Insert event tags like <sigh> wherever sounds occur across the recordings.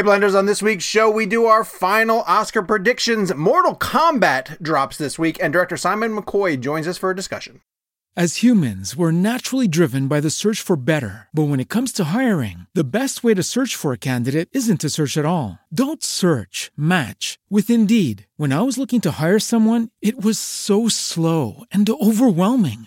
Hey, Blenders, on this week's show, we do our final Oscar predictions. Mortal Kombat drops this week, and director Simon McQuoid joins us for a discussion. As humans, we're naturally driven by the search for better. But when it comes to hiring, the best way to search for a candidate isn't to search at all. Don't search, match with Indeed. When I was looking to hire someone, it was so slow and overwhelming.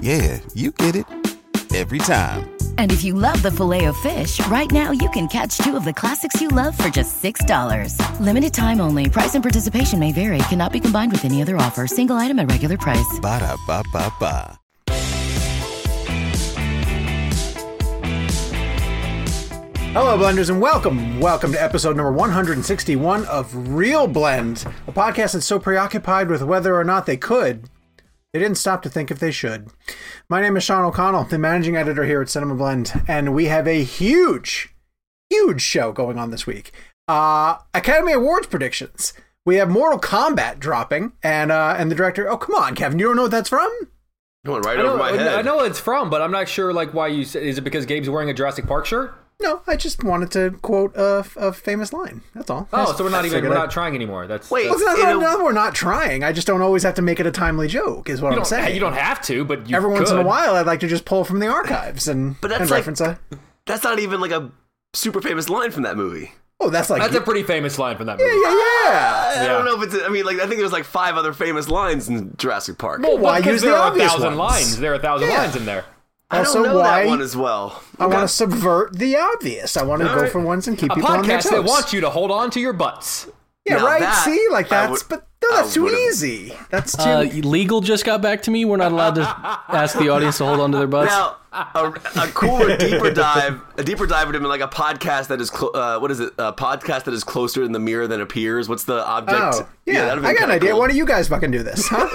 Yeah, you get it. Every time. And if you love the filet of fish, right now you can catch two of the classics you love for just $6. Limited time only. Price and participation may vary. Cannot be combined with any other offer. Single item at regular price. Ba da ba ba ba. Hello, Blenders, and welcome. Welcome to episode number 161 of Real Blend, a podcast that's so preoccupied with whether or not they could, they didn't stop to think if they should. My name is Sean O'Connell, the managing editor here at Cinema Blend, and we have a huge, huge show going on this week. Uh, Academy Awards predictions. We have Mortal Kombat dropping, and uh, and the director. Oh, come on, Kevin, you don't know what that's from? Going right I know, over my head. I know what it's from, but I'm not sure like why you. Is it because Gabe's wearing a Jurassic Park shirt? No, I just wanted to quote a, a famous line. That's all. Oh, so we're not even we're I'd- not trying anymore. That's Wait, Well, it's not, in not- a- not that we're not trying. I just don't always have to make it a timely joke. Is what you I'm saying. you don't have to, but you Every once in a while, I'd like to just pull from the archives and, <laughs> But that's and like- reference a. That's not even like a super famous line from that movie. Oh, that's like That's a pretty famous line from that movie. yeah, yeah. Ah, I, I Yeah. don't know if it's. I mean, like I think there's like five other famous lines in Jurassic Park. Well, why because use the there are a obvious thousand ones? lines. There are a thousand Yeah. lines in there. I Also, don't know why- that one as well. I want to subvert the obvious. I want to All go right. for ones and keep A people on their podcast toes. that wants you to hold on to your butts. yeah, Now right. that See, like I that's, would- but no, that's too easy. That's too. Uh, legal just got back to me. We're not allowed to <laughs> ask the audience to hold on to their butts. Now, a, a cooler, deeper dive, a deeper dive would have been like a podcast that is, clo- uh, what is it? A podcast that is closer in the mirror than appears. What's the object? oh, yeah. that'd have I got an idea. cool. Why don't you guys fucking do this? Huh?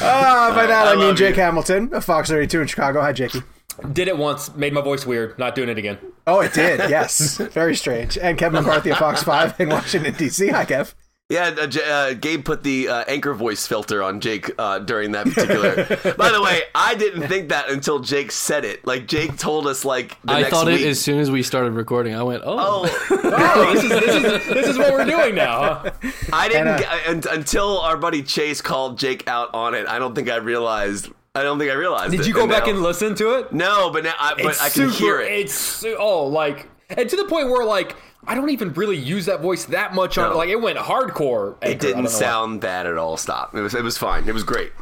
uh, <laughs> <laughs> by that, I, I mean love Jake you. Hamilton of Fox 32 in Chicago. Hi, Jakey. Did it once, made my voice weird. Not doing it again. Oh, it did. Yes, very strange. And Kevin McCarthy of Fox Five in Washington D.C. Hi, Kev. Yeah, uh, J- uh, Gabe put the uh, anchor voice filter on Jake uh, during that particular. By the way, I didn't think that until Jake said it. Like Jake told us, like the I next thought week. it as soon as we started recording. I went, oh, Oh, <laughs> Oh, this is this is this is what we're doing now. Huh? I didn't And, uh, get, un- until our buddy Chase called Jake out on it. I don't think I realized. I don't think I realized. Did it. you go back now- and listen to it? No, but now, I, but It's I can super, hear it. It's su- oh like and to the point where like I don't even really use that voice that much on No. like it went hardcore. It Anchor. I don't know didn't why. sound bad at all. Stop. It was. It was fine. It was great.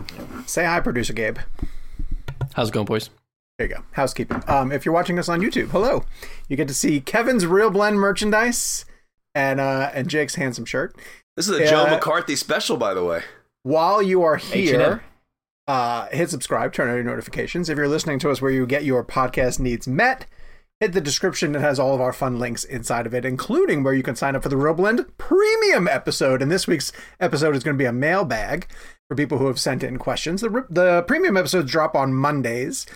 Say hi, producer Gabe. how's it going, boys? There you go. Housekeeping. Um, if you're watching us on YouTube, hello. You get to see Kevin's Real Blend merchandise and uh, and Jake's handsome shirt. This is a Joe Yeah. McCarthy special, by the way. While you are H&M. Uh, hit subscribe, turn on your notifications. If you're listening to us where you get your podcast needs met, hit the description. It has all of our fun links inside of it, including where you can sign up for the Real Blend premium episode. And this week's episode is going to be a mailbag for people who have sent in questions. The, the premium episodes drop on Mondays.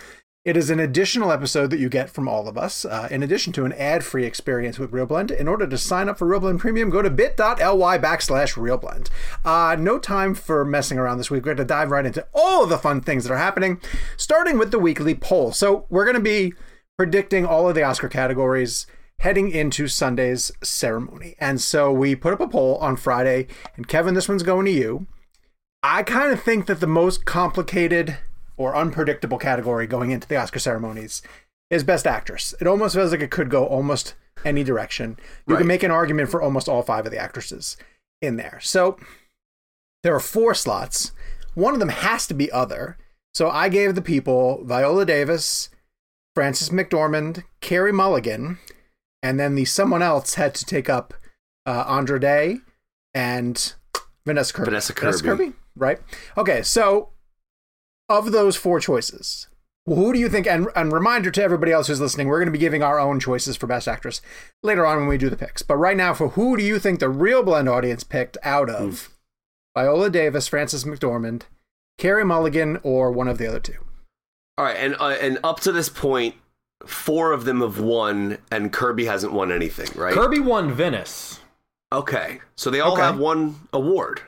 It is an additional episode that you get from all of us, uh, in addition to an ad-free experience with RealBlend. In order to sign up for RealBlend Premium, go to bit.ly backslash RealBlend. Uh, no time for messing around this week. We're going to dive right into all of the fun things that are happening, starting with the weekly poll. So we're going to be predicting all of the Oscar categories heading into Sunday's ceremony. And so we put up a poll on Friday, and Kevin, this one's going to you. I kind of think that the most complicated or unpredictable category going into the Oscar ceremonies is Best Actress. It almost feels like it could go almost any direction. You Right. can make an argument for almost all five of the actresses in there. So there are four slots. One of them has to be other. So I gave the people Viola Davis, Frances McDormand, Carey Mulligan, and then the someone else had to take up uh, Andra Day and Vanessa Kirby. Vanessa Kirby. right? Okay, so of those four choices, who do you think? And, and reminder to everybody else who's listening, we're going to be giving our own choices for Best Actress later on when we do the picks. But right now, for who do you think the real blend audience picked out of Viola Davis, Frances McDormand, Carey Mulligan, or one of the other two? All right, and uh, and up to this point, four of them have won, and Kirby hasn't won anything, right? Kirby won Venice, Okay, so they all Okay. have one award.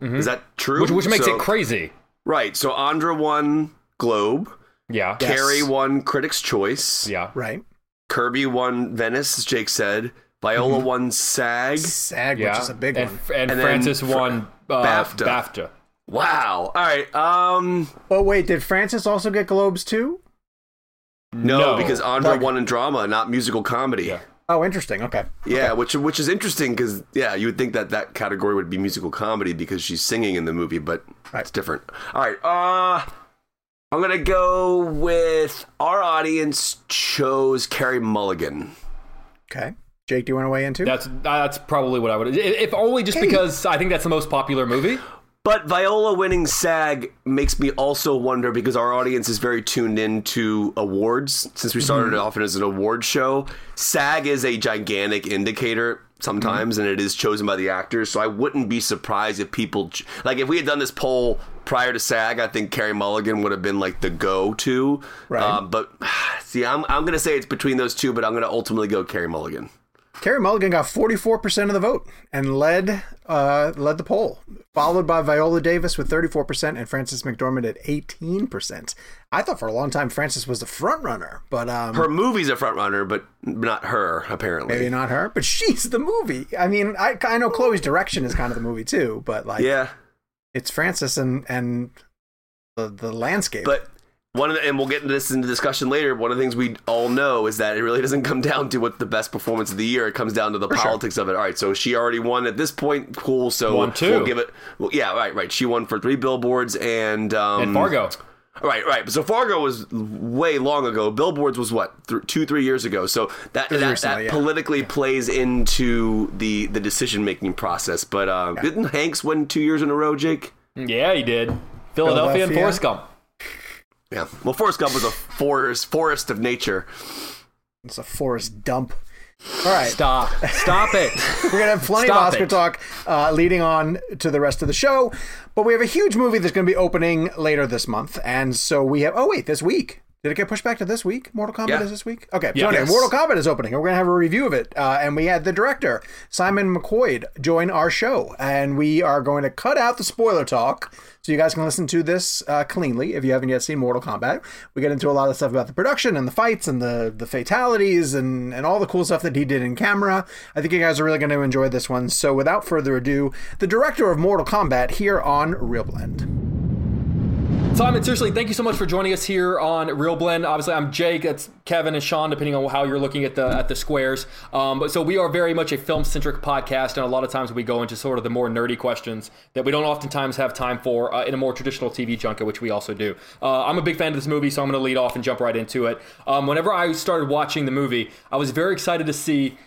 Is that true? Mm-hmm. which which makes So- it crazy. Right. So Andra won Globe. Yeah. Yes. Carey won Critics' Choice. Yeah. Right? Kirby won Venice, as Jake said. Viola won SAG. SAG, Yeah. which is a big and, one. And, And Frances won uh, BAFTA. BAFTA. Wow. All right. Um. Oh, wait, did Frances also get Globes too? No, because Andra Like- won in drama, not musical comedy. Yeah. Oh, interesting. Okay. Yeah, which which is interesting because yeah, you would think that that category would be musical comedy because she's singing in the movie, but Right. it's different. All right, uh, I'm gonna go with our audience chose Carey Mulligan. Okay. Jake, do you want to weigh in too? That's that's probably what I would. If only just because I think that's the most popular movie. But Viola winning SAG makes me also wonder because our audience is very tuned into awards. Since we started it often as an award show, SAG is a gigantic indicator sometimes, and it is chosen by the actors. So I wouldn't be surprised if people like if we had done this poll prior to SAG. I think Carey Mulligan would have been like the go-to. Right. Um, but <sighs> see, I'm I'm gonna say it's between those two, but I'm gonna ultimately go Carey Mulligan. Carey Mulligan got 44% of the vote and led uh, led the poll, followed by Viola Davis with 34% and Frances McDormand at 18%. I thought for a long time Frances was the front runner, but um, Her movie's a front runner, but not her apparently. maybe not her, but she's the movie. I mean, I, I know Chloe's direction is kind of the movie too, but like Yeah. it's Frances and and the the landscape. But one of the, and we'll get into this in the discussion later. One of the things we all know is that it really doesn't come down to what the best performance of the year. It comes down to the politics of it. All right, so she already won at this point. Cool. So Won two. we'll give it. Well, yeah, right, right. She won for three billboards and um, And Fargo. Right, right. So Fargo was way long ago. Billboards was what th- two, three years ago. So that that, recently, that yeah. politically plays into the the decision making process. But uh, didn't Hanks win two years in a row, Jake? Yeah, he did. Philadelphia, and Philadelphia. Forrest Gump. Yeah. Well, Forrest Gump was a forest forest of nature. it's a forest dump. All right. Stop. Stop it. <laughs> We're gonna have plenty Stop of Oscar it. talk uh, leading on to the rest of the show, but we have a huge movie that's going to be opening later this month, and so we have. Oh wait, this week. Did it get pushed back to this week? Mortal Kombat Yeah. is this week. Okay, Yeah. so anyway, Yes. Mortal Kombat is opening, and we're gonna have a review of it. Uh, and we had the director Simon McQuoid join our show, and we are going to cut out the spoiler talk so you guys can listen to this uh, cleanly if you haven't yet seen Mortal Kombat. We get into a lot of stuff about the production and the fights and the the fatalities and and all the cool stuff that he did in camera. I think you guys are really going to enjoy this one. So without further ado, the director of Mortal Kombat here on Real Blend. Simon, seriously, thank you so much for joining us here on Real Blend. Obviously, I'm Jake. That's Kevin and Sean, depending on how you're looking at the at the squares. Um, but so we are very much a film centric podcast, and a lot of times we go into sort of the more nerdy questions that we don't oftentimes have time for uh, in a more traditional TV junket, which we also do. Uh, I'm a big fan of this movie, so I'm going to lead off and jump right into it. Um, whenever I started watching the movie, I was very excited to see.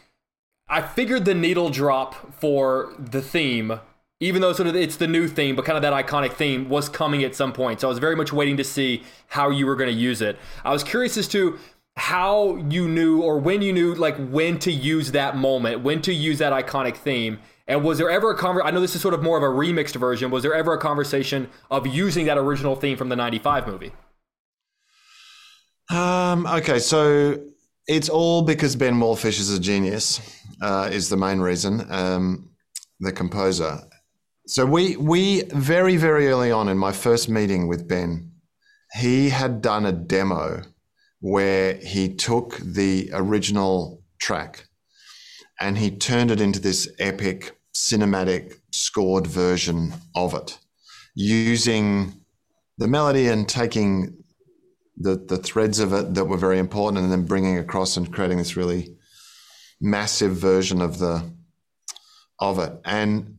I figured the needle drop for the theme, even though sort of it's the new theme, but kind of that iconic theme was coming at some point. So I was very much waiting to see how you were going to use it. I was curious as to how you knew or when you knew like when to use that moment, when to use that iconic theme. And was there ever a conver- I know this is sort of more of a remixed version. Was there ever a conversation of using that original theme from the 95 movie? Um, okay, so it's all because Ben Wallfisch is a genius, uh, is the main reason. Um, the composer. So we we very very early on in my first meeting with Ben, he had done a demo where he took the original track and he turned it into this epic cinematic scored version of it using the melody and taking the the threads of it that were very important, and then bringing across and creating this really massive version of the of it. And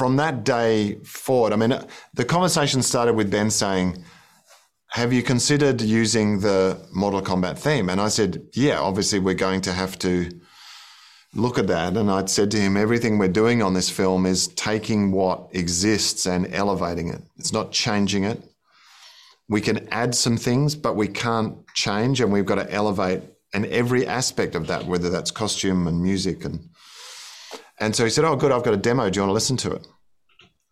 from that day forward, I mean, the conversation started with Ben saying, "Have you considered using the Mortal Kombat theme?" And I said, "Yeah, obviously we're going to have to." look at that. And I'd said to him, everything we're doing on this film is taking what exists and elevating it. It's not changing it. We can add some things, but we can't change, and we've got to elevate and every aspect of that, whether that's costume and music and and so he said, "Oh, good, I've got a demo. Do you want to listen to it?"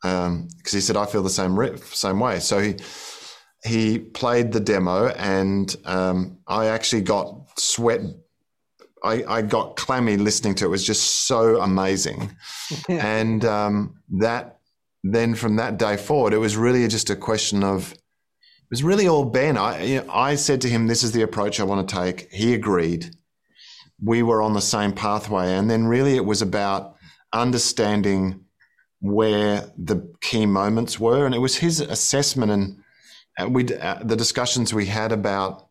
Because um, he said, "I feel the same riff, same way." So he he played the demo, and um, I actually got sweat I, I got clammy listening to it. It was just so amazing. and um, that then from that day forward, it was really just a question of it was really all Ben. I you know, I said to him, "This is the approach I want to take." He agreed. We were on the same pathway, and then really it was about understanding where the key moments were, and it was his assessment and we uh, the discussions we had about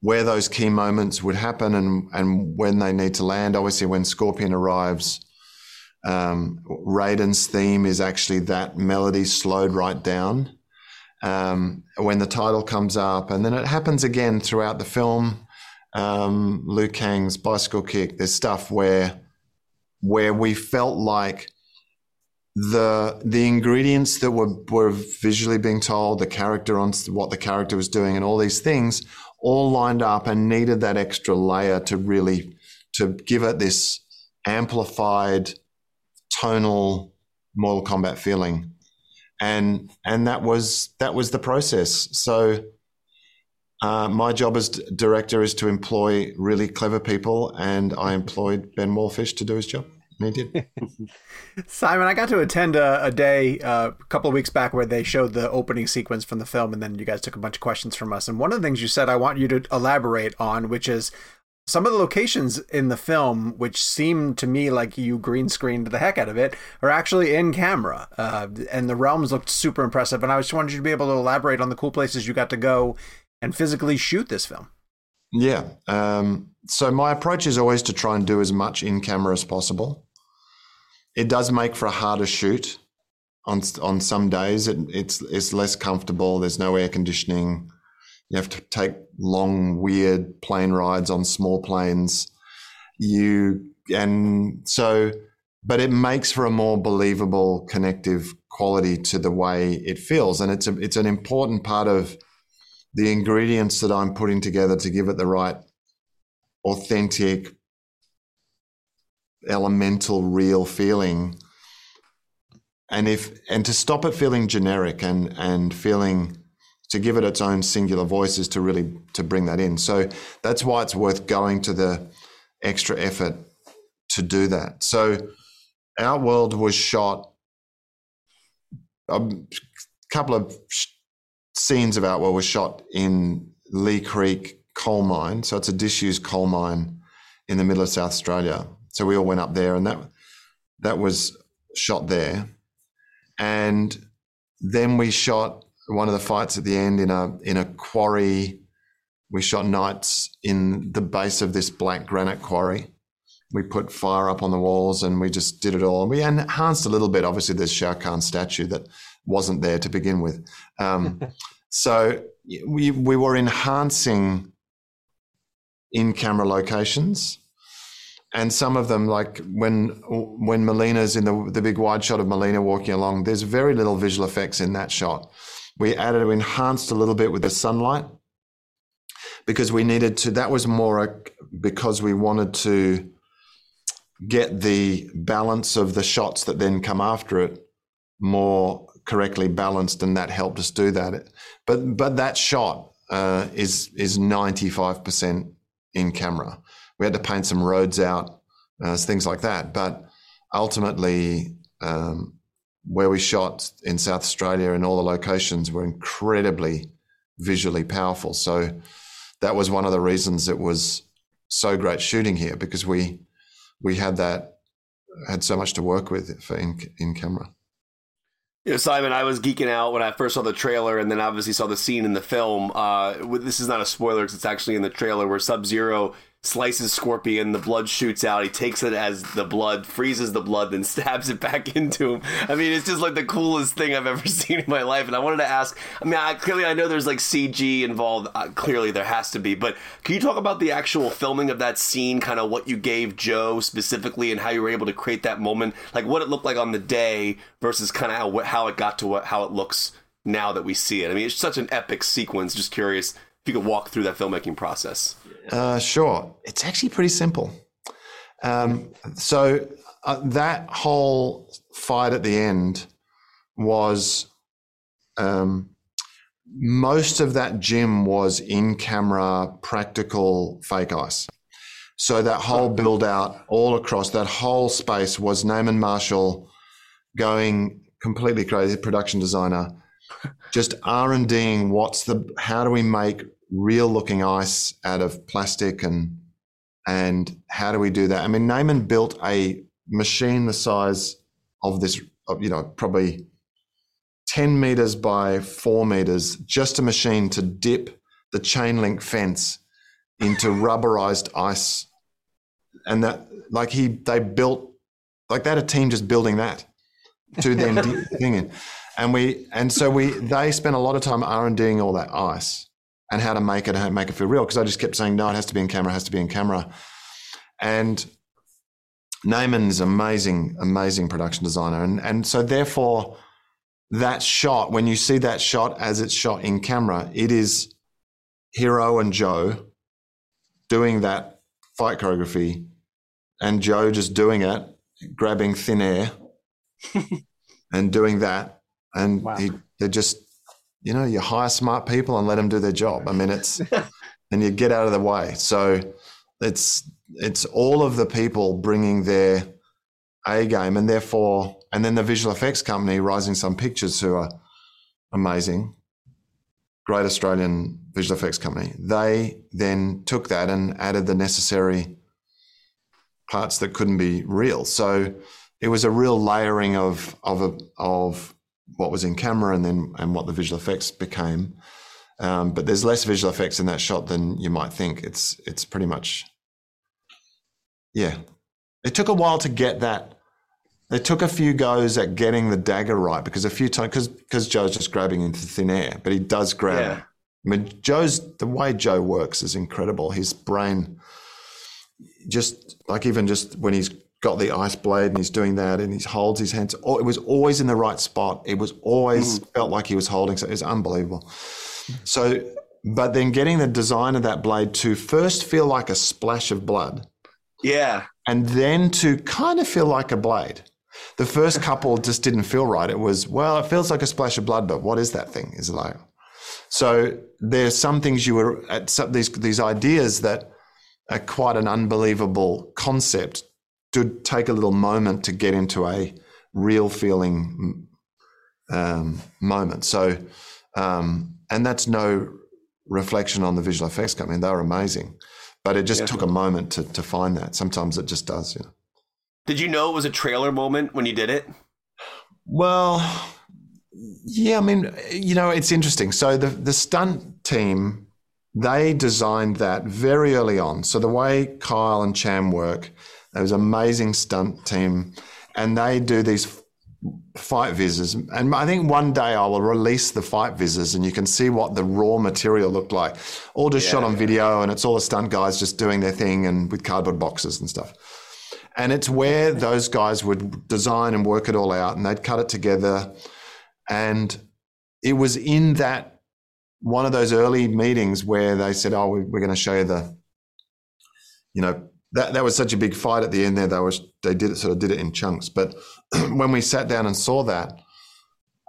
where those key moments would happen and, and when they need to land. Obviously, when Scorpion arrives, um, Raiden's theme is actually that melody slowed right down. Um, when the title comes up, and then it happens again throughout the film. Um, Liu Kang's bicycle kick. There's stuff where where we felt like the the ingredients that were were visually being told, the character on what the character was doing, and all these things all lined up and needed that extra layer to really to give it this amplified tonal Mortal Kombat feeling. And and that was that was the process. So uh, my job as director is to employ really clever people, and I employed Ben Wallfisch to do his job. He did. <laughs> Simon, I got to attend a, a day uh, a couple of weeks back where they showed the opening sequence from the film, and then you guys took a bunch of questions from us. And one of the things you said I want you to elaborate on, which is some of the locations in the film, which seem to me like you green screened the heck out of it, are actually in camera. Uh, and the realms looked super impressive. And I just wanted you to be able to elaborate on the cool places you got to go and physically shoot this film. Yeah. Um, so my approach is always to try and do as much in camera as possible. It does make for a harder shoot. On on some days, it, it's it's less comfortable. There's no air conditioning. You have to take long, weird plane rides on small planes. You and so, but it makes for a more believable, connective quality to the way it feels, and it's a, it's an important part of the ingredients that I'm putting together to give it the right authentic elemental, real feeling. And if and to stop it feeling generic and and feeling to give it its own singular voice is to really to bring that in. So that's why it's worth going to the extra effort to do that. So our world was shot a couple of scenes about Outworld was shot in Leigh Creek coal mine. So it's a disused coal mine in the middle of South Australia. So we all went up there, and that that was shot there. And then we shot one of the fights at the end in a in a quarry. We shot nights in the base of this black granite quarry. We put fire up on the walls, and we just did it all. And we enhanced a little bit. Obviously, there's Shao Kahn statue that wasn't there to begin with. Um, <laughs> so we we were enhancing in camera locations and some of them like when when Mileena's in the the big wide shot of Mileena walking along there's very little visual effects in that shot we added we enhanced a little bit with the sunlight because we needed to that was more a, because we wanted to get the balance of the shots that then come after it more correctly balanced and that helped us do that but but that shot uh, is is 95% in camera we had to paint some roads out, uh, things like that. But ultimately, um, where we shot in South Australia and all the locations were incredibly visually powerful. So that was one of the reasons it was so great shooting here because we we had that had so much to work with in in camera. You know, Simon, I was geeking out when I first saw the trailer, and then obviously saw the scene in the film. Uh, this is not a spoiler because it's actually in the trailer where Sub Zero slices Scorpion, the blood shoots out. He takes it as the blood, freezes the blood, then <laughs> stabs it back into him. I mean, it's just like the coolest thing I've ever <laughs> seen in my life. And I wanted to ask, I mean, I, clearly I know there's like CG involved. Uh, clearly there has to be, but can you talk about the actual filming of that scene, kind of what you gave Joe specifically, and how you were able to create that moment, like what it looked like on the day versus kind of how how it got to what how it looks now that we see it. I mean, it's such an epic sequence. Just curious if you could walk through that filmmaking process. Uh, sure. It's actually pretty simple. Um, so uh, that whole fight at the end was um, most of that gym was in camera practical fake ice. So that whole build out all across that whole space was Naaman Marshall going completely crazy, production designer, just R and Ding. What's the? How do we make real looking ice out of plastic and and how do we do that? I mean, Naaman built a machine the size of this, you know, probably 10 meters by four meters, just a machine to dip the chain link fence into rubberized ice. And that, like, he, they built, like, they had a team just building that to then <laughs> dip the thing in. And we, and so we, they spent a lot of time R&Ding all that ice and how to make it and make it feel real. Because I just kept saying, no, it has to be in camera, it has to be in camera. And Naaman's amazing, amazing production designer. And, and so therefore, that shot, when you see that shot as it's shot in camera, it is Hiro and Joe doing that fight choreography and Joe just doing it, grabbing thin air <laughs> and doing that. And wow. he, they're just you know, you hire smart people and let them do their job. I mean, it's <laughs> and you get out of the way. So it's it's all of the people bringing their A game, and therefore, and then the visual effects company, Rising Sun Pictures, who are amazing, great Australian visual effects company. They then took that and added the necessary parts that couldn't be real. So it was a real layering of of of what was in camera and then and what the visual effects became. Um, but there's less visual effects in that shot than you might think. It's it's pretty much, yeah. It took a while to get that. It took a few goes at getting the dagger right because a few times because because Joe's just grabbing into thin air, but he does grab. Yeah. I mean, Joe's the way Joe works is incredible. His brain, just like even just when he's got the ice blade and he's doing that and he holds his hands. It was always in the right spot. It was always mm. felt like he was holding. So it was unbelievable. So, but then getting the design of that blade to first feel like a splash of blood. Yeah. And then to kind of feel like a blade. The first couple just didn't feel right. It was, well, it feels like a splash of blood, but what is that thing? Is it like, so there's some things you were at some, these, these ideas that are quite an unbelievable concept to take a little moment to get into a real feeling um, moment. So, um, and that's no reflection on the visual effects company. They were amazing, but it just yeah. took a moment to, to find that. Sometimes it just does. You know. Did you know it was a trailer moment when you did it? Well, yeah. I mean, you know, it's interesting. So the the stunt team they designed that very early on. So the way Kyle and Chan work it was an amazing stunt team, and they do these fight visors. And I think one day I will release the fight visors, and you can see what the raw material looked like. All just yeah, shot on yeah. video, and it's all the stunt guys just doing their thing and with cardboard boxes and stuff. And it's where those guys would design and work it all out, and they'd cut it together. And it was in that one of those early meetings where they said, "Oh, we're going to show you the, you know, that that was such a big fight at the end there. They was they did it sort of did it in chunks. But <clears throat> when we sat down and saw that,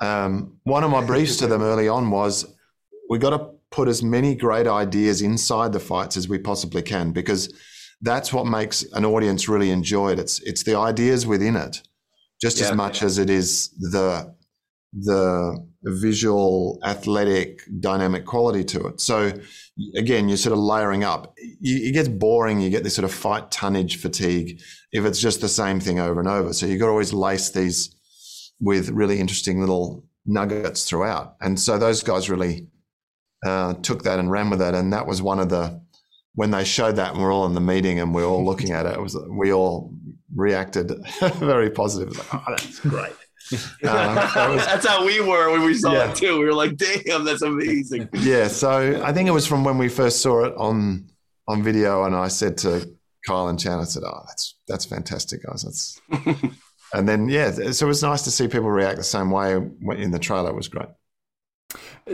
um, one of my briefs to them early on was we got to put as many great ideas inside the fights as we possibly can because that's what makes an audience really enjoy it. It's it's the ideas within it, just yeah, as much yeah. as it is the the visual, athletic, dynamic quality to it. So again, you're sort of layering up. it gets boring. You get this sort of fight tonnage fatigue if it's just the same thing over and over. So you've got to always lace these with really interesting little nuggets throughout. And so those guys really uh, took that and ran with it. And that was one of the when they showed that and we're all in the meeting and we're all looking at it, it was we all reacted <laughs> very positive. Like, oh, that's great. <laughs> Um, that was, that's how we were when we saw yeah. it too. We were like, "Damn, that's amazing." Yeah. So I think it was from when we first saw it on on video, and I said to Kyle and Chan, I said, "Oh, that's that's fantastic, guys. That's <laughs> and then yeah, so it was nice to see people react the same way in the trailer. It was great.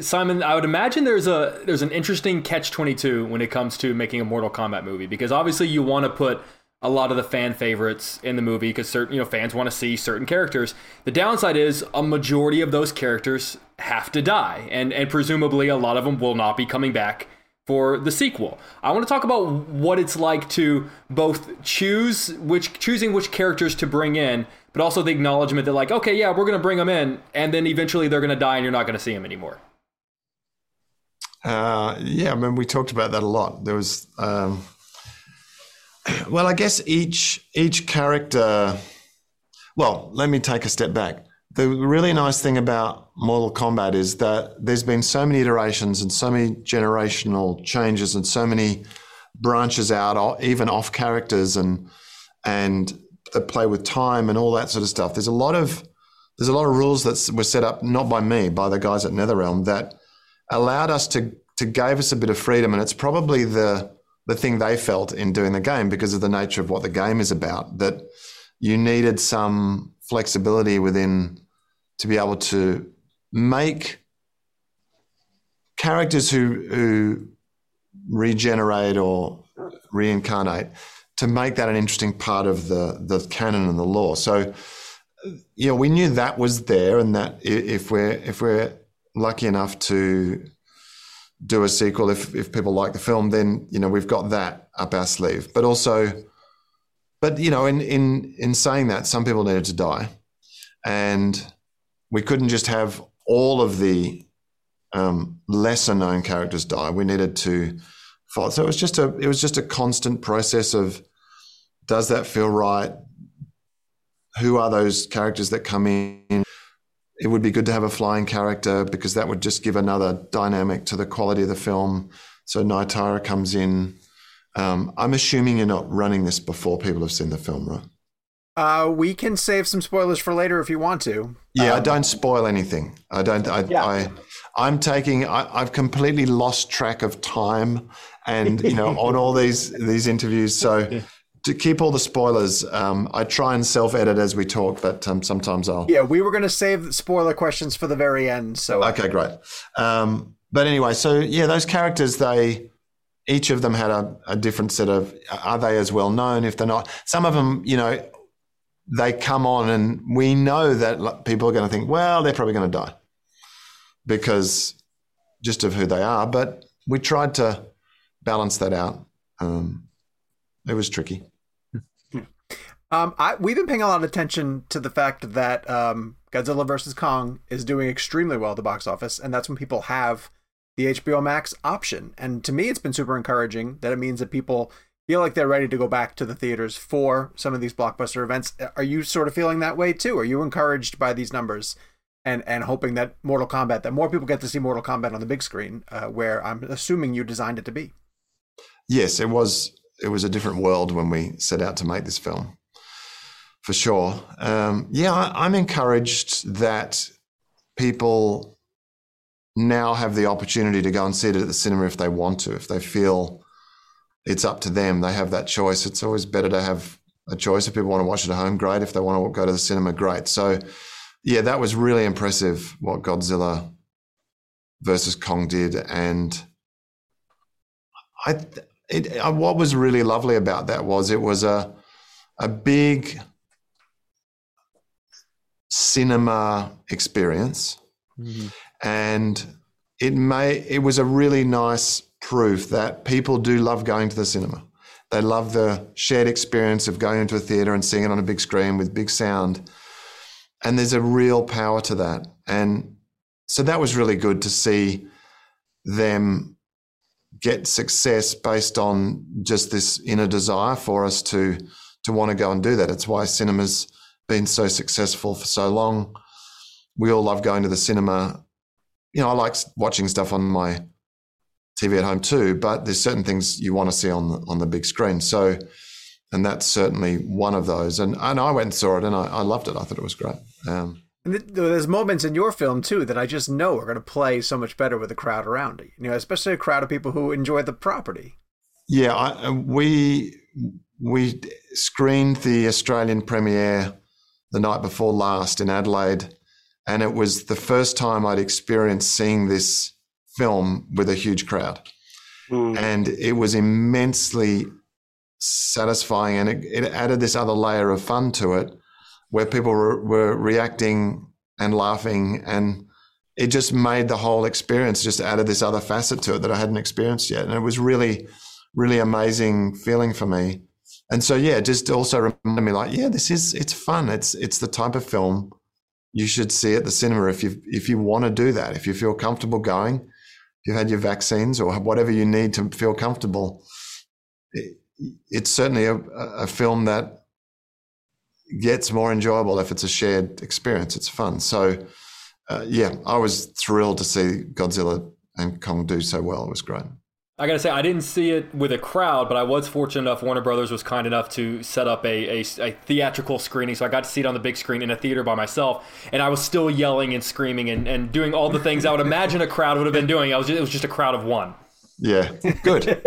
Simon, I would imagine there's a there's an interesting catch twenty two when it comes to making a Mortal Kombat movie because obviously you want to put a lot of the fan favorites in the movie because certain you know fans want to see certain characters. The downside is a majority of those characters have to die, and and presumably a lot of them will not be coming back for the sequel. I want to talk about what it's like to both choose which choosing which characters to bring in, but also the acknowledgement that like, okay, yeah, we're to bring them in, and then eventually they're to die, and you're not to see them anymore. Uh, yeah, I mean, we talked about that a lot. There was, um, <clears throat> well, I guess each each character. Well, let me take a step back the really nice thing about Mortal Kombat is that there's been so many iterations and so many generational changes and so many branches out, even off characters and and play with time and all that sort of stuff. There's a lot of there's a lot of rules that were set up not by me, by the guys at NetherRealm that allowed us to to gave us a bit of freedom, and it's probably the the thing they felt in doing the game because of the nature of what the game is about. That you needed some flexibility within to be able to make characters who who regenerate or reincarnate to make that an interesting part of the the canon and the law. So, you know, we knew that was there, and that if we're if we're lucky enough to do a sequel, if if people like the film, then you know we've got that up our sleeve. But also, but you know, in in in saying that, some people needed to die, and we couldn't just have all of the um, lesser known characters die. We needed to. So it was just a it was just a constant process of does that feel right? Who are those characters that come in? It would be good to have a flying character because that would just give another dynamic to the quality of the film. So Nitara comes in. Um, I'm assuming you're not running this before people have seen the film, right? Uh, we can save some spoilers for later if you want to. Yeah, um, I don't spoil anything. I don't. I, yeah. I I'm taking. I, I've completely lost track of time, and you know, <laughs> on all these these interviews. So to keep all the spoilers, um, I try and self edit as we talk, but um, sometimes I'll. Yeah, we were going to save spoiler questions for the very end. So okay, great. Um, but anyway, so yeah, those characters they each of them had a, a different set of. Are they as well known? If they're not, some of them, you know they come on and we know that people are going to think, well, they're probably going to die because just of who they are. But we tried to balance that out. Um, it was tricky. Um, I, we've been paying a lot of attention to the fact that um, Godzilla vs. Kong is doing extremely well at the box office, and that's when people have the HBO Max option. And to me, it's been super encouraging that it means that people feel like they're ready to go back to the theaters for some of these blockbuster events. Are you sort of feeling that way too? Are you encouraged by these numbers and and hoping that Mortal Kombat that more people get to see Mortal Kombat on the big screen, uh, where I'm assuming you designed it to be? Yes, it was. It was a different world when we set out to make this film, for sure. Um, yeah, I, I'm encouraged that people now have the opportunity to go and see it at the cinema if they want to, if they feel it's up to them. They have that choice. It's always better to have a choice. If people want to watch it at home, great. If they want to go to the cinema, great. So, yeah, that was really impressive what Godzilla versus Kong did, and I, it, uh, what was really lovely about that was it was a a big cinema experience, mm-hmm. and it may it was a really nice proof that people do love going to the cinema. They love the shared experience of going into a theater and seeing it on a big screen with big sound. And there's a real power to that. And so that was really good to see them get success based on just this inner desire for us to to want to go and do that. It's why cinema's been so successful for so long. we all love going to the cinema. You know, I like watching stuff on my TV at home too, but there's certain things you want to see on the, on the big screen. So, and that's certainly one of those. And and I went and saw it, and I, I loved it. I thought it was great. Um, and there's moments in your film too that I just know are going to play so much better with a crowd around it. You know, especially a crowd of people who enjoy the property. Yeah, I, we we screened the Australian premiere the night before last in Adelaide, and it was the first time I'd experienced seeing this film with a huge crowd. Mm. And it was immensely satisfying, and it, it, added this other layer of fun to it where people were, were reacting and laughing and it just made the whole experience just added this other facet to it that I hadn't experienced yet. And it was really, really amazing feeling for me. And so, yeah, just also reminded me like, yeah, this is, it's fun. It's, it's the type of film you should see at the cinema if you, if you want to do that, if you feel comfortable going, if you've had your vaccines or whatever you need to feel comfortable. It, it's certainly a, a film that gets more enjoyable if it's a shared experience. It's fun. So, uh, yeah, I was thrilled to see Godzilla and Kong do so well. It was great. I gotta say, I didn't see it with a crowd, but I was fortunate enough. Warner Brothers was kind enough to set up a, a, a, theatrical screening, so I got to see it on the big screen in a theater by myself, and I was still yelling and screaming and, and doing all the things I would imagine a crowd would have been doing. I was just, it was just a crowd of one. Yeah, good. <laughs>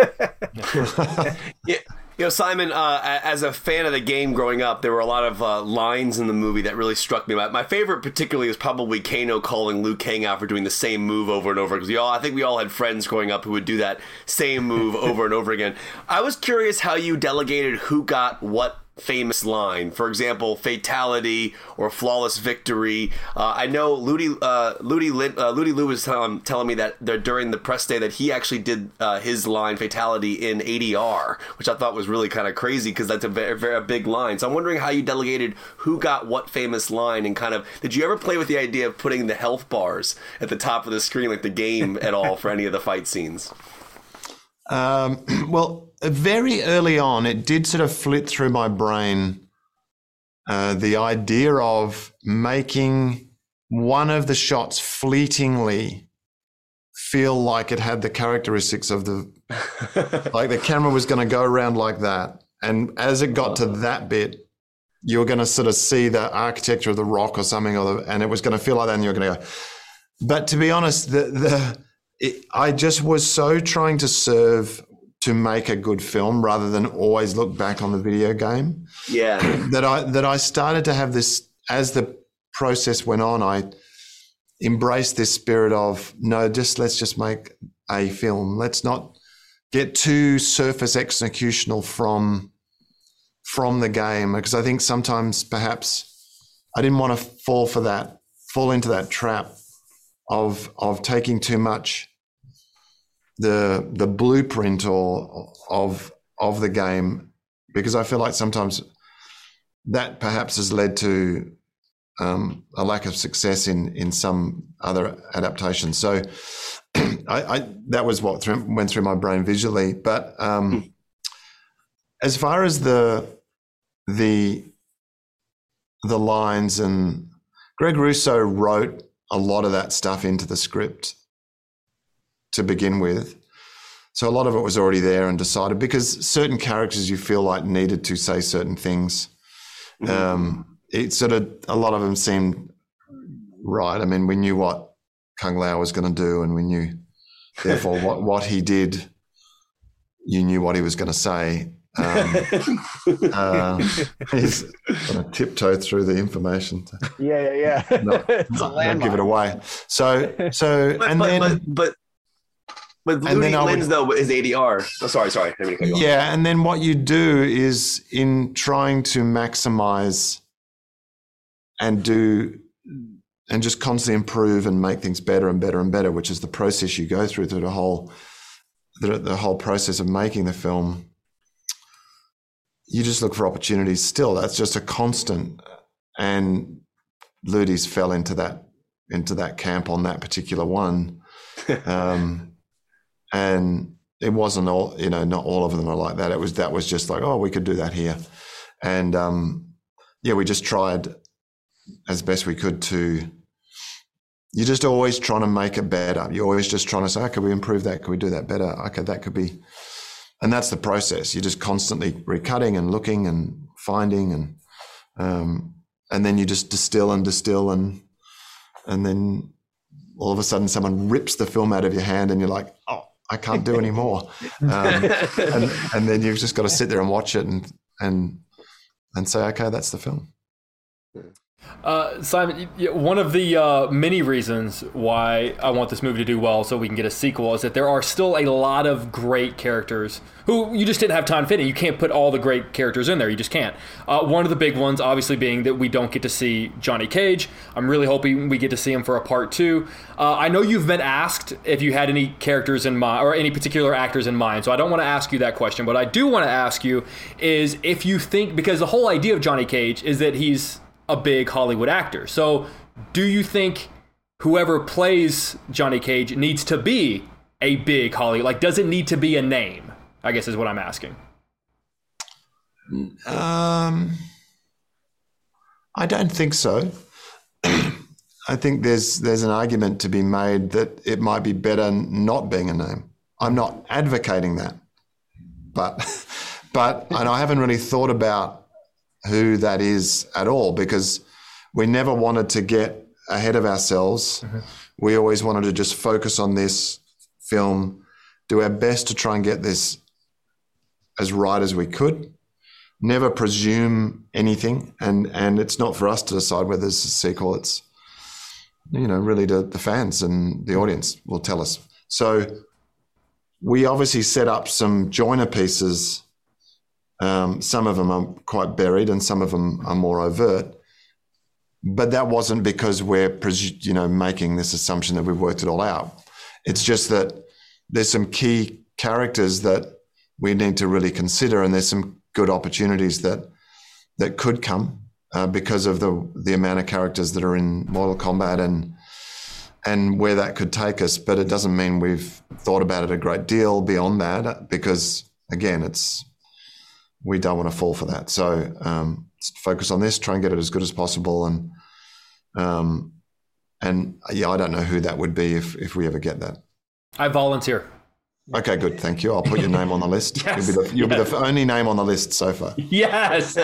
yeah, you know, Simon, uh, as a fan of the game growing up, there were a lot of uh, lines in the movie that really struck me. My, favorite, particularly, is probably Kano calling Liu Kang out for doing the same move over and over. Because we all, I think we all had friends growing up who would do that same move <laughs> over and over again. I was curious how you delegated who got what famous line. For example, fatality or flawless victory. Uh, I know Ludi uh, Ludi, uh, Ludi Lin was um, telling me that during the press day that he actually did uh, his line fatality in ADR, which I thought was really kind of crazy because that's a very, very big line. So I'm wondering how you delegated who got what famous line and kind of did you ever play with the idea of putting the health bars at the top of the screen like the game at all for any of the fight scenes? Um, <clears throat> well, very early on, it did sort of flit through my brain uh, the idea of making one of the shots fleetingly feel like it had the characteristics of the <laughs> like the camera was going to go around like that. And as it got to that bit you were going to sort of see the architecture of the rock or something or the, and it was going to feel like that and you're going to go. But to be honest the the it, I just was so trying to serve to make a good film rather than always look back on the video game. Yeah. <clears throat> that I that I started to have this as the process went on, I embraced this spirit of no, just let's just make a film. Let's not get too surface executional from from the game because I think sometimes perhaps I didn't want to fall for that, fall into that trap of of taking too much the the blueprint or of of the game because I feel like sometimes that perhaps has led to um, a lack of success in in some other adaptations. So <clears throat> I, I, that was what through, went through my brain visually. But um, hmm. as far as the the the lines and Greg Russo wrote a lot of that stuff into the script to begin with. So a lot of it was already there and decided because certain characters you feel like needed to say certain things. Mm-hmm. Um, it sort of a lot of them seemed right. I mean, we knew what Kung Lao was going to do, and we knew therefore <laughs> what what he did. You knew what he was going to say. Um, <laughs> uh, he's going to tiptoe through the information. To yeah, yeah, yeah. Not, not, not give it away. So, so, but, and but, then, but, but with Ludi Lin's, though, is ADR. Oh, sorry, sorry. Yeah, and then what you do is in trying to maximize and do and just constantly improve and make things better and better and better, which is the process you go through through the whole the, the whole process of making the film. You just look for opportunities. Still, that's just a constant, and Ludi's fell into that into that camp on that particular one. <laughs> Um, and it wasn't all you know not all of them are like that it was that was just like oh we could do that here and um, yeah we just tried as best we could to you're just always trying to make it better. You're always just trying to say, oh, could we improve that? Could we do that better? Okay, that could be. And that's the process. You're just constantly recutting and looking and finding and um, and then you just distill and distill and and then all of a sudden someone rips the film out of your hand and you're like, oh, I can't do any more. <laughs> Um, and, and then you've just got to sit there and watch it and and and say, okay, that's the film. Uh, Simon, one of the uh, many reasons why I want this movie to do well so we can get a sequel is that there are still a lot of great characters who you just didn't have time fitting. You can't put all the great characters in there. You just can't. Uh, one of the big ones, obviously, being that we don't get to see Johnny Cage. I'm really hoping we get to see him for a part two. Uh, I know you've been asked if you had any characters in mind or any particular actors in mind, so I don't want to ask you that question. But I do want to ask you is if you think, because the whole idea of Johnny Cage is that he's a big Hollywood actor. So, do you think whoever plays Johnny Cage needs to be a big Hollywood? Like, does it need to be a name? I guess is what I'm asking. Um, I don't think so. <clears throat> I think there's there's an argument to be made that it might be better not being a name. I'm not advocating that, but <laughs> but and I haven't really thought about who that is at all because we never wanted to get ahead of ourselves. Mm-hmm. We always wanted to just focus on this film, do our best to try and get this as right as we could. Never presume anything, and and it's not for us to decide whether it's a sequel. It's you know really the, the fans and the audience will tell us. So we obviously set up some joiner pieces um, some of them are quite buried, and some of them are more overt. But that wasn't because we're, you know, making this assumption that we've worked it all out. It's just that there's some key characters that we need to really consider, and there's some good opportunities that that could come uh, because of the the amount of characters that are in Mortal Kombat and and where that could take us. But it doesn't mean we've thought about it a great deal beyond that, because again, it's we don't want to fall for that. So um, focus on this, try and get it as good as possible, and um, and yeah, I don't know who that would be if if we ever get that. I volunteer. Okay, good. Thank you. I'll put your name on the <laughs> list. yes, you'll be, the, you'll yes. be the only name on the list so far. Yes.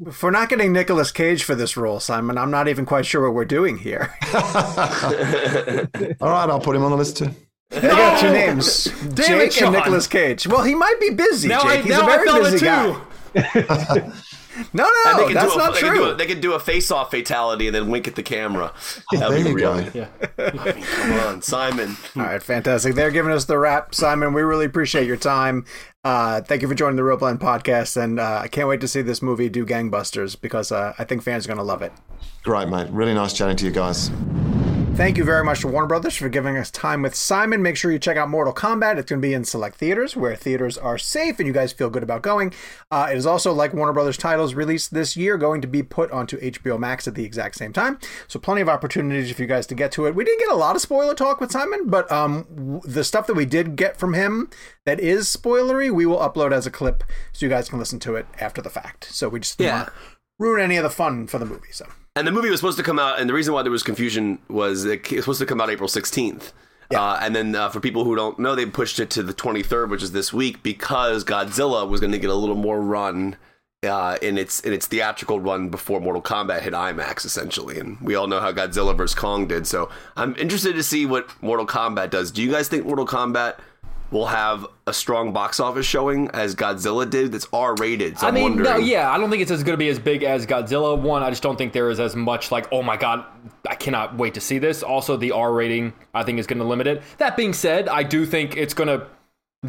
<laughs> For not getting Nicolas Cage for this role, Simon, I'm not even quite sure what we're doing here. <laughs> All right, I'll put him on the list too. They got two names, Damn Jake it, and Nicolas Cage. Well, he might be busy. now Jake. I, He's now a very I felt busy it guy. too. <laughs> No, And no, they that's a, not they Can do true. a, they could do a face-off fatality and then wink at the camera. <laughs> There That'd be you real. Yeah. I mean, come on, Simon. <laughs> All right, fantastic. They're giving us the wrap, Simon. We really appreciate your time. Uh, thank you for joining the Real Blend podcast, and uh, I can't wait to see this movie do gangbusters because uh, I think fans are going to love it. Great, mate. Really nice chatting to you guys. Thank you very much to Warner Brothers for giving us time with Simon. Make sure you check out Mortal Kombat. It's going to be in select theaters where theaters are safe and you guys feel good about going. Uh, it is also, like Warner Brothers titles released this year, going to be put onto HBO Max at the exact same time. So, plenty of opportunities for you guys to get to it. We didn't get a lot of spoiler talk with Simon, but um, w- the stuff that we did get from him that is spoilery, we will upload as a clip so you guys can listen to it after the fact. So, we just Yeah. ruin any of the fun for the movie. So, And the movie was supposed to come out, and the reason why there was confusion was it was supposed to come out April 16th. Uh, and then uh, for people who don't know, they pushed it to the 23rd, which is this week, because Godzilla was going to get a little more run uh, in its in its theatrical run before Mortal Kombat hit IMAX, essentially. And we all know how Godzilla vs Kong did. So I'm interested to see what Mortal Kombat does. Do you guys think Mortal Kombat will have a strong box office showing as Godzilla did? That's R rated. So I I'm mean, wondering. no, yeah, I don't think it's as going to be as big as Godzilla. One, I just don't think there is as much like, oh my god, I cannot wait to see this. Also, the R rating I think is going to limit it. That being said, I do think it's going to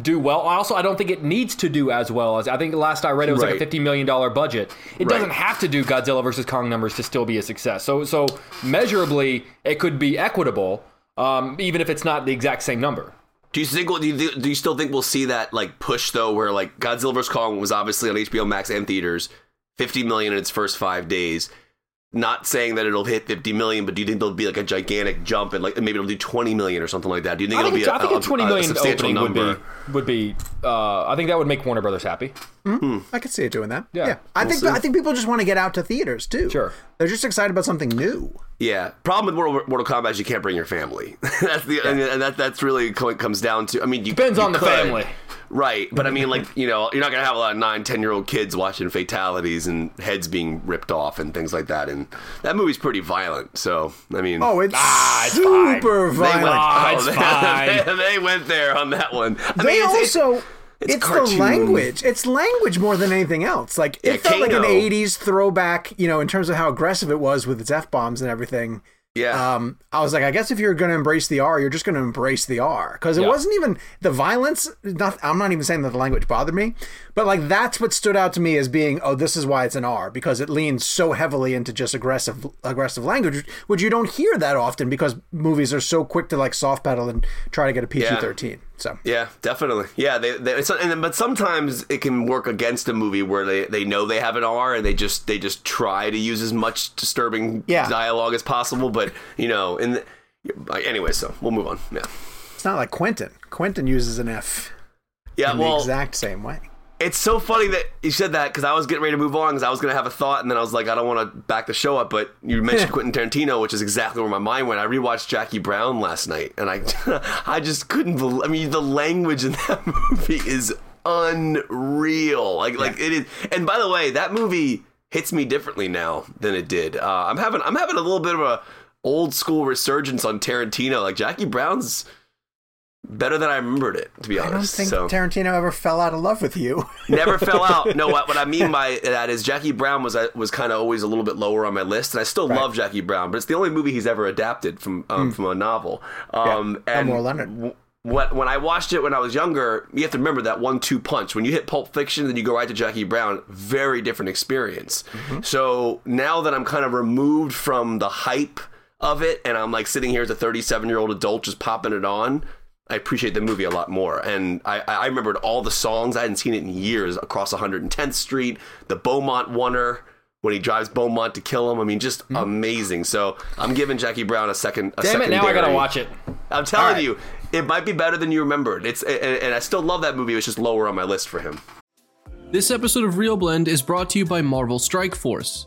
do well. Also, I don't think it needs to do as well as I think last I read it was like a fifty million dollar budget. It Right. doesn't have to do Godzilla versus Kong numbers to still be a success. So, so measurably, it could be equitable, um, even if it's not the exact same number. Do you think? Do you, do you still think we'll see that like push though, where like Godzilla vs Kong was obviously on HBO Max and theaters, fifty million in its first five days. Not saying that it'll hit fifty million, but do you think there'll be like a gigantic jump and like maybe it'll do twenty million or something like that? Do you think I it'll think, be a, a, I think a a- twenty a million substantial number? would be would be. Uh, I think that would make Warner Brothers happy. Mm-hmm. I could see it doing that. Yeah, I we'll think see. I think people just want to get out to theaters too. Sure. They're just excited about something new. Yeah. Problem with Mortal, Mortal Kombat is you can't bring your family. <laughs> that's the and, and that that's really comes down to. I mean, you, Depends you on the could, family. right? But I mean, like you know, you're not gonna have a lot of nine, ten year old kids watching fatalities and heads being ripped off and things like that. And that movie's pretty violent. So I mean, Oh, it's Ah, it's super they went, violent. Ah, oh, it's <laughs> they, fine. they went there on that one. I they mean, it's, also it's it's, the cartoon. language. It's language more than anything else. Like it Yeah, felt like an '80s throwback, you know, in terms of how aggressive it was with its f bombs and everything. yeah. Um, I was like, I guess if you're going to embrace the R, you're just going to embrace the R because it Yeah. wasn't even the violence. Not, I'm not even saying that the language bothered me, but like that's what stood out to me as being, oh, this is why it's an R because it leans so heavily into just aggressive, aggressive language, which you don't hear that often because movies are so quick to like soft pedal and try to get a PG-13. So Yeah, definitely. Yeah, they, they it's, and then, but sometimes it can work against a movie where they, they know they have an R and they just they just try to use as much disturbing Yeah. dialogue as possible. But you know, in the, anyway, so we'll move on. Yeah, it's not like Quentin. Quentin uses an F yeah. in Well, the exact same way. It's so funny that you said that because I was getting ready to move on because I was going to have a thought and then I was like, I don't want to back the show up. But you mentioned <laughs> Quentin Tarantino, which is exactly where my mind went. I rewatched Jackie Brown last night and I, <laughs> I just couldn't believe. I mean, the language in <laughs> that movie is unreal. Like, like it is. And by the way, that movie hits me differently now than it did. Uh, I'm having, I'm having a little bit of a old school resurgence on Tarantino. Like Jackie Brown's better than I remembered it, to be honest. I don't think so. Tarantino ever fell out of love with you. <laughs> Never fell out. <laughs> No, what, what I mean by that is Jackie Brown was uh, was kind of always a little bit lower on my list, and I still love Jackie Brown, but it's the only movie he's ever adapted from um, from a novel. Um, Yeah, and Elmore Leonard. w- What, when I watched it when I was younger, you have to remember that one-two punch. When you hit Pulp Fiction, then you go right to Jackie Brown. Very different experience. So now that I'm kind of removed from the hype of it, and I'm like sitting here as a 37 year old adult just popping it on, I appreciate the movie a lot more. And I, I remembered all the songs. I hadn't seen it in years. Across 110th Street, the Beaumont Oneer, when he drives Beaumont to kill him. I mean, just mm-hmm. amazing. So I'm giving Jackie Brown a second. A Damn it! Now I gotta watch it. I'm telling right. you, it might be better than you remembered. It's and, and I still love that movie. It was just lower on my list for him. This episode of Real Blend is brought to you by Marvel Strike Force.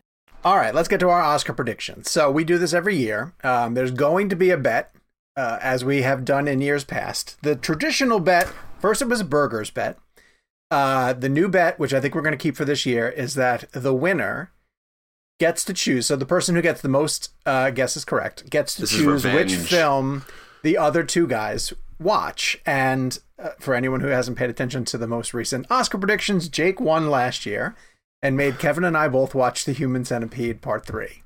All right, let's get to our Oscar predictions. So we do this every year. Um, there's going to be a bet, uh, as we have done in years past. The traditional bet, first it was a burgers bet. Uh, the new bet, which I think we're going to keep for this year, is that the winner gets to choose. So the person who gets the most uh, guesses correct gets to This choose which film the other two guys watch. And uh, for anyone who hasn't paid attention to the most recent Oscar predictions, Jake won last year and made Kevin and I both watch The Human Centipede Part 3.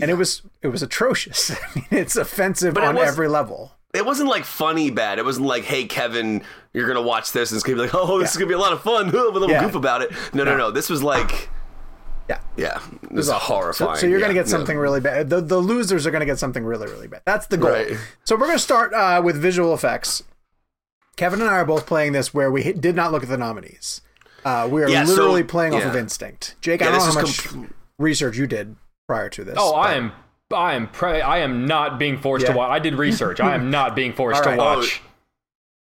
and it was it was atrocious. <laughs> I mean, it's offensive But it on was- every level. It wasn't like funny bad. It wasn't like, hey Kevin, you're gonna watch this and it's gonna be like, <laughs> oh, this is gonna be a lot of fun <laughs> with a little Yeah. goof about it. No, no, no. This was like, Yeah. yeah, this is So, horrifying. so you're going to Yeah, get no. something really bad. The, the losers are going to get something really, really bad. That's the goal. Right. So we're going to start uh, with visual effects. Kevin and I are both playing this where we did not look at the nominees. Uh, we are Yeah, so- literally playing off of instinct. Jake, Yeah, I don't know how much com- research you did prior to this. Oh, I am. I am. Pre- I am not being forced Yeah. to watch. I did research. I am not being forced All to watch.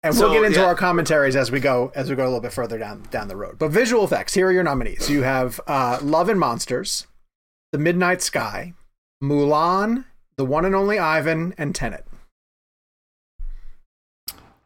And So, we'll get into yeah. our commentaries as we go as we go a little bit further down down the road. But visual effects, here are your nominees. You have uh, Love and Monsters, The Midnight Sky, Mulan, The One and Only Ivan, and Tenet.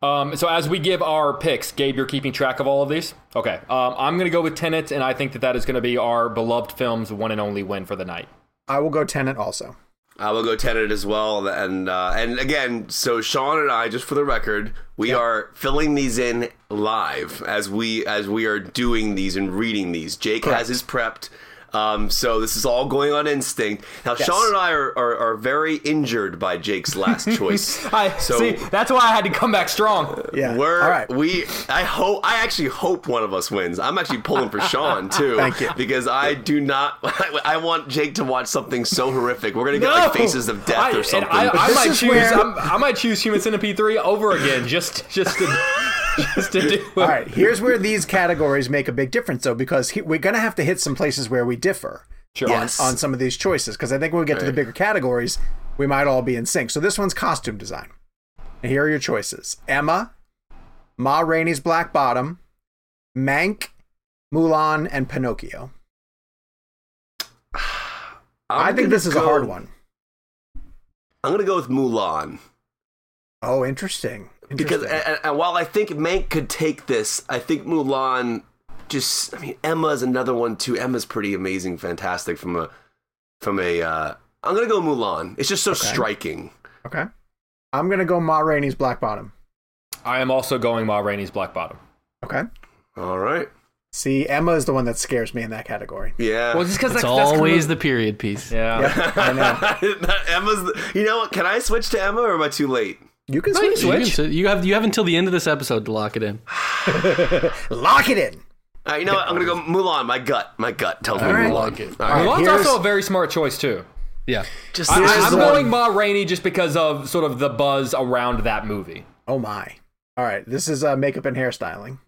Um, so as we give our picks, Gabe, you're keeping track of all of these. Okay. Um, I'm going to go with Tenet, and I think that that is going to be our beloved film's one and only win for the night. I will go Tenet also. I will go Tenet as well, and uh, and again, so Sean and I, just for the record, we are filling these in live as we as we are doing these and reading these. Jake Correct. has his prepped, um, so this is all going on instinct. Now, Yes. Sean and I are, are are very injured by Jake's last <laughs> choice. I So- see. That's why I had to come back strong. Yeah. We're All right. we I hope I actually hope one of us wins. I'm actually pulling for Sean <laughs> too. Thank you. Because I do not <laughs> I want Jake to watch something so horrific. We're gonna get like faces of death I, or something. I, I This might is choose. where- I'm, I might choose Human Centipede three over again, just just to just to do. It. All right, here's where these categories make a big difference, though, because he, we're going to have to hit some places where we differ Sure. on, Yes. on some of these choices. Because I think when we get to the bigger categories, we might all be in sync. So this one's costume design. And here are your choices: Emma, Ma Rainey's Black Bottom, Mank, Mulan, and Pinocchio. I I'm think this is a hard one. I'm gonna go with Mulan Oh, interesting. Because and, and while I think Mank could take this, I think Mulan just. I mean, Emma's another one too. Emma's pretty amazing, fantastic from a from a. Uh, I'm gonna go Mulan. It's just so striking. okay, I'm gonna go Ma Rainey's Black Bottom. I am also going Ma Rainey's Black Bottom. Okay. All right. See, Emma is the one that scares me in that category. Yeah. Well, just because It's always the period piece. yeah. I know. <laughs> Emma's. The, you know what? Can I switch to Emma or am I too late? You can No, you switch. You, can Switch? you have you have until the end of this episode to lock it in. <laughs> Lock it in. Uh, you know what? I'm gonna go Mulan. My gut. My gut tells me All right. Mulan. Lock it. All right. Mulan's here's- also a very smart choice too. Yeah. Just I, I'm going one- Ma Rainey just because of sort of the buzz around that movie. Oh my. All right, this is uh, makeup and hairstyling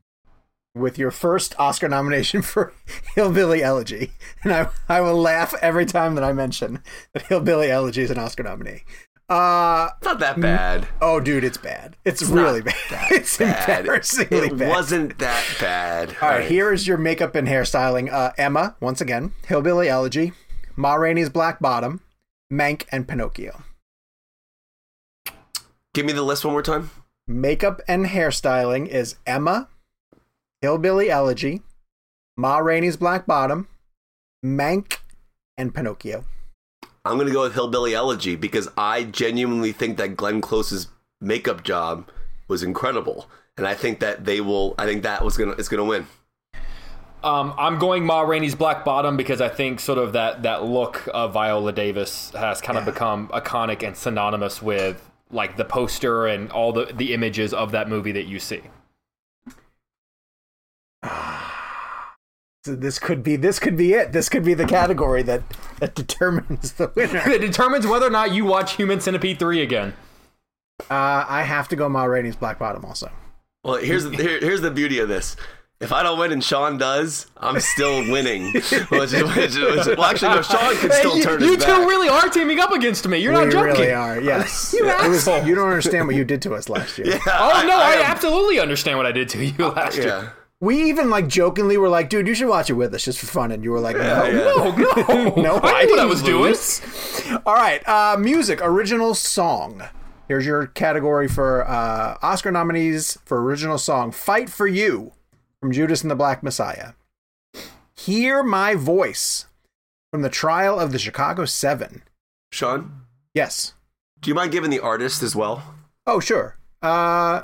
with your first Oscar nomination <laughs> for Hillbilly Elegy. And I, I will laugh every time that I mention that Hillbilly Elegy is an Oscar nominee. Uh, It's not that bad. oh, dude, it's bad. It's, really bad. <laughs> It's Bad. embarrassingly It bad. wasn't that bad. All right, here is your makeup and hairstyling. Uh, Emma, once again, Hillbilly Elegy, Ma Rainey's Black Bottom, Mank, and Pinocchio. Give me the list one more time. Makeup and hairstyling is Emma, Hillbilly Elegy, Ma Rainey's Black Bottom, Mank, and Pinocchio. I'm gonna go with Hillbilly Elegy because I genuinely think that Glenn Close's makeup job was incredible, and I think that they will. I think that was gonna. It's gonna win. Um, I'm going Ma Rainey's Black Bottom because I think sort of that that look of Viola Davis has kind of become iconic and synonymous with like the poster and all the the images of that movie that you see. So this could be this could be it. This could be the category that that determines the winner. It determines whether or not you watch Human Centipede 3 again. Uh, I have to go Ma Rainey's Black Bottom also. Well, here's here, here's the beauty of this. If I don't win and Sean does, I'm still winning. <laughs> which is, which is, which well, actually, no. Sean can still you, turn you his two back. really are teaming up against me. You're we not joking. really are. Yes. <laughs> You It was- asshole. you don't understand what you did to us last year. <laughs> Oh no, I, am- absolutely understand what I did to you last year. Yeah. We even like jokingly were like, "Dude, you should watch it with us just for fun," and you were like, "No, yeah. No, no, <laughs> no, I knew what I was doing. lose. All right, uh, music, original song. Here's your category for uh, Oscar nominees for original song: "Fight for You" from Judas and the Black Messiah. "Hear My Voice" from the Trial of the Chicago Seven. Sean, Yes. do you mind giving the artist as well? Oh, sure. Uh,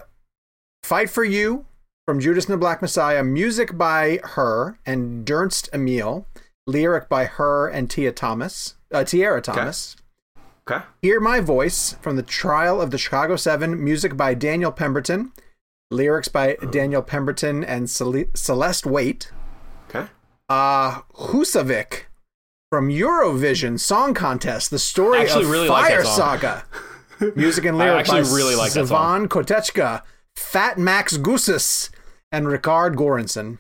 "Fight for You" from Judas and the Black Messiah. Music by her and Dernst Emile. lyric by her and Tia Thomas, uh, Tiara Thomas. Okay. Hear My Voice from the Trial of the Chicago Seven, music by Daniel Pemberton, lyrics by Daniel Pemberton and Cele- Celeste Waite. Okay. Uh, Husavik from Eurovision Song Contest, the story of really like Fire song. Saga. <laughs> Music and I lyric by really like. Savan Kotecha, Fat Max Gsus, and Rickard Göransson.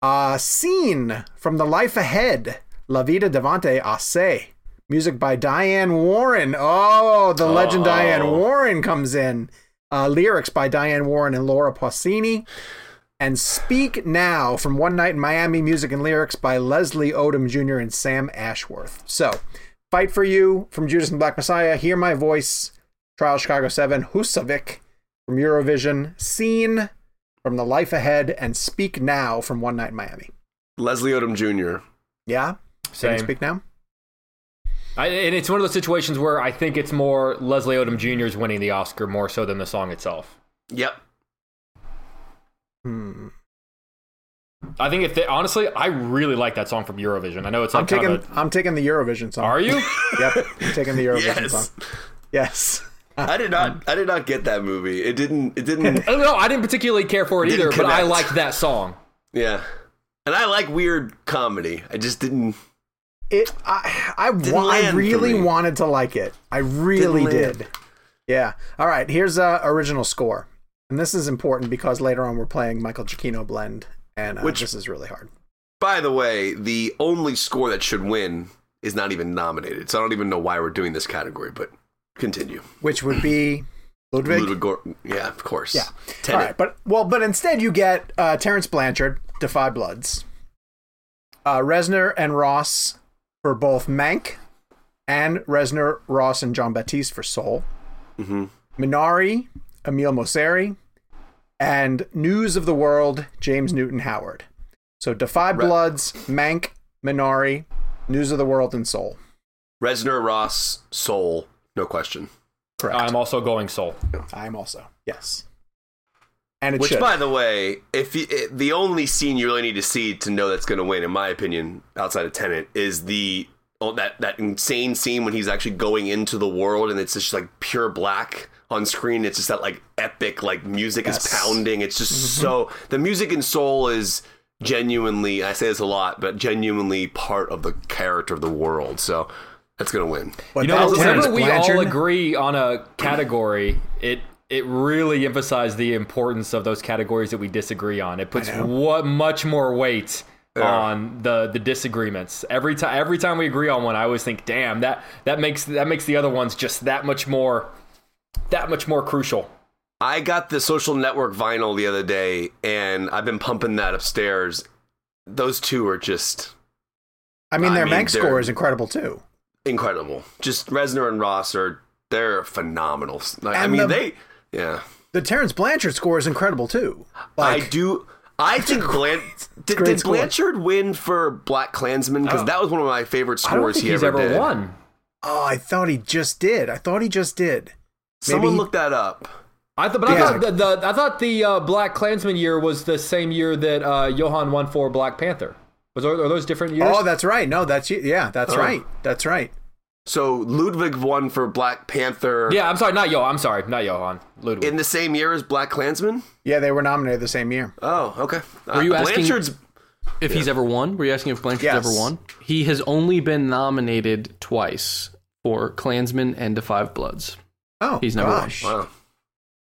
Uh, Seen from The Life Ahead, La Vida Devante Asse. Music by Diane Warren. Oh, the legend Diane Warren comes in. Uh, lyrics by Diane Warren and Laura Pausini. And Speak Now from One Night in Miami, music and lyrics by Leslie Odom Jr. and Sam Ashworth. So, Fight for You from Judas and Black Messiah, Hear My Voice, Trial Chicago 7, Husavik from Eurovision, Seen from The Life Ahead, and Speak Now from One Night in Miami. Leslie Odom Jr. Yeah? Can Same. you speak now? I, and it's one of those situations where I think it's more Leslie Odom Jr.'s winning the Oscar more so than the song itself. Yep. Hmm. I think if they, honestly, I really like that song from Eurovision. I know it's I'm like kind taking of I'm taking the Eurovision song. Are you? <laughs> Yep, I'm taking the <laughs> Eurovision Yes. song. Yes. I did not. I did not get that movie. It didn't. It didn't. I don't know. I didn't particularly care for it Didn't either, but I liked that song. yeah. And I like weird comedy. I just didn't. It I I, wa- I really wanted to like it. I really Didn't did. Yeah. All right, here's a original score. And this is important because later on we're playing Michael Giacchino blend and uh, Which- this is really hard. By the way, the only score that should win is not even nominated. So I don't even know why we're doing this category. But continue. Which would be <clears throat> Ludwig. Ludwig Gor- Yeah, of course. Yeah. Tenet. All right, but well, but instead you get uh, Terence Blanchard, Da 5 Bloods, uh, Reznor and Ross for both Mank, and Reznor, Ross, and Jon Batiste for Soul. Mm-hmm. Minari, Emile Mosseri, and News of the World, James Newton Howard. So Da 5 Bloods, Mank, Minari, News of the World, and Soul. Reznor, Ross, Soul, no question. Correct. I'm also going Soul. I'm also yes. And it Which, should. by the way, if you, it, the only scene you really need to see to know that's going to win, in my opinion, outside of Tenet, is the oh, that that insane scene when he's actually going into the world and it's just like pure black on screen. It's just that like epic like music Yes. is pounding. It's just mm-hmm. so the music in Soul is genuinely. I say this a lot, but genuinely part of the character of the world. So that's going to win. But You know, whenever we all agree on a category, it it really emphasizes the importance of those categories that we disagree on. It puts what much more weight on the the disagreements. Every time every time we agree on one, I always think, "Damn, that that makes that makes the other ones just that much more that much more crucial." I got the social network vinyl the other day, and I've been pumping that upstairs. Those two are just I mean, I their mean, Mank score is incredible too. Incredible. Just Reznor and Ross are they're phenomenal. Like, I mean, the- they yeah. The Terence Blanchard score is incredible too. Like, I do. I think Blan- did, did. Blanchard win for Black Klansman because that was one of my favorite I don't scores think he he's ever, ever did. won. Oh, I thought he just did. I thought he just did. Someone he- look that up. I th- but I thought the, the I thought the uh, Black Klansman year was the same year that uh, Johan won for Black Panther. Was are, are those different years? Oh, that's right. No, that's you. Yeah, that's Oh. right. That's right. So Ludwig won for Black Panther yeah. I'm sorry, not Yo. I'm sorry, not Johan. Ludwig. in the same year as Black Klansman. Yeah, they were nominated the same year. Oh, okay. Were you Uh, asking- Blanchard's? If he's ever won, were you asking if Blanchard's Yes. ever won? He has only been nominated twice for Klansman and Da Five Bloods. Oh, He's never won. Wow.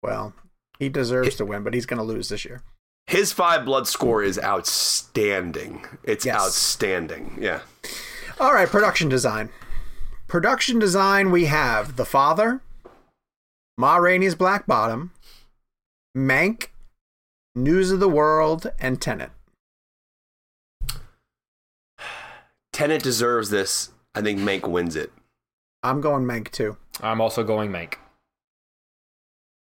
Well, he deserves to win, but he's going to lose this year. His five blood score is outstanding. It's Yes. outstanding. Yeah. All right, production design. Production design, we have The Father, Ma Rainey's Black Bottom, Mank, News of the World, and Tenet. Tenet deserves this. I think Mank wins it. I'm going Mank too. I'm also going Mank.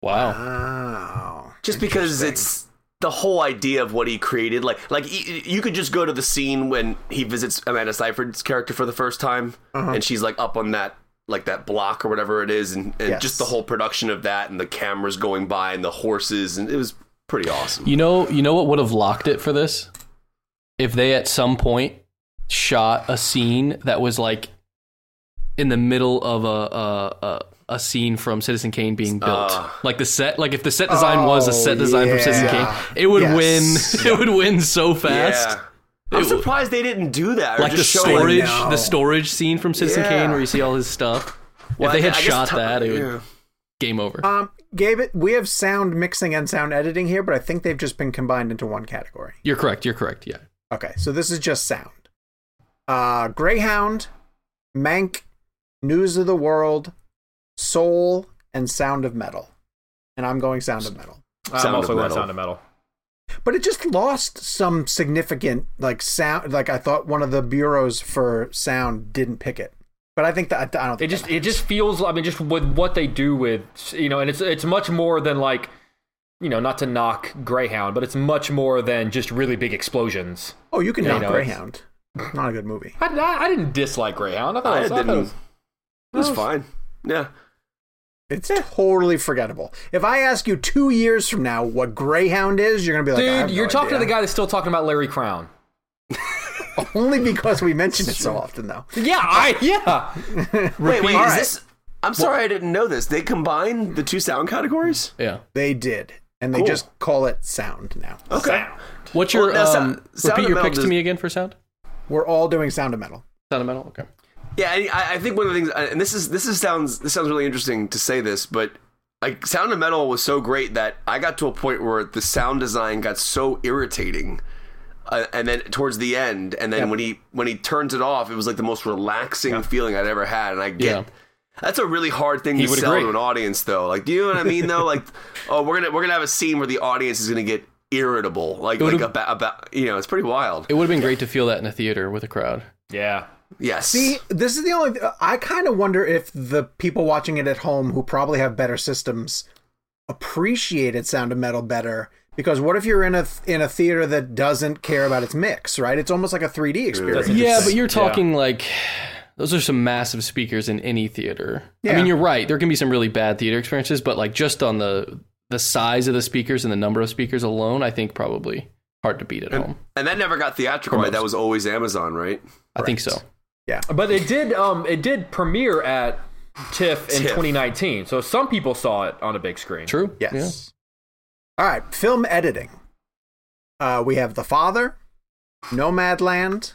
Wow. Wow. Just because it's the whole idea of what he created. Like, like y- you could just go to the scene when he visits Amanda Seyfried's character for the first time, Uh-huh. and she's like up on that like that block or whatever it is, and, and Yes. just the whole production of that, and the cameras going by, and the horses, and it was pretty awesome. You know, you know what would have locked it for this? If they at some point shot a scene that was like in the middle of a a, a, a scene from Citizen Kane being built. Uh. like the set, like if the set design was a set Oh, design from Citizen. Kane, it would Yes. win. <laughs> It would win so fast. Yeah. I'm It- surprised they didn't do that. Like the just show, storage, know. the storage scene from Citizen Yeah. Kane where you see all his stuff. Well, if they had I guess shot Tom- that, it would game over. Um, Gabe, we have sound mixing and sound editing here, but I think they've just been combined into one category. you're correct. You're correct. Yeah. Okay, so this is just sound. Uh, Greyhound, Mank, News of the World, Soul, and Sound of Metal. And I'm going Sound of Metal. I'm also going Sound of Metal. But it just lost some significant like sound. Like I thought one of the bureaus for sound didn't pick it. But I think that I don't. It just it just feels. I mean, just with what they do with you know, and it's it's much more than like you know, not to knock Greyhound, but it's much more than just really big explosions. Oh, you can Yeah, knock you know, it's- Greyhound. Not a good movie. I, I, I didn't dislike Greyhound. I thought, I it was, I thought it didn't. was, It was fine. Yeah. It's totally forgettable. If I ask you two years from now what Greyhound is, you're gonna be like, I have dude. no You're talking to the guy that's still talking about Larry Crowne. <laughs> Only because we mention it so often, though. Yeah, I yeah. Wait, wait. All is right. this? I'm sorry, I didn't know this. They combined the two sound categories. Yeah. They did, and they Cool. just call it sound now. Okay. What's your Well, um, Sound- Sound repeat of your Metal picks to me again for sound? We're all doing sound of metal. Sound of metal. Okay. Yeah, I, I think one of the things, and this is this is sounds this sounds really interesting to say this, but like Sound of Metal was so great that I got to a point where the sound design got so irritating. Uh, and then towards the end, and then when he when he turns it off, it was like the most relaxing feeling I'd ever had. And I get Yeah. that's a really hard thing He to would sell agree. to an audience, though. Like, do you know what I mean? Though, like, <laughs> oh, we're gonna we're gonna have a scene where the audience is gonna get irritable, like like about about you know, it's pretty wild. It would have been great to feel that in a theater with a crowd. Yeah. Yes. See, this is the only. I kind of wonder if the people watching it at home, who probably have better systems, appreciated sound of metal better. Because what if you're in a in a theater that doesn't care about its mix, right? It's almost like a 3D experience. Yeah, but you're yeah. talking like those are some massive speakers in any theater. I mean, you're right. There can be some really bad theater experiences, but like just on the the size of the speakers and the number of speakers alone, I think probably hard to beat at home. and that never got theatrical, right? That was always Amazon, right? I think so. But it did um it did premiere at TIFF in TIFF. 2019. So some people saw it on a big screen. True. Yes. All right, film editing. Uh, we have The Father, Nomadland,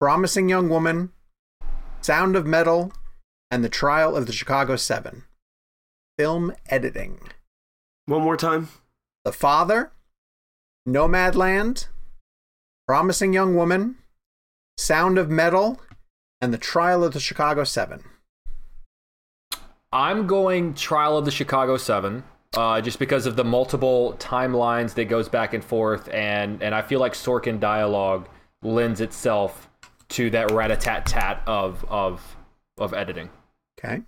Promising Young Woman, Sound of Metal, and The Trial of the Chicago Seven. Film editing. One more time. The Father, Nomadland, Promising Young Woman, Sound of Metal, and The Trial of the Chicago Seven. I'm going Trial of the Chicago Seven, uh, just because of the multiple timelines that goes back and forth, and and I feel like Sorkin dialogue lends itself to that rat a tat tat of of of editing. Okay.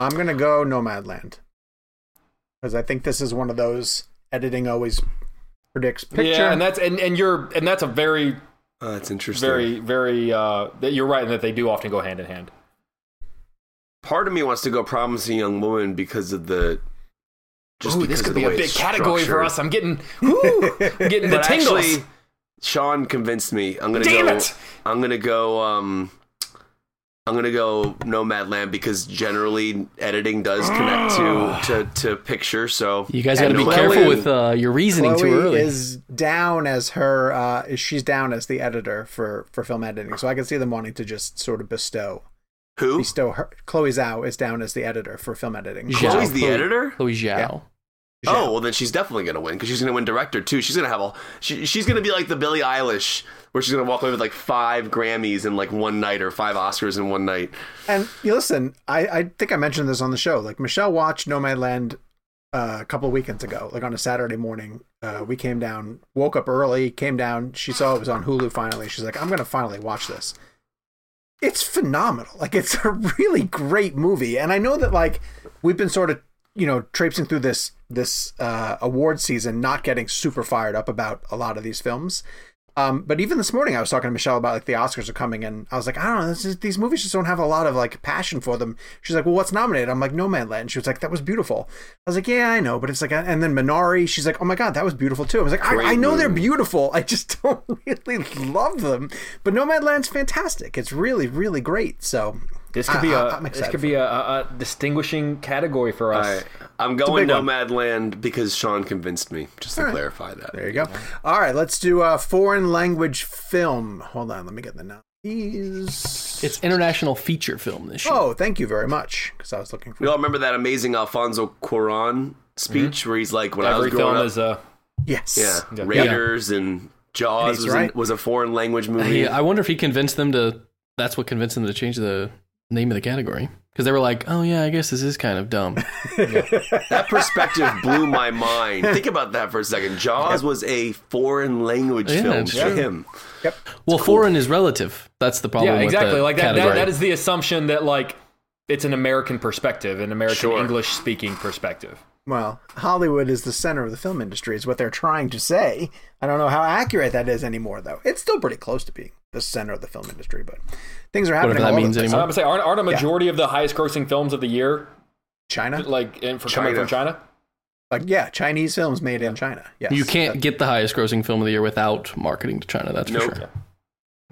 I'm going to go Nomadland. Because I think this is one of those editing always predicts picture. Yeah, and that's and, and you're and that's a very Oh, that's interesting. very very uh you're right in that they do often go hand in hand. Part of me wants to go promising young woman because of the. Just Ooh, this could be a big category for us. I'm getting, woo, I'm getting <laughs> the But tingles. actually, Sean convinced me. I'm gonna Damn go. it! I'm gonna go. Um, I'm gonna go Nomad Nomadland because generally editing does connect to <sighs> to to picture. So You guys got to be Chloe- careful with uh, your reasoning Chloe too early. is down as her. Uh, she's down as the editor for for film editing, so I can see them wanting to just sort of bestow who? bestow her. Chloe Zhao is down as the editor for film editing. Zhao. Chloe's the Chloe- editor. Chloe Zhao. Oh well, then she's definitely gonna win because she's gonna win director too. She's gonna have a. She, she's gonna be like the Billie Eilish, where she's gonna walk away with like five Grammys in like one night or five Oscars in one night. And you listen, I, I think I mentioned this on the show. Like Michelle watched Nomadland uh, a couple of weekends ago, like on a Saturday morning. Uh, we came down, woke up early, came down. She saw it was on Hulu finally. She's like, I'm going to finally watch this. It's phenomenal. Like, it's a <laughs> really great movie. And I know that, like, we've been sort of, you know, traipsing through this this uh, award season, not getting super fired up about a lot of these films. Um, but even this morning, I was talking to Michelle about like the Oscars are coming, and I was like, I don't know, this is, these movies just don't have a lot of like passion for them. She's like, Well, what's nominated? I'm like, Nomadland. She was like, That was beautiful. I was like, Yeah, I know, but it's like, and then Minari. She's like, Oh my god, that was beautiful too. I was like, I, I know they're beautiful. I just <laughs> don't really love them. But Nomadland's fantastic. It's really, really great. So This could I- be I- a ah, I'm this could be a, a, a distinguishing category for us. All right. I'm going big one. Nomadland because Sean convinced me. Just to All right. clarify that. There you go. All right, let's do a foreign language film. Hold on, let me get the nominees. It's international feature film this year. Oh, thank you very much. Because I was looking for We all remember that amazing Alfonso Cuarón speech mm-hmm. where he's like, "When I was growing film up, is a yes. yeah, Yeah. Raiders and Jaws He's was, right. a, was a foreign language movie." Yeah, I wonder if he convinced them to. That's what convinced them to change the name of the category because they were like, "Oh yeah, I guess this is kind of dumb." <laughs> That perspective blew my mind. Think about that for a second. Jaws was a foreign language Yeah, film it's for true. him. well, foreign is relative. That's the problem. yeah, with exactly. the Like that, that. That is the assumption that like it's an American perspective, an American Sure. English speaking perspective. Well, Hollywood is the center of the film industry, is what they're trying to say. I don't know how accurate that is anymore, though. It's still pretty close to being the center of the film industry, but things are happening. Whatever that all over means the place. I'm anymore. gonna say, aren't, aren't a majority of the highest grossing films of the year China, like in, for coming from China? like yeah, Chinese films made in China. Yes, You can't get the highest grossing film of the year without marketing to China. That's for Nope. sure.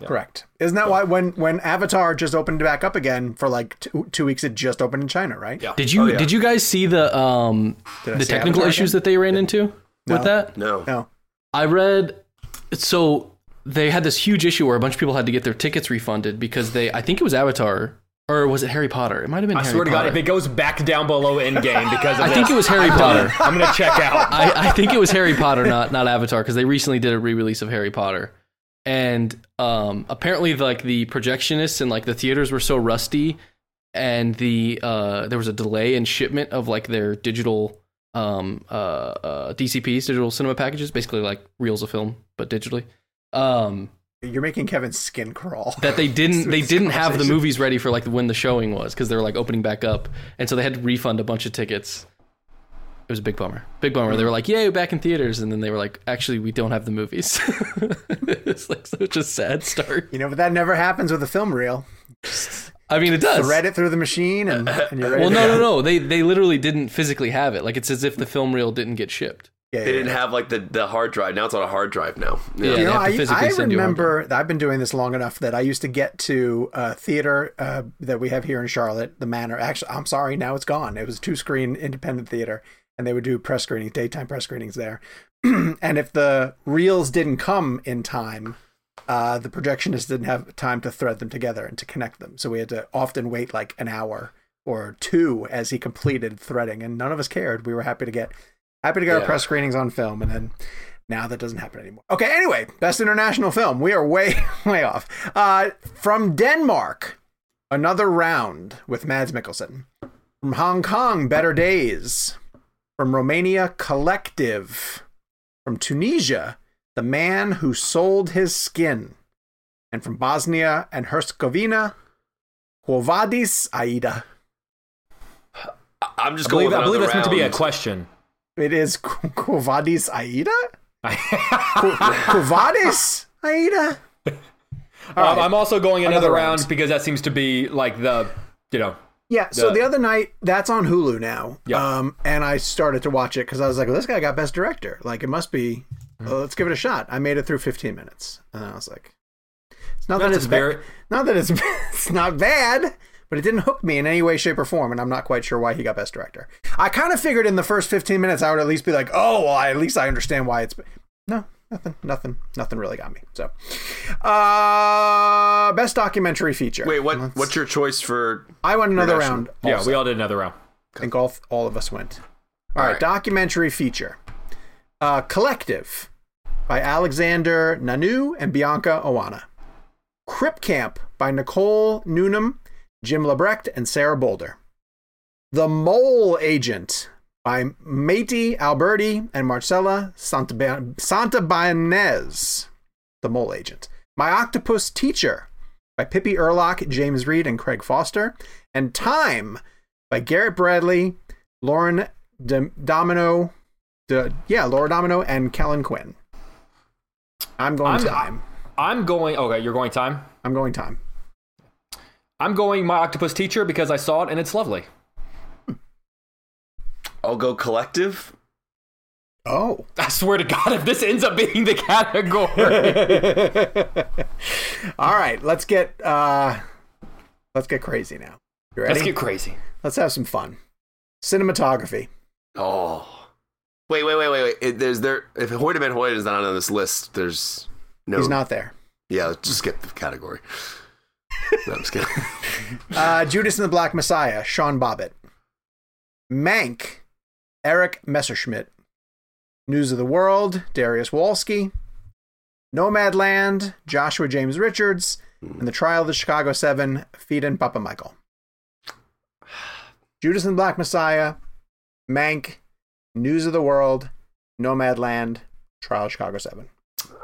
Correct. Isn't that why when when Avatar just opened back up again for like two, two weeks, it just opened in China, right? Yeah. Did you Oh, yeah. did you guys see the um Did the technical issues that they ran into No. with that? No. No. I read so they had this huge issue where a bunch of people had to get their tickets refunded because they I think it was Avatar or was it Harry Potter? It might have been I Harry swear to God, if it goes back down below Endgame because of I think it was Harry Potter. I'm gonna check out. <laughs> I, I think it was Harry Potter, not not Avatar, because they recently did a re-release of Harry Potter, and um, apparently like the projectionists and like the theaters were so rusty, and the uh, there was a delay in shipment of like their digital um, uh, uh, DCPs, digital cinema packages, basically like reels of film but digitally. Um, You're making Kevin's skin crawl. that they <laughs> didn't they didn't have the movies ready for like when the showing was because they were like opening back up and so they had to refund a bunch of tickets. It was a big bummer. Big bummer. They were like yay back in theaters and then they were like actually we don't have the movies. <laughs> It's like such a sad start. You know, but that never happens with a film reel. i mean it does. Thread it through the machine, and, and you're ready. well no no no. They they literally didn't physically have it. Like it's as if the film reel didn't get shipped Yeah, They yeah, didn't have like the, the hard drive. Now it's on a hard drive now. Yeah. You know, I, I send you remember I've been doing this long enough that I used to get to a theater uh, that we have here in Charlotte, the Manor. Actually, I'm sorry, now it's gone. It was a two screen independent theater, and they would do press screenings, daytime press screenings there. <clears throat> and if the reels didn't come in time, uh, the projectionist didn't have time to thread them together and to connect them. So we had to often wait like an hour or two as he completed threading, and none of us cared. We were happy to get happy to go our Yeah. press screenings on film, and then now that doesn't happen anymore. Okay, anyway, best international film. We are way <laughs> way off. Uh, from Denmark, another round with Mads Mikkelsen. From Hong Kong, Better Days. From Romania, Collective. From Tunisia, The Man Who Sold His Skin. And from Bosnia and Herzegovina, Quo Aida. I'm just I going believe, with I believe another that's meant to be a question. It is Quo Aida? <laughs> Quo Aida? Um, I'm also going another, Another round round. because that seems to be like the, you know, Yeah, so The- the other night, that's on Hulu now. Yeah. Um, and I started to watch it because I was like, well, this guy got Best Director. Like, it must be, Mm-hmm. well, let's give it a shot. I made it through 15 minutes. And I was like, it's not that it's very- bad. Not that it's, <laughs> it's not bad, but it didn't hook me in any way, shape, or form. And I'm not quite sure why he got Best Director. I kind of figured in the first 15 minutes, I would at least be like, oh, well, at least I understand why it's. No, nothing, nothing, nothing really got me. So, uh, best documentary feature. Wait, what? Let's- What's your choice for? I went another International. round. yeah, we all did another round. I think all, all of us went. All right, right. documentary feature. Uh, Collective by Alexander Nanau and Bianca Oana. Crip Camp by Nicole Newnham, Jim LeBrecht, and Sara Bolder. The Mole Agent by Maite Alberdi and Marcella Santa Santibáñez. The Mole Agent. My Octopus Teacher by Pippa Ehrlich, James Reed, and Craig Foster. And Time by Garrett Bradley, Lauren D- Domino, D- yeah, Laura Domino, and Kellen Quinn. I'm going I'm- time. I'm going. Okay, you're going time. I'm going time. I'm going my octopus teacher because I saw it and it's lovely. I'll go collective. Oh. I swear to God, if this ends up being the category, <laughs> All right, let's get uh let's get crazy now. You ready? let's get crazy. Let's have some fun. Cinematography. Oh, wait, wait, wait, wait, wait. It, there's there. If Hoyt Van Hoyt is not on this list, there's no. He's not there. Yeah, let's just skip the category. No, I'm just kidding. <laughs> Uh Judas and the Black Messiah, Sean Bobbitt. Mank, Erik Messerschmidt. News of the World, Dariusz Wolski. Nomadland, Joshua James Richards. And The Trial of the Chicago Seven, Phedon Papamichael. <sighs> Judas and the Black Messiah, Mank, News of the World, Nomadland, Trial of Chicago 7.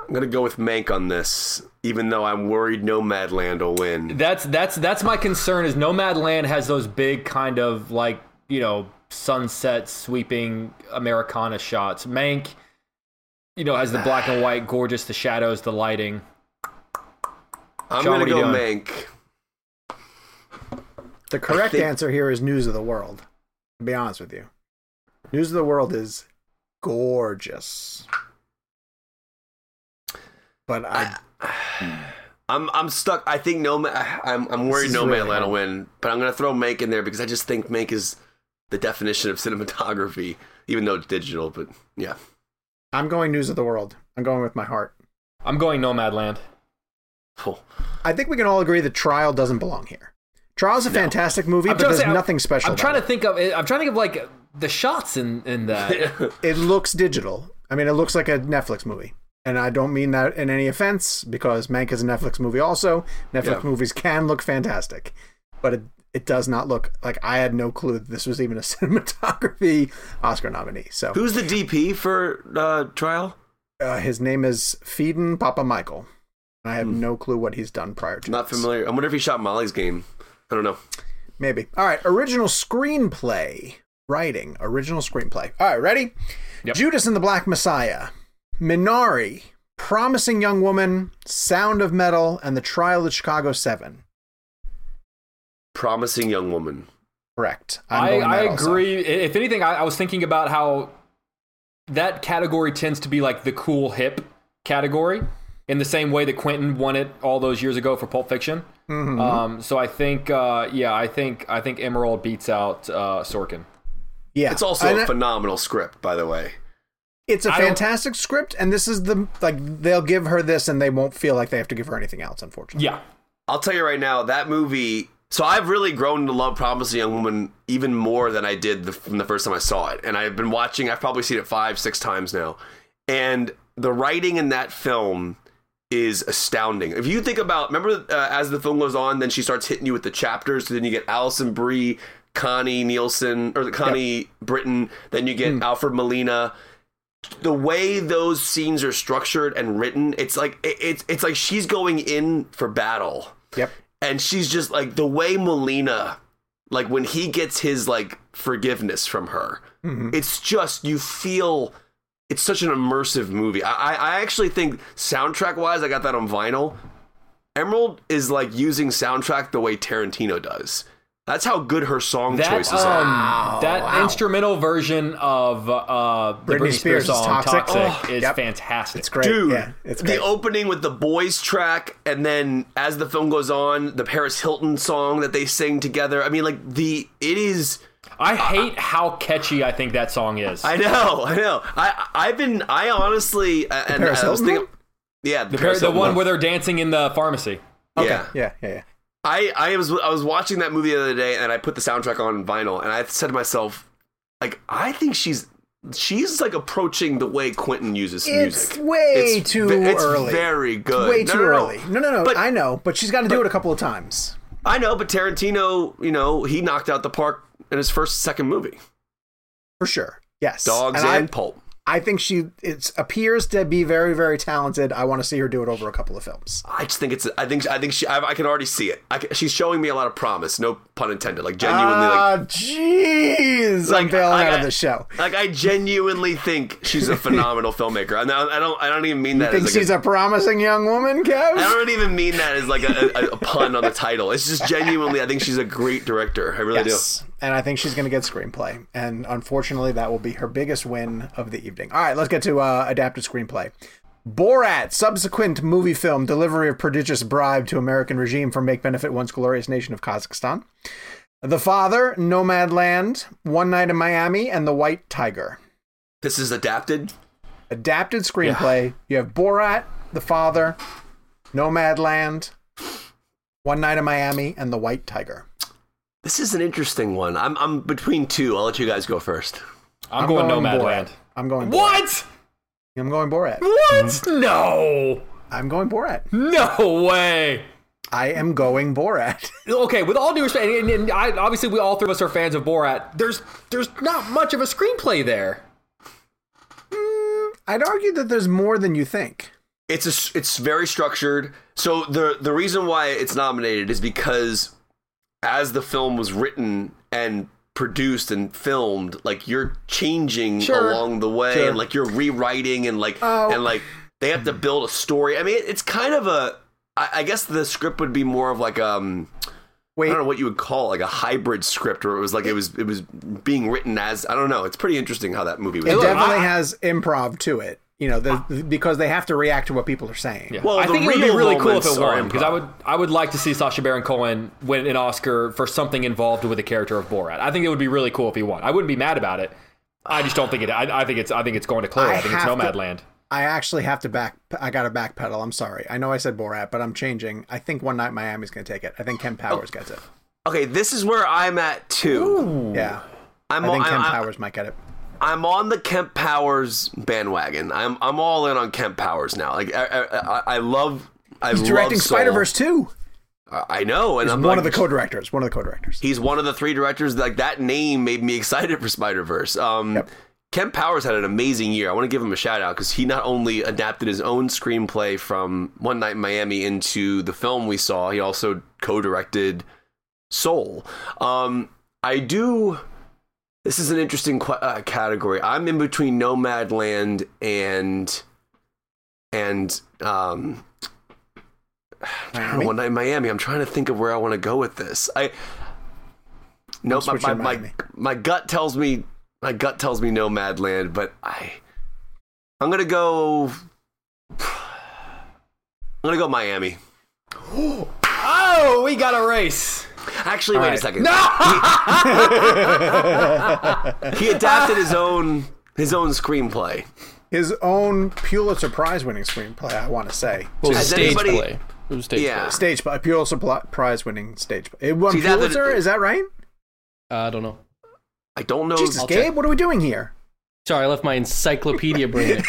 I'm gonna go with Mank on this, even though I'm worried Nomadland will win. That's that's that's my concern. Is Nomadland has those big kind of like you know sunset sweeping Americana shots. Mank, you know, has the black and white, gorgeous, the shadows, the lighting. I'm Sean, gonna what are you go doing? Mank. The correct think- answer here is News of the World. To be honest with you, News of the World is gorgeous. But I, <sighs> I'm I'm stuck. I think no. <sighs> I'm I'm worried is Nomadland really hard. will win, but I'm gonna throw Mank in there because I just think Mank is the definition of <laughs> cinematography, even though it's digital. But yeah, I'm going News of the World. I'm going with my heart. I'm going Nomadland. Oh. I think we can all agree that Trial doesn't belong here. Trial's a fantastic movie, I'm but trying to there's say, I'm- nothing special. I'm about trying to it. think of. I'm trying to think of like the shots in in that. <laughs> It looks digital. I mean, it looks like a Netflix movie. And I don't mean that in any offense because Mank is a Netflix movie also. Netflix Yeah. movies can look fantastic, but it, it does not look like I had no clue that this was even a <laughs> cinematography Oscar nominee. So Who's the DP for uh, Trial? uh, his name is Phedon Papamichael. I have no clue what he's done prior to. Not this. familiar. I wonder if he shot Molly's game. I don't know. Maybe. All right. Original screenplay. Writing. Original screenplay. All right. Ready? Yep. Judas and the Black Messiah. Minari. Promising Young Woman. Sound of Metal. And The Trial of the Chicago Seven. Promising young woman. Correct. I'm I, going I that also. agree. If anything, I, I was thinking about how that category tends to be like the cool hip category, in the same way that Quentin won it all those years ago for Pulp Fiction. Mm-hmm. Um, so I think, uh, yeah, I think I think Emerald beats out uh, Sorkin. Yeah. It's also And a phenomenal script, by the way. It's a I don't- fantastic script, and this is the like they'll give her this, and they won't feel like they have to give her anything else. Unfortunately, Yeah, I'll tell you right now, that movie. So I've really grown to love Promising Young Woman even more than I did the, from the first time I saw it, and I've been watching. I've probably seen it five, six times now, and the writing in that film is astounding. If you think about, remember uh, as the film goes on, then she starts hitting you with the chapters. So then you get Alison Brie, Connie Nielsen, or Connie Britton. Then you get Alfred Molina the way those scenes are structured and written, it's like it, it's it's like she's going in for battle, Yep. and she's just like the way Molina, like when he gets his like forgiveness from her, mm-hmm. it's just you feel. It's such an immersive movie. I I actually think soundtrack wise, I got that on vinyl. Emerald is like using soundtrack the way Tarantino does. That's how good her song that choices um, are. that instrumental version of uh, the Britney Britney, Spears, Spears' song Toxic. "Toxic" Oh, is yep. fantastic. It's great. Dude, yeah, it's the opening with the boys track, and then as the film goes on, the Paris Hilton song that they sing together. I mean, like the it is. I hate how catchy I think that song is. I know, I know. I I've been. I honestly uh, and Paris I was Hilton thinking. Yeah, the, Paris the one where they're dancing in the pharmacy. Yeah, yeah, yeah, yeah. I I was I was watching that movie the other day, and I put the soundtrack on vinyl, and I said to myself, like, I think she's she's like approaching the way Quentin uses music. It's music. way It's too ve- it's early. very good. Way No, too no, no. early. No, no, no. But- I know, but she's got to do it a couple of times. I know, but Tarantino, you know, he knocked out the park in his first second movie, For sure. Yes. Dogs and and, I, Pulp. I think she it appears to be very very talented. I want to see her do it over a couple of films. I just think it's. I think. I think she. I, I can already see it. I she's showing me a lot of promise. No pun intended. Like genuinely. like, Ah, jeez, I'm Like, bailing like, out I- of the show. like I genuinely think she's a <laughs> phenomenal filmmaker. And I, I don't. I don't even mean that. Think as like she's a promising young woman, Kev? I don't even mean that as like a, a, a pun on the title. It's just genuinely. I think she's a great director. I really Yes. And I think she's going to get screenplay. And unfortunately, that will be her biggest win of the evening. All right, let's get to uh, adapted screenplay. Borat, subsequent movie film, delivery of prodigious bribe to American regime for make benefit once glorious nation of Kazakhstan. The Father, Nomadland, One Night in Miami, and The White Tiger. This is adapted. Adapted screenplay. You have Borat, The Father, Nomadland, One Night in Miami, and The White Tiger. This is an interesting one. I'm. I'm between two. I'll let you guys go first. I'm, going, Borat. Nomadland. I'm going Borat. What? I'm going Borat. What? Mm-hmm. No. I'm going Borat. No way. I am going Borat. <laughs> Okay, with all due respect, and, and I, obviously we all three of us are fans of Borat. There's there's not much of a screenplay there. Mm, I'd argue that there's more than you think. It's a. It's very structured. So the the reason why it's nominated is because as the film was written and produced and filmed, like you're changing Sure. along the way, Sure. and like you're rewriting and like Oh. and like they have to build a story. I mean, it's kind of a. I, I guess the script would be more of like um. Wait, I don't know what you would call it, like a hybrid script, or it was like it was it was being written as I don't know. It's pretty interesting how that movie was. it definitely I- has improv to it. You know, the, ah. because they have to react to what people are saying. Yeah. Well, I think it would be really cool if it are won because I would I would like to see Sacha Baron Cohen win an Oscar for something involved with the character of Borat. I think it would be really cool if he won. I wouldn't be mad about it. I just don't think it. I, I think it's. I think it's going to Chloe. I, I think it's have to- Nomadland. I actually have to back. I got to backpedal. I'm sorry. I know I said Borat, but I'm changing. I think One Night in Miami's going to take it. I think Kemp oh. Powers gets it. Okay, this is where I'm at too. Yeah, I'm I think on, Kemp I'm, Powers might get it. I'm on the Kemp Powers bandwagon. I'm I'm all in on Kemp Powers now. Like I I, I- I love. I He's love directing. Spider Verse too. I I know, and He's I'm one like, of the co-directors. One of the co-directors. He's one of the three directors. Like that name made me excited for Spider Verse. Um, Yep. Kemp Powers had an amazing year. I want to give him a shout out because he not only adapted his own screenplay from One Night in Miami into the film we saw, he also co-directed Soul. Um, I do. This is an interesting qu- uh, category. I'm in between Nomadland and and um, Miami? One Night in Miami. I'm trying to think of where I want to go with this. I no, my, my, my, my gut tells me my gut tells me Nomadland, but I I'm gonna go. I'm gonna go Miami. <gasps> Oh, we got a race. Actually, wait right. a second. No! <laughs> he adapted his own his own screenplay. His own Pulitzer Prize winning screenplay. I want to say It was a Has stage anybody- play. It was stage Yeah. play. stage play, Pulitzer Prize winning stage. play. It won See, that- Pulitzer. Is that right? Uh, I don't know. I don't know. Jesus, I'll Gabe, check. what are we doing here? Sorry, I left my encyclopedia brain.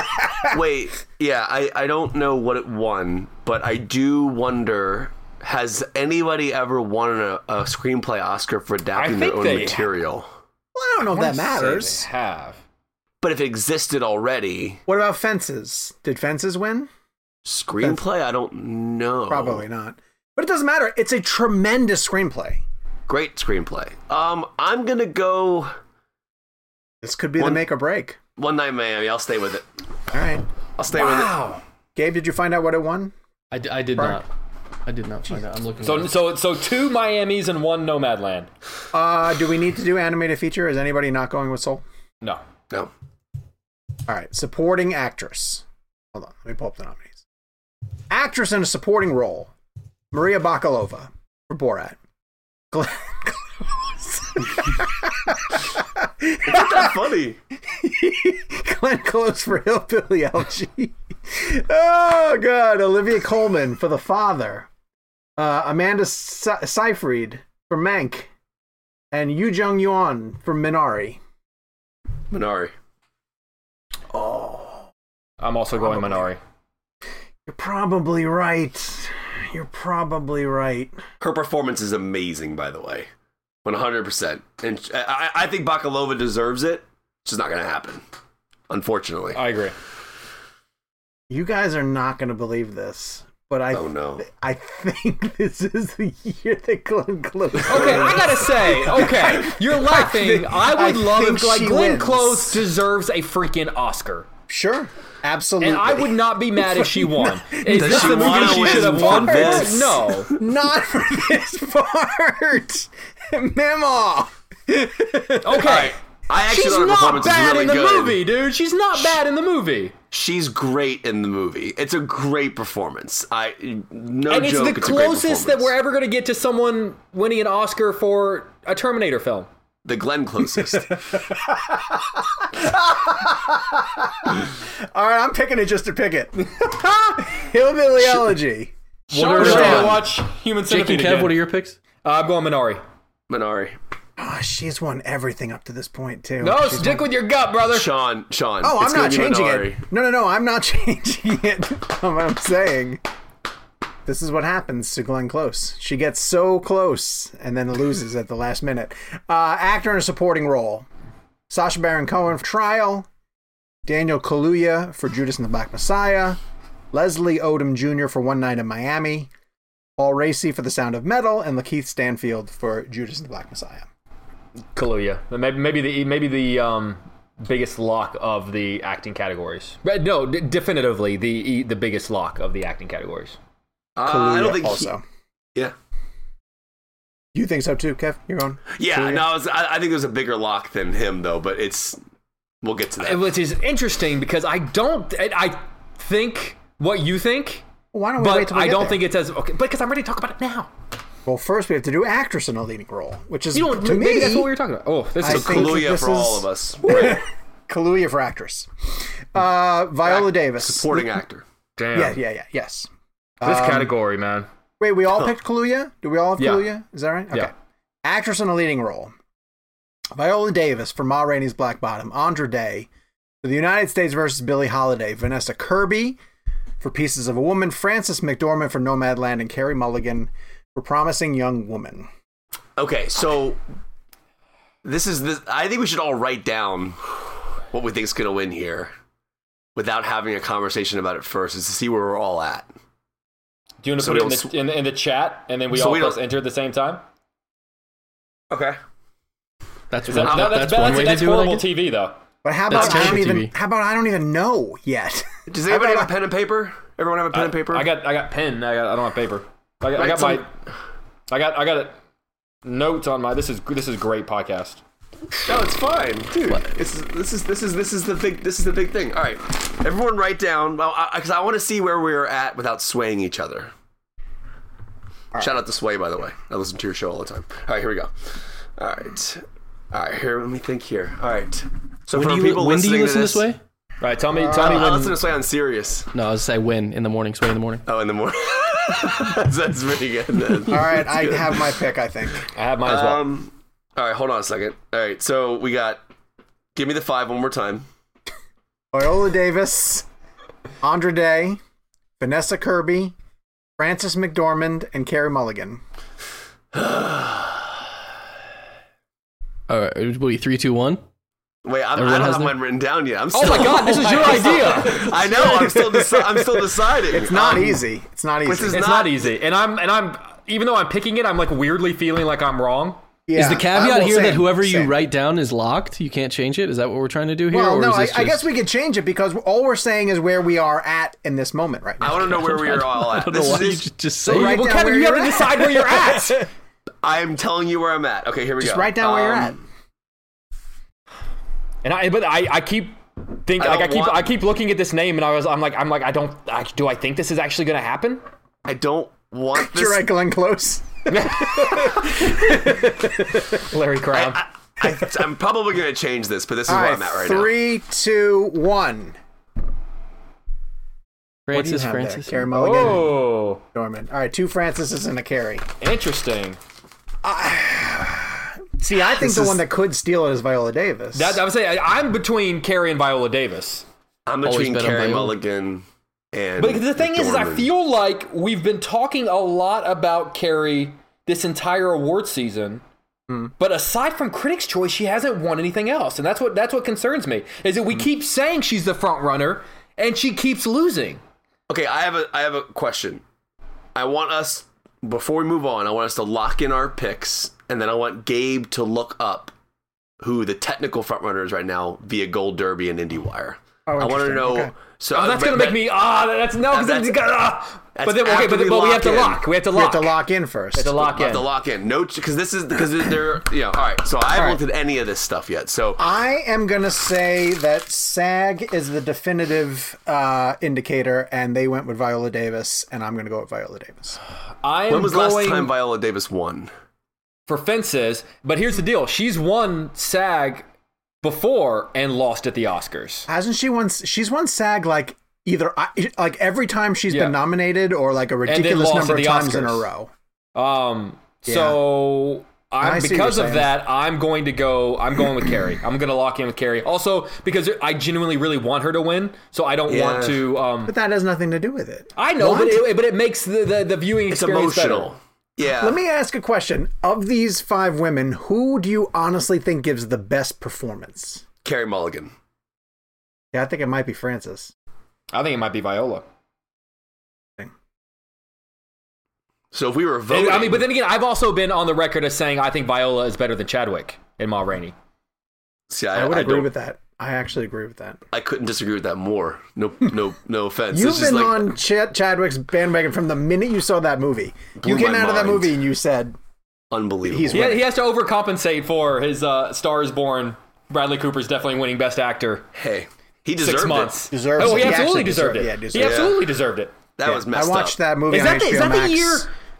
<laughs> Wait, yeah, I, I don't know what it won, but I do wonder has anybody ever won a, a screenplay Oscar for adapting their own they- material? Well, I don't know if that matters. They have. But if it existed already, What about Fences? Did Fences win? screenplay, I don't know. Probably not. But it doesn't matter. It's a tremendous screenplay. Great screenplay. Um, I'm gonna go This could be One- the make or break. One Night in Miami. I'll stay with it. All right. I'll stay with it. Wow. Gabe, did you find out what it won? I, d- I did Right. not. I did not find out. I'm looking. So it so so two Miamis and one Nomadland. Uh, do we need to do animated feature? Is anybody not going with Soul? No. No. All right. Supporting actress. Hold on. Let me pull up the nominees. Actress in a supporting role. Maria Bakalova for Borat. Glenn Close. It's not that funny. <laughs> Glenn Close for Hillbilly Elegy. oh God, Olivia Colman for The Father. Uh, Amanda Se- Seyfried for Mank, and Yuh-jung Youn for Minari. Minari. Oh. I'm also going Minari. You're probably right. You're probably right. Her performance is amazing, by the way. 100%. And I, I I think Bakalova deserves it. It's just not going to happen. Unfortunately. I agree. You guys are not going to believe this, but I Oh, no. I think <laughs> this is the year that Glenn Close. Okay, I gotta say, okay, you're <laughs> laughing. think- I, would I love think if like she Glenn wins. Close deserves a freaking Oscar. Sure, absolutely. And I would not be mad if she <laughs> won. Is Does this she the movie wanna she win should have won this? No. not for this part. Memo. Okay. I actually She's thought her not performance was bad really in the good. movie, dude. She's not bad in the movie. She's great in the movie. It's a great performance. I no and it's joke. the it's a closest that we're ever going to get to someone winning an Oscar for a Terminator film. the Glenn closest. <laughs> All right, I'm picking it just to pick it. Hillbilly Elegy. What are are, going to watch Human Jake Centipede and Kev, again. what are your picks? Uh, I'm going Minari. Minari. Oh, she's won everything up to this point too. No, She's stick won- with your gut, brother. Sean. Sean. Oh, I'm not changing it. No, no, no, I'm not <laughs> changing it. I'm saying this is what happens to Glenn Close. She gets so close and then loses at the last minute. Uh, actor in a supporting role: Sacha Baron Cohen for Trial, Daniel Kaluuya for Judas and the Black Messiah, Leslie Odom Jr. for One Night in Miami, Paul Raci for The Sound of Metal, and Lakeith Stanfield for Judas and the Black Messiah. Kaluuya. Maybe, maybe the maybe the um, biggest lock of the acting categories. But no, d- definitively the the biggest lock of the acting categories. Uh, I don't Kaluuya think he- also. yeah. You think so too, Kev? You're on. Yeah. Kaluuya? No, I, was, I, I think there's a bigger lock than him though, but it's. We'll get to that. Which is interesting because I don't. I I think what you think, Why don't we wait but till we I get don't there? think it's as okay. But Because I'm ready to talk about it now. Well, first we have to do actress in a leading role, which is You know, to maybe me that's what we were talking about. Oh, this I is think Kaluuya this for all of us. <laughs> Right. Kaluuya for actress. Uh, Viola Davis, Supporting actor. damn. Yeah, yeah, yeah, yes. This Um, category, man. Wait, we all picked Kaluuya. Do we all have Yeah. Kaluuya? Is that right? Okay. Yeah. Actress in a leading role: Viola Davis for Ma Rainey's Black Bottom, Andra Day for the United States versus Billie Holiday, Vanessa Kirby for Pieces of a Woman, Frances McDormand for Nomadland, and Carey Mulligan for Promising Young Woman. Okay, so this is this. I think we should all write down what we think is going to win here, without having a conversation about it first, is to see where we're all at. Do you want to So put it in we don't- the, in, the, in the chat and then we So all we press enter at the same time? Okay. That's, that, that- that- that's, that's, one that's, way that's to do horrible guess. TV, though. But how about I don't even? TV. How about I don't even know yet? Does anybody have a pen and paper? Everyone have a pen and paper? I got I got pen. I got I don't have paper. I got, I got some- my I got I got notes on my this is this is great podcast. No, it's fine, dude. This is this is this is this is the big this is the big thing. All right, everyone, write down because I, want to see where we're at without swaying each other. Shout out to Sway, by the way. I listen to your show all the time. All right, here we go. All right, all right. Here, let me think here. All right. So When do you, people when do you listen to this way? All right, tell me Uh, tell me I, I when listen to Sway on Sirius. No, I was say when in the morning. Sway in the morning. Oh, in the morning. <laughs> that's, <laughs> that's pretty good. Then. All right, I good. have my pick. I think. I have mine as well. Um. All right, hold on a second. All right, so we got. Give me the five one more time. Viola Davis, Andra Day, Vanessa Kirby, Frances McDormand, and Carey Mulligan. <sighs> All right, it will be three, two, one. Wait, I'm, I don't have their- mine written down yet. I'm still, oh my god, this is your <laughs> idea. I know. I'm still. Deci- I'm still deciding. It's not Um, easy. It's not easy. This is It's not- not easy. And I'm and I'm even though I'm picking it, I'm like weirdly feeling like I'm wrong. yeah, is the caveat here same, that whoever you write down is locked? You can't change it. Is that what we're trying to do here? Well, or no, is I, this I just- guess we could change it because all we're saying is where we are at in this moment right now. I want to know where we are all <laughs> I at. don't know This why is, just, just say. So well, Kevin, you have to at. decide where you're at. <laughs> I'm telling you where I'm at. Okay, here we Just go. Just write down where you're Um, at. And I but I, I keep think I like I keep want- I keep looking at this name and I was I'm like I'm like I don't I, do I think this is actually going to happen? I don't want <laughs> this. You're right, Glenn Close. <laughs> <laughs> Larry Crowne. I, I, I'm probably going to change this, but this is All where right, I'm at right now. three, two, one. What do you Frances. Frances. Carey Mulligan, oh, Norman. All right, two Frances's and a Carey. interesting. See, I think This the is- one that could steal it is Viola Davis. That I would say I, I'm between Carey and Viola Davis. I'm between Carey Viola. Mulligan and. But the thing is, is I feel like we've been talking a lot about Carey this entire award season, hmm. But aside from Critics' Choice, she hasn't won anything else, and that's what that's what concerns me. Is that we hmm. keep saying she's the front runner, and she keeps losing. Okay, I have a I have a question. I want us before we move on, I want us to lock in our picks, and then I want Gabe to look up who the technical frontrunner is right now via Gold Derby and IndieWire. Oh, I want to know. Okay. So Oh, that's but- gonna make me ah. that's no, because then That's- you got ah. that's But then okay, but, we but we have to in. lock. We have to lock. We lock. have to lock in first. We have to lock I have in. to lock in. No, because this is because they're you know. All right, so I haven't All right. looked at any of this stuff yet. So I am gonna say that SAG is the definitive uh, indicator, and they went with Viola Davis, and I'm gonna go with Viola Davis. I am when was going last time Viola Davis won? For fences, but here's the deal: she's won SAG before and lost at the Oscars. Hasn't she won? She's won SAG like either like every time she's Yeah. been nominated, or like a ridiculous number of times in a row. Um, so I I'm because of that, I'm going to go. I'm going with Carey. I'm going to lock in with Carey. Also, because I genuinely really want her to win, so I don't want to. Um, But that has nothing to do with it. I know, but it, but it makes the, the, the viewing It's experience emotional. better. Yeah. Let me ask a question: Of these five women, who do you honestly think gives the best performance? Carey Mulligan. Yeah, I think it might be Frances. I think it might be Viola. So if we were voting, I mean, but then again, I've also been on the record as saying I think Viola is better than Chadwick in Ma Rainey. see, I, I would I agree don't- with that. I actually agree with that. I couldn't disagree with that more. No, no, no offense. You've It's just been like- on Ch- Chadwick's bandwagon from the minute you saw that movie. You came my out of that movie and you said, unbelievable. He's He, winning. he has to overcompensate for his uh, Star is Born. Bradley Cooper's definitely winning Best Actor. hey, he deserved Six months. it. Deserves oh, it. he He absolutely actually deserved deserved- it. yeah, he deserved it. absolutely deserved it. That was I messed watched up. that movie Is on that the, HBO is that the year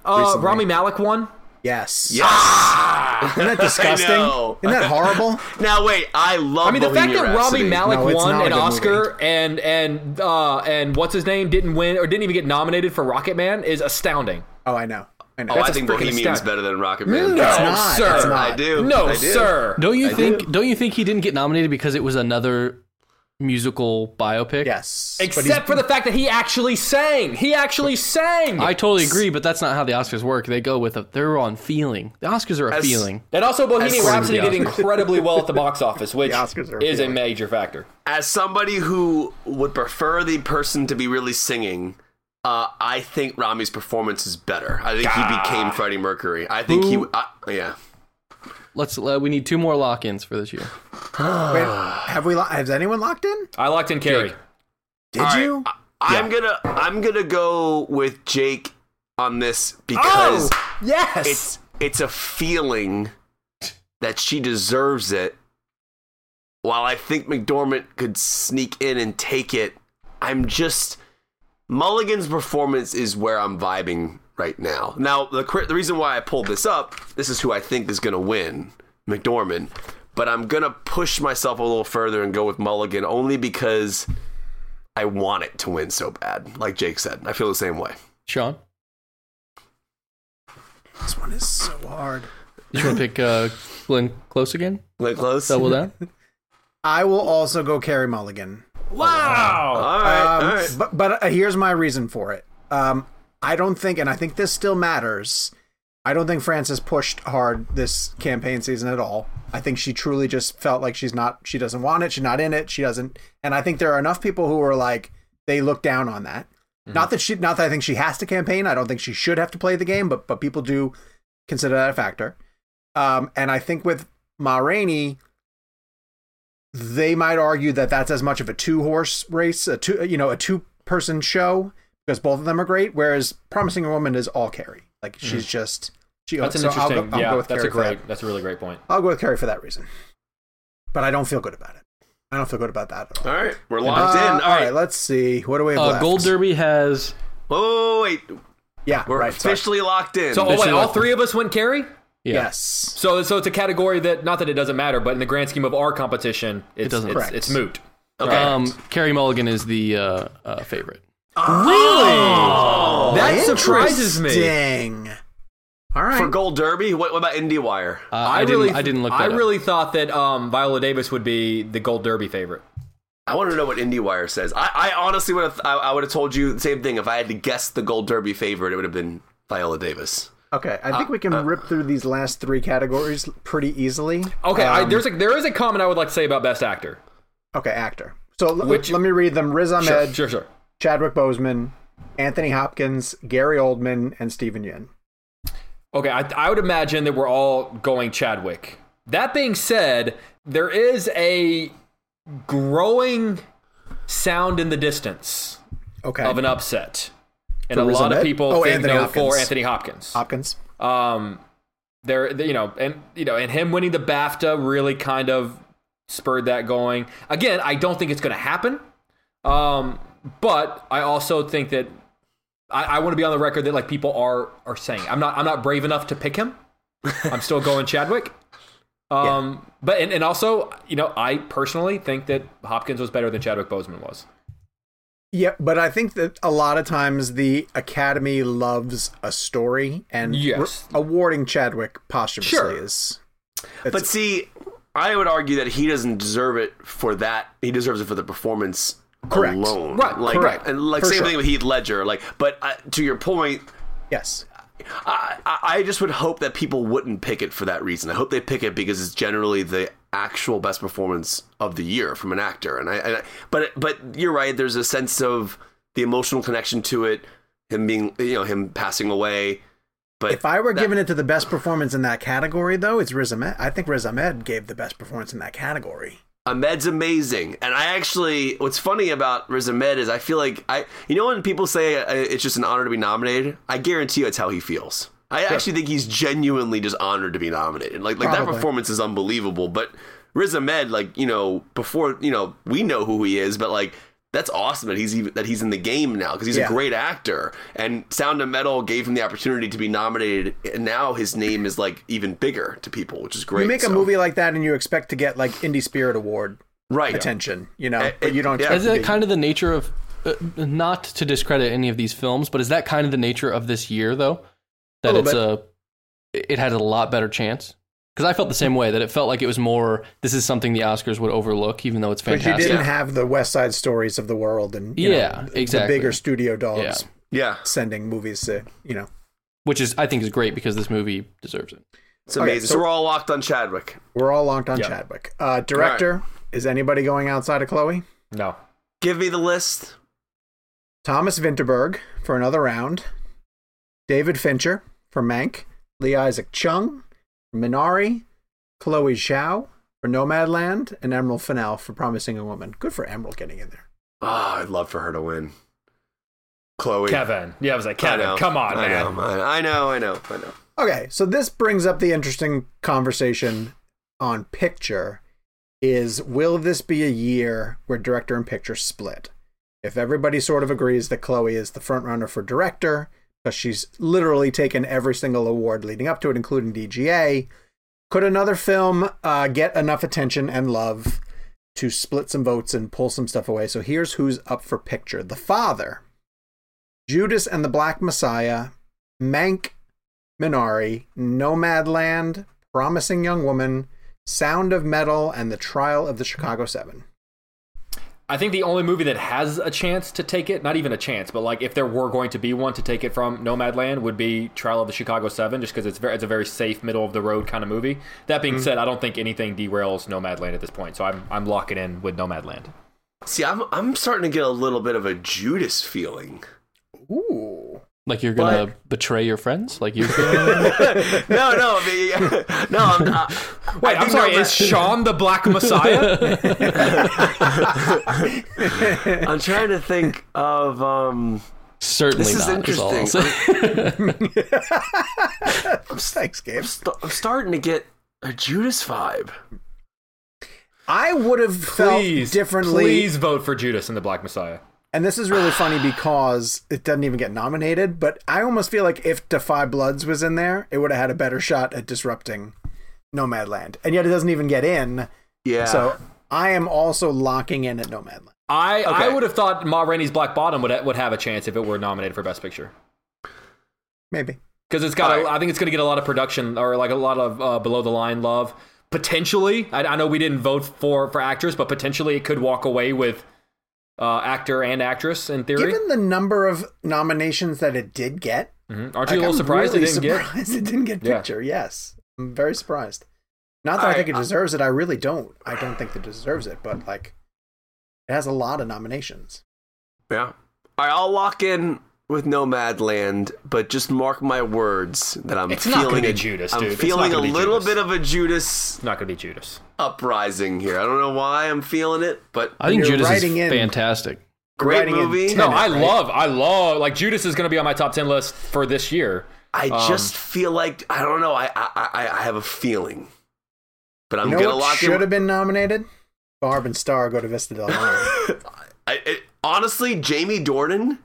uh, recently. Rami Malek won? Yes. Yes. Isn't that <laughs> disgusting? know. Isn't that horrible? <laughs> now wait, I love. I mean, the fact that Rami Rhapsody. Malek No, won not an good Oscar and and uh, and what's his name didn't win or didn't even get nominated for Rocket Man is astounding. Oh, I know. I know. Oh, I That's a think freaking Bohemian's stat. better than Rocket Man. No, it's not. sir. Not. I do. No, I do. sir. Don't you I think? do. Do. not you think he didn't get nominated because it was another musical biopic? Yes. Except for the fact that he actually sang. He actually sang. I totally agree, but that's not how the Oscars work. They go with a they're on feeling. The Oscars are a As- feeling. and also, Bohemian Rhapsody did incredibly well at the box office, which The Oscars are is a major factor. As somebody who would prefer the person to be really singing, uh, I think Rami's performance is better. I think he became Freddie Mercury. I think he. I, yeah. Let's. Uh, we need two more lock-ins for this year. <gasps> Wait, have we? Lo- has anyone locked in? I locked in Carey. Did All right, you? I, I'm gonna. I'm gonna go with Jake on this because Oh, yes. it's it's a feeling that she deserves it. While I think McDormand could sneak in and take it, I'm just Mulligan's performance is where I'm vibing right now. Now, the the reason why I pulled this up, this is who I think is going to win, McDormand. But I'm gonna push myself a little further and go with Mulligan only because I want it to win so bad. Like Jake said, I feel the same way. Sean, This one is so hard. you want to pick uh, Glenn Close again? Like close. Double down. <laughs> I will also go Carey Mulligan. wow. All right, Um, all right. But but uh, here's my reason for it. Um, I don't think, and I think this still matters. I don't think Frances pushed hard this campaign season at all. I think she truly just felt like she's not, she doesn't want it, she's not in it, she doesn't. And I think there are enough people who are like, they look down on that. Not that she, not that I think she has to campaign. I don't think she should have to play the game, but but people do consider that a factor. Um, and I think with Ma Rainey, they might argue that that's as much of a two horse race, a two you know a two person show because both of them are great. Whereas Promising Young Woman is all Carey, like she's just she. That's an so I'll interesting. go, I'll yeah, go with that's Carey a for that. great. That's a really great point. I'll go with Carey for that reason, but I don't feel good about it. I don't feel good about that at all. All right, we're locked Uh, in. All right. let's see. What do we have Uh, left? Gold Derby has Oh wait, Yeah, we're right. sorry. officially locked in. So, oh, wait, all three of us went Carey. yeah. Yes. So, so it's a category that not that it doesn't matter, but in the grand scheme of our competition, it's, doesn't. It's, Correct. it's moot. okay. Um, Carey Mulligan is the uh, uh, favorite. Really? that surprises me. Interesting. All right. For Gold Derby, what, what about IndieWire? Uh, I, didn't. really, I didn't look. That I up. really thought that um, Viola Davis would be the Gold Derby favorite. I want to know what IndieWire says. I, I honestly would have. I, I would have told you the same thing if I had to guess the Gold Derby favorite. It would have been Viola Davis. Okay, I think we can rip through these last three categories pretty easily. Okay, I, Um, there's a there is a comment I would like to say about best actor. okay actor. So l- Which- let me read them: Riz Sure, Ahmed, sure, sure. Chadwick Boseman, Anthony Hopkins, Gary Oldman, and Steven Yeun. Okay, I, I would imagine that we're all going Chadwick. That being said, there is a growing sound in the distance Okay, of an upset, and For a lot of people Oh, think Anthony no Hopkins. for Anthony Hopkins. Hopkins. Um, there, you know, and you know, and him winning the BAFTA really kind of spurred that going. Again, I don't think it's going to happen. Um, but I also think that I, I want to be on the record that like people are are saying I'm not I'm not brave enough to pick him. <laughs> I'm still going Chadwick. Um, but and, and also, you know, I personally think that Hopkins was better than Chadwick Boseman was. Yeah, but I think that a lot of times the Academy loves a story, and Yes. re- awarding Chadwick posthumously Sure. is. But see, I would argue that he doesn't deserve it for that. He deserves it for the performance Correct. alone. Right, Like, correct. And like For same sure. thing with Heath Ledger. Like, but uh, to your point, Yes. I, I I just would hope that people wouldn't pick it for that reason. I hope they pick it because it's generally the actual best performance of the year from an actor. And I, and I but but you're right. There's a sense of the emotional connection to it. Him being, you know, him passing away. But If I were that- giving it to the best performance in that category, though, it's Riz Ahmed. I think Riz Ahmed gave the best performance in that category. Ahmed's amazing, and I actually, what's funny about Riz Ahmed is I feel like I, you know, when people say uh, it's just an honor to be nominated, I guarantee you it's how he feels. I actually think he's genuinely just honored to be nominated. Like, like that performance is unbelievable. But Riz Ahmed, like you know, before you know, we know who he is, but like that's awesome that he's even that he's in the game now because he's Yeah. a great actor. And Sound of Metal gave him the opportunity to be nominated, and now his name is like even bigger to people, which is great. you make a movie like that, and you expect to get like Indie Spirit Award right? attention, you know, Uh, but you don't. yeah. expect Is to that kind of the nature of, uh, not to discredit any of these films, but is that kind of the nature of this year, though? That A it's little a, it had a lot better chance? Because I felt the same way, that it felt like it was more, this is something the Oscars would overlook, even though it's Because fantastic. you didn't have the West Side Stories of the world, and you Yeah, know, the- exactly. the bigger studio dogs Yeah. Yeah, sending movies to you know. Which is, I think, is great because this movie deserves it. it's Okay, amazing. so- so we're all locked on Chadwick. We're all locked on Yeah. Chadwick. Uh, director is anybody going outside of Chloe? No. Give me the list. Thomas Vinterberg for another round. David Fincher for Mank. Lee Isaac Chung for Minari. Chloe Zhao for Nomadland. And Emerald Fennell for Promising a Woman. Good for Emerald getting in there. Oh, I'd love for her to win. Chloe. Kevin. Yeah, I was like, Kevin, know. come on, I man. Know, I know, I know, I know. Okay, so this brings up the interesting conversation on picture is will this be a year where director and picture split? If everybody sort of agrees that Chloe is the front runner for director, because she's literally taken every single award leading up to it, including DGA, could another film uh, get enough attention and love to split some votes and pull some stuff away? So here's who's up for picture The Father, Judas and the Black Messiah, Mank, Minari, Nomadland, Promising Young Woman, Sound of Metal, and The Trial of the Chicago Seven. I think the only movie that has a chance to take it, not even a chance, but like if there were going to be one to take it from Nomadland, would be Trial of the Chicago Seven, just because it's very, it's a very safe, middle of the road kind of movie. That being mm-hmm. said, I don't think anything derails Nomadland at this point, so I'm I'm locking in with Nomadland. See, I'm I'm starting to get a little bit of a Judas feeling. Ooh. Like you're going to betray your friends? Like you <laughs> <laughs> no, no, I mean, <laughs> no. I'm, uh, Wait, I I'm sorry, is Sean the Black Messiah? I'm trying to think of. um certainly This is not. is all I'll interesting. say. Thanks, Gabe. st- I'm starting to get a Judas vibe. I would have felt please, differently. please vote for Judas and the Black Messiah. And this is really funny because it doesn't even get nominated, but I almost feel like if Da 5 Bloods was in there, it would have had a better shot at disrupting Nomadland. And yet it doesn't even get in. Yeah. So I am also locking in at Nomadland. I, I would have thought Ma Rainey's Black Bottom would ha- would have a chance if it were nominated for Best Picture. Maybe. because it's got. A, Alright. I think it's going to get a lot of production or like a lot of uh, below the line love. Potentially, I, I know we didn't vote for for actors, but potentially it could walk away with uh, actor and actress in theory. Given the number of nominations that it did get, Aren't Like, you a little I'm surprised really they didn't get? it didn't get Yeah. picture. Yes, I'm very surprised. Not that I Alright, think it I- deserves it. I really don't. I don't think it deserves it. But like, it has a lot of nominations. Yeah. All right, I'll lock in with Nomadland, but just mark my words that I'm It's feeling gonna a, Judas, I'm dude. It's feeling a little Judas. bit of a Judas It's not going to be Judas. uprising here. I don't know why I'm feeling it, but I think Judas is in- fantastic. great movie. ten- No, I right? love, I love, like Judas is going to be on my top ten list for this year. I Um, just feel like I don't know. I I, I, I have a feeling, but I'm you know gonna what lock should in. have been nominated? Barb and Star go to Vista Del Mar. <laughs> I, it, honestly, Jamie Dornan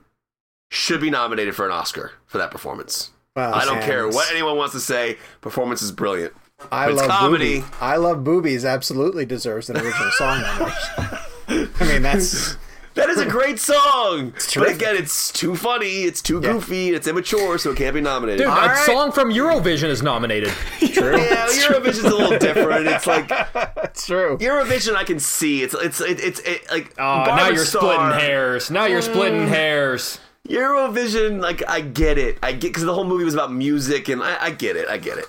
should be nominated for an Oscar for that performance. Well, I don't care what anyone wants to say. Performance is brilliant. I But it's love comedy. Booby. I love boobies. Absolutely deserves an original song. <laughs> I mean, that's That is a great song. But again, it's too funny, it's too Yeah. goofy, it's immature, so it can't be nominated. Dude, All a right. song from Eurovision is nominated. <laughs> true. Yeah, Eurovision's a little different. It's like That's <laughs> true. Eurovision. I can see it's it's it, it's it, like Oh, now you're Star- splitting hairs. Now you're splitting hairs. Eurovision, like I get it. I get because the whole movie was about music, and I, I get it. I get it.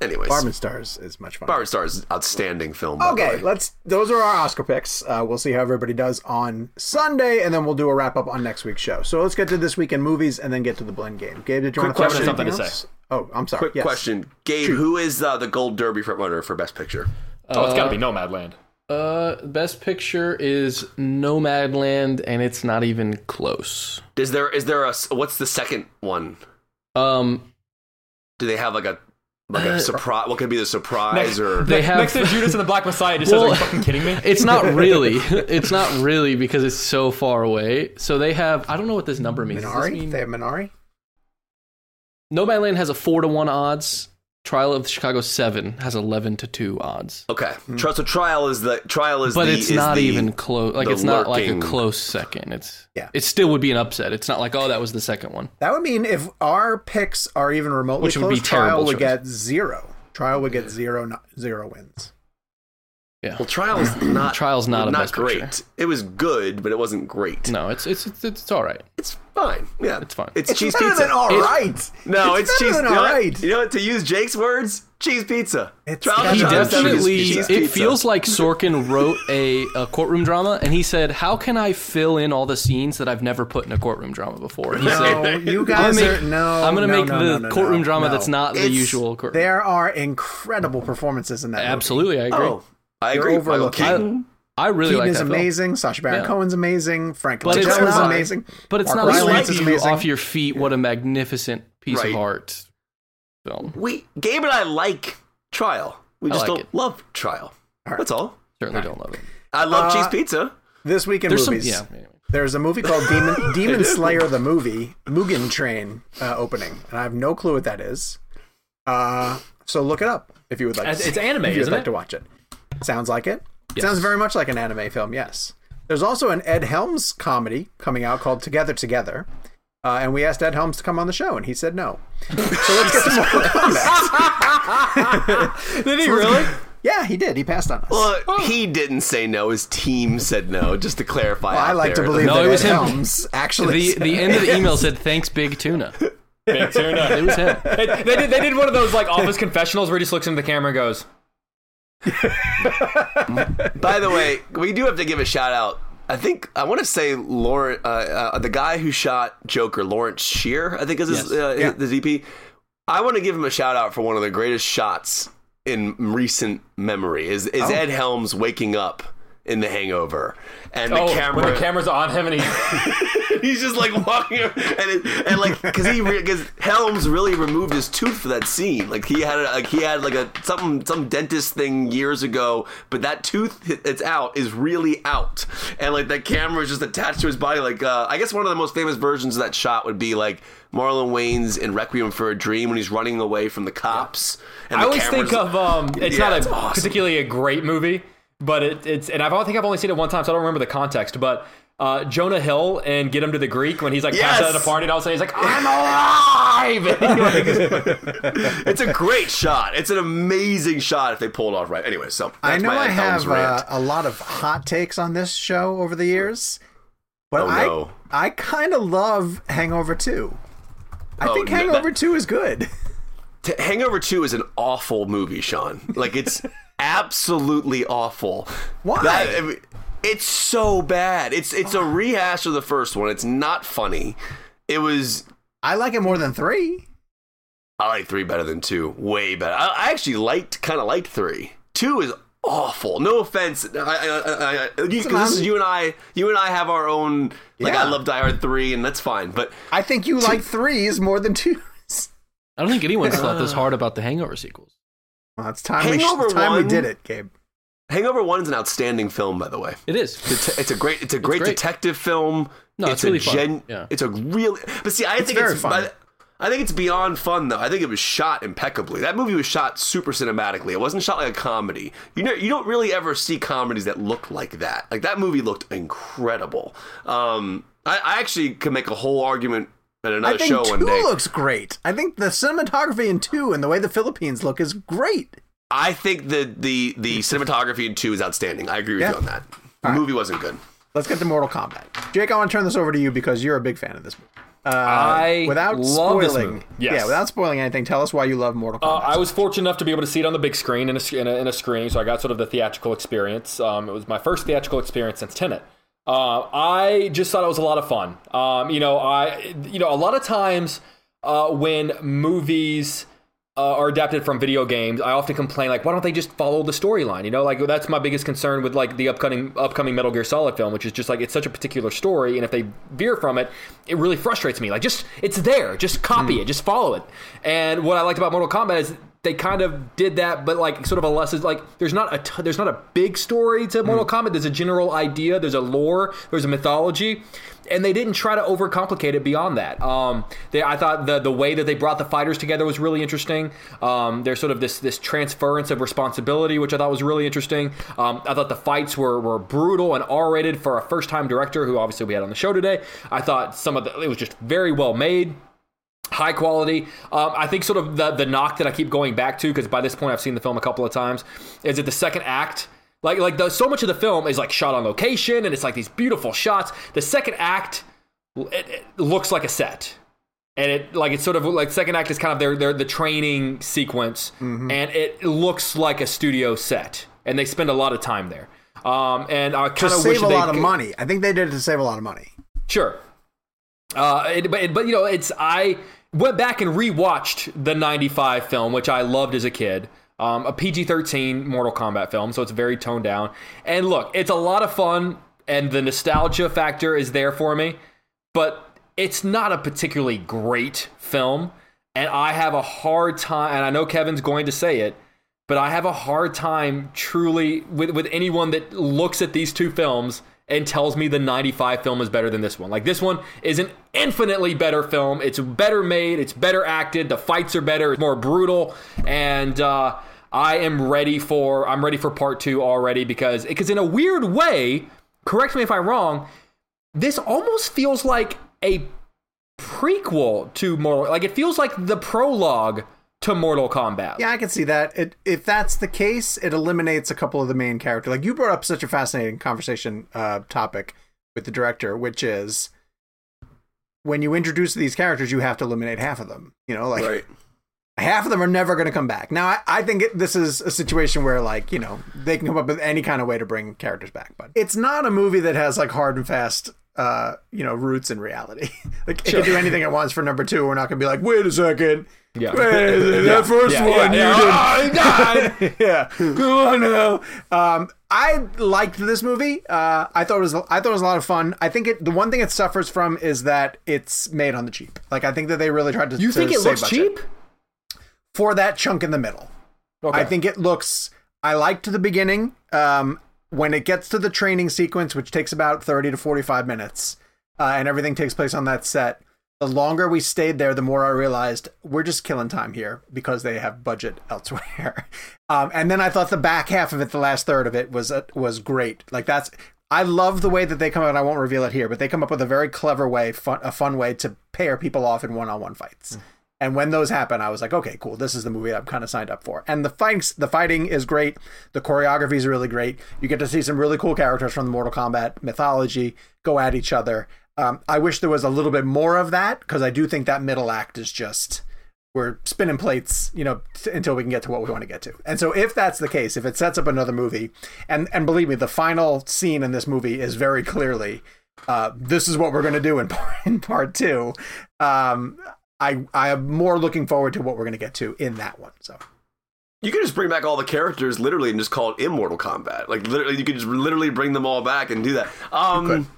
Anyways, Barb and Stars is much fun. Barb and Star's outstanding film. Okay, let's. Those are our Oscar picks. Uh, we'll see how everybody does on Sunday, and then we'll do a wrap up on next week's show. So let's get to this week in movies, and then get to the blend game. Gabe, did you want to Quick question question. anything Something to else? Oh, I'm sorry. Quick Yes. question, Gabe. Who is uh, the Gold Derby front runner for Best Picture? Oh, it's got to be Nomadland. Uh, best picture is Nomadland, and it's not even close. Is there is there a what's the second one? Um, Do they have like a like a Uh, surprise? What could be the surprise Next, or? They have- next to <laughs> Judas and the Black Messiah. Just says, "Are you fucking kidding me?" it's not <laughs> really. it's not really because it's so far away. So they have. I don't know what this number means. Does this Minari. mean- They have Minari. Nomadland has a four to one odds. Trial of Chicago Seven has eleven to two odds. Okay, hmm. Tri- so trial is the trial is But the, it's is not the- even close. Like the it's not like a close second. It's Yeah. It still would be an upset. It's not like oh that was the second one. That would mean if our picks are even remotely Which would close, be terrible Trial would choice. get zero. Trial would get zero, no- zero wins. Yeah. Well, trial is <clears throat> not Trial's not a not Best great. Picture. It was good, but it wasn't great. No, it's it's it's, it's all right. It's fine. Yeah, It's fine. It's, It's cheese better pizza. than all It- right. no, it's, better cheese. than You know, right. you know what? To use Jake's words, cheese pizza. It's Trial he John Chicago Seven is definitely cheese it feels like sorkin wrote a, a courtroom drama and he said how can i fill in all the scenes that i've never put in a courtroom drama before and he No, said you guys gonna are make, no. I'm gonna no, make no, the no, no, courtroom no, drama no. that's not the usual courtroom There are incredible performances in that. movie. absolutely i agree Oh, I You're agree. Overlooking- Keaton. i really Keaton like is that film. amazing. Sacha Baron Yeah. Cohen's amazing. Frank But it's Langella's amazing. but it's Mark not Rylance sweep is you amazing. off your feet what a magnificent piece Right. of art film We Gabe and I like Trial. We just like don't it. love Trial. That's all. certainly don't love it I love Uh, cheese pizza. This week in there's some movies, yeah there's a movie called Demon <laughs> Demon Slayer the movie Mugen Train uh, opening, and I have no clue what that is. Uh, so look it up if you would like. It's- to it's anime, if you'd isn't like it? to watch it. Sounds like it. Yes. Sounds very much like an anime film. Yes. There's also an Ed Helms comedy coming out called Together Together. Uh, and we asked Ed Helms to come on the show, and he said no. So let's get to Mortal Kombat. Did he really? <laughs> Yeah, he did. He passed on us. Well, he didn't say no. His team said no. Just to clarify. Well, I out like to believe No, that it was Ed him. Helms actually. the said the end of the email said thanks big tuna Big tuna. it was him They, they did, they did one of those like office confessionals where he just looks into the camera and goes, <laughs> By the way, we do have to give a shout out. I think I want to say Lauren, uh, uh, the guy who shot Joker, Lawrence Sher, I think is his, Yes. uh, Yeah. the DP. I want to give him a shout out for one of the greatest shots in recent memory. Is is Oh. Ed Helms waking up in The Hangover, and the "Oh, camera when the camera's on him and he <laughs> he's just like walking and it, and like because he because Helms really removed his tooth for that scene. Like he had a, like he had like a something some dentist thing years ago, but that tooth it's out is really out, and like that camera is just attached to his body. Like uh, I guess one of the most famous versions of that shot would be like Marlon Wayans in Requiem for a Dream when he's running away from the cops. And I the always think of um, it's Yeah, not a awesome. particularly a great movie, but it, it's and I've, think I've only seen it one time, so I don't remember the context. But uh, Jonah Hill and Get Him to the Greek when he's like passed out at a party, and all of a sudden he's like, "I'm alive!" <laughs> Like, it's a great shot. It's an amazing shot if they pull it off right. Anyway, so I know my I Helms have uh, a lot of hot takes on this show over the years, but Oh, no. I I kind of love Hangover 2. I Oh, think no, Hangover that- Two is good. <laughs> T- Hangover 2 is an awful movie, Sean. Like, it's absolutely awful. Why? That- I mean, it's so bad. It's it's a <sighs> rehash of the first one. It's not funny. It was. I like it more than three. I like three better than two. Way better. I, I actually liked, kind of liked three. Two is awful. No offense. I, I, I, I, you, 'cause this is you and I. You and I have our own. Like Yeah. I love Die Hard three, and that's fine. But I think you like threes more than twos. I don't think anyone's <laughs> thought this hard about the Hangover sequels. Well, it's time, we, Hangover it's time we one- did it, Gabe. Hangover one is an outstanding film, by the way. It is. It's, it's a great it's a great, great. detective film. No, it's really a fun. Yeah. It's a real But see, I think very it's fun. I, I think it's beyond fun though. I think it was shot impeccably. That movie was shot super cinematically. It wasn't shot like a comedy. You know, you don't really ever see comedies that look like that. Like that movie looked incredible. Um, I, I actually could make a whole argument at another I think show two one day. looks great. I think the cinematography in two and the way the Philippines look is great. I think the the the cinematography in two is outstanding. I agree with Yeah. you on that. The movie wasn't good. Let's get to Mortal Kombat. Jake, I want to turn this over to you because you're a big fan of this movie. Uh, I without love this spoiling, movie. Yes. yeah, without spoiling anything, tell us why you love Mortal Uh, Kombat. I was fortunate enough to be able to see it on the big screen in a, in a, in a screening, so I got sort of the theatrical experience. Um, it was my first theatrical experience since Tenet. Uh, I just thought it was a lot of fun. Um, you know, I you know a lot of times uh, when movies uh, are adapted from video games, I often complain like, why don't they just follow the storyline? You know, like that's my biggest concern with like the upcoming upcoming Metal Gear Solid film, which is just like it's such a particular story, and if they veer from it, it really frustrates me. Like, just it's there, just copy it, just follow it. And what I liked about Mortal Kombat is they kind of did that, but like sort of a less like there's not a t- there's not a big story to Mortal Kombat. There's a general idea, there's a lore, there's a mythology, and they didn't try to overcomplicate it beyond that. Um, they, I thought the the way that they brought the fighters together was really interesting. Um, there's sort of this this transference of responsibility, which I thought was really interesting. Um, I thought the fights were were brutal and R rated for a first time director, who obviously we had on the show today. I thought some of the it was just very well made high quality. Um, I think sort of the the knock that I keep going back to because by this point I've seen the film a couple of times is that the second act. Like, like the, so much of the film is like shot on location and it's like these beautiful shots. The second act, it, it looks like a set, and it like it's sort of like second act is kind of their their the training sequence, and it looks like a studio set, and they spend a lot of time there. Um, and I kind of wish save a lot of could- money. I think they did it to save a lot of money. Sure. Uh, it, but, but you know, it's I went back and rewatched the '95 film, which I loved as a kid. Um, a PG-13 Mortal Kombat film, so it's very toned down. And look, it's a lot of fun, and the nostalgia factor is there for me. But it's not a particularly great film, and I have a hard time. And I know Kevin's going to say it, but I have a hard time truly with with anyone that looks at these two films and tells me the 95 film is better than this one. Like this one is an infinitely better film. It's better made, it's better acted, the fights are better, it's more brutal and uh I am ready for I'm ready for part 2 already because because in a weird way, correct me if I'm wrong, this almost feels like a prequel to Mortal like it feels like the prologue to Mortal Kombat. Yeah, I can see that. It, if that's the case, it eliminates a couple of the main characters. Like you brought up such a fascinating conversation uh, topic with the director, which is when you introduce these characters, you have to eliminate half of them. You know, like Right. half of them are never going to come back. Now, I, I think it, this is a situation where, like, you know, they can come up with any kind of way to bring characters back, but it's not a movie that has like hard and fast, uh, you know, roots in reality. <laughs> like, it can do anything it wants for number two. We're not going to be like, wait a second. Yeah. Wait, that first Yeah, one, yeah, you yeah. did. <laughs> yeah. Come on now. Um, I liked this movie. Uh, I thought it was. I thought it was a lot of fun. I think it. The one thing it suffers from is that it's made on the cheap. Like I think that they really tried to. You to think it looks cheap? for that chunk in the middle? Okay. I think it looks. I liked the beginning. Um, when it gets to the training sequence, which takes about thirty to forty-five minutes, uh, and everything takes place on that set. The longer we stayed there, the more I realized we're just killing time here because they have budget <laughs> elsewhere. Um, and then I thought the back half of it, the last third of it, was uh, was great. Like that's I love the way that they come out. I won't reveal it here, but they come up with a very clever way, fun, a fun way to pair people off in one-on-one fights. And when those happen, I was like, okay, cool. This is the movie I'm kind of signed up for. And the fights, the fighting is great. The choreography is really great. You get to see some really cool characters from the Mortal Kombat mythology go at each other. Um, I wish there was a little bit more of that because I do think that middle act is just we're spinning plates, you know, t- until we can get to what we want to get to. And so, if that's the case, if it sets up another movie, and and believe me, the final scene in this movie is very clearly, uh, this is what we're going to do in <laughs> part, in part two. Um, I I am more looking forward to what we're going to get to in that one. So You could just bring back all the characters literally and just call it Immortal Combat. Like literally, you could just literally bring them all back and do that. Um,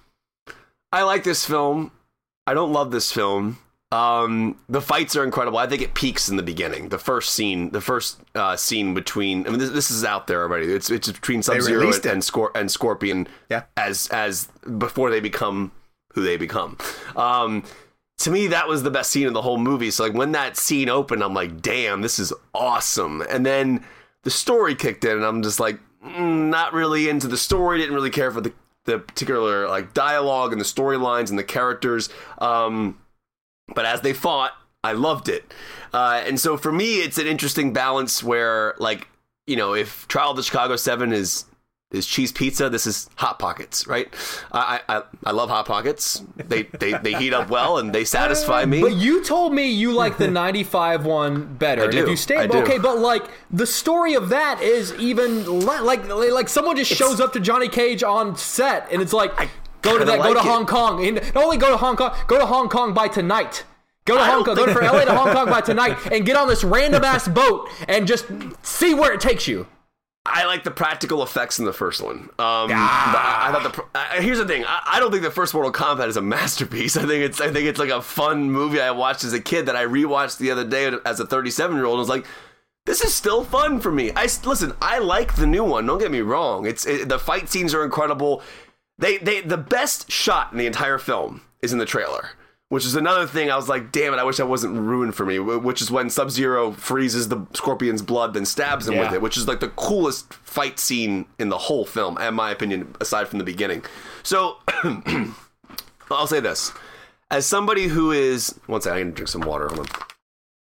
I like this film. I don't love this film. Um, the fights are incredible. I think it peaks in the beginning. The first scene, the first uh, scene between. I mean, this, this is out there already. It's it's between Sub Zero and, and, Scor- and Scorpion. Yeah. As as before they become who they become. Um, to me, that was the best scene in the whole movie. So like when that scene opened, I'm like, damn, this is awesome. And then the story kicked in, and I'm just like, mm, not really into the story. Didn't really care for the the particular like dialogue and the storylines and the characters. Um, but as they fought, I loved it. Uh, and so for me, it's an interesting balance where, like, you know, if Trial of the Chicago Seven is is cheese pizza, this is hot pockets, right? I I, I love hot pockets. They, they they heat up well and they satisfy me. But you told me you like the <laughs> 95 one better. I And if do. you stay I do. okay, but like the story of that is even le- like like someone just shows up to Johnny Cage on set and it's like go to that go to it. Hong Kong. And not only go to Hong Kong, go to Hong Kong by tonight. Go to I Hong Kong, go to <laughs> from LA to Hong Kong by tonight and get on this random ass boat and just see where it takes you. I like the practical effects in the first one. Um, but I, I thought the. Uh, here's the thing. I, I don't think the first Mortal Kombat is a <laughs> masterpiece. I think it's. I think it's like a fun movie I watched as a kid that I rewatched the other day as a 37 year old. and was like, this is still fun for me. I listen. I like the new one. Don't get me wrong. It's it, the fight scenes are incredible. They they the best shot in the entire film is in the trailer. Which is another thing I was like, damn it, I wish that wasn't ruined for me. Which is when Sub Zero freezes the scorpion's blood, then stabs him with it, which is like the coolest fight scene in the whole film, in my opinion, aside from the beginning. So <clears throat> I'll say this. As somebody who is one second, I can drink some water. Hold on.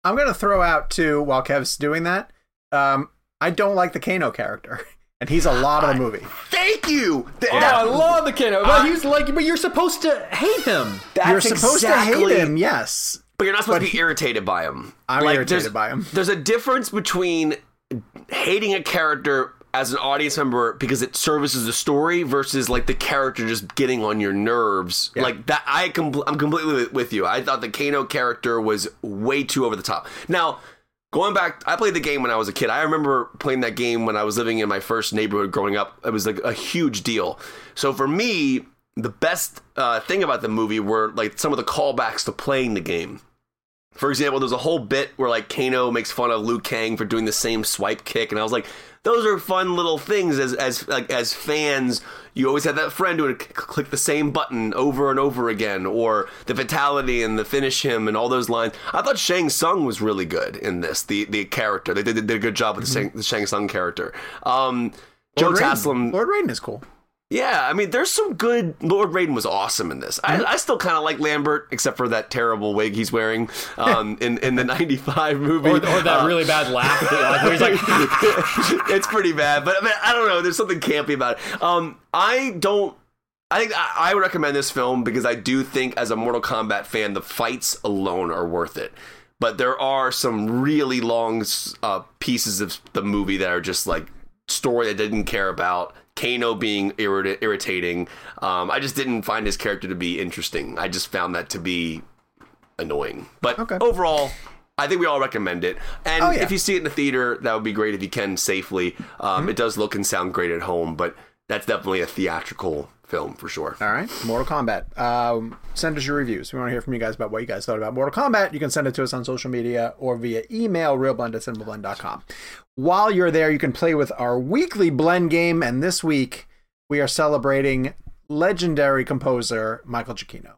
I'm gonna throw out too while Kev's doing that. Um, I don't like the Kano character, <laughs> and he's a lot of the movie. Thank you! Th- Oh, that- I love the Kano. But he's like, but you're supposed to hate him. that's You're supposed to hate him, yes. But you're not supposed But to be irritated by him. I'm there's- irritated by him. There's a difference between hating a character as an audience member because it services the story versus like the character just getting on your nerves. Like that, I com- I'm completely with you. I thought the Kano character was way too over the top. Now. Going back, I played the game when I was a kid. I remember playing that game when I was living in my first neighborhood growing up. It was like a huge deal. So for me, the best uh, thing about the movie were like some of the callbacks to playing the game. For example, there's a whole bit where like Kano makes fun of Liu Kang for doing the same swipe kick, and I was like, those are fun little things. As as like as fans, you always have that friend who would c- click the same button over and over again, or the fatality and the finish him and all those lines. I thought Shang Tsung was really good in this. The the character they did, did a good job with the, Shang, the Shang Tsung character. Um, Joe Lord Raiden. Taslim, Lord Raiden is cool. Yeah, I mean, there's some good. Lord Raiden was awesome in this. I, I still kind of like Lambert, except for that terrible wig he's wearing um, <laughs> in in the '95 movie. Or, or that Uh, really bad laugh. Like, where he's like, <laughs> it's pretty bad, but I mean, I don't know. There's something campy about it. Um, I don't. I think I, I would recommend this film because I do think, as a Mortal Kombat fan, the fights alone are worth it. But there are some really long uh, pieces of the movie that are just like story I didn't care about. Kano being irrit- irritating. Um, I just didn't find his character to be interesting. I just found that to be annoying. But Okay. overall, I think we all recommend it. And Oh, yeah. if you see it in the theater, that would be great if you can safely. Um, It does look and sound great at home, but that's definitely a theatrical film for sure. All right, Mortal Kombat. Um, send us your reviews. We want to hear from you guys about what you guys thought about Mortal Kombat. You can send it to us on social media or via email, realblend at cinemablend.com. While you're there, you can play with our weekly blend game, and this week we are celebrating legendary composer Michael Giacchino.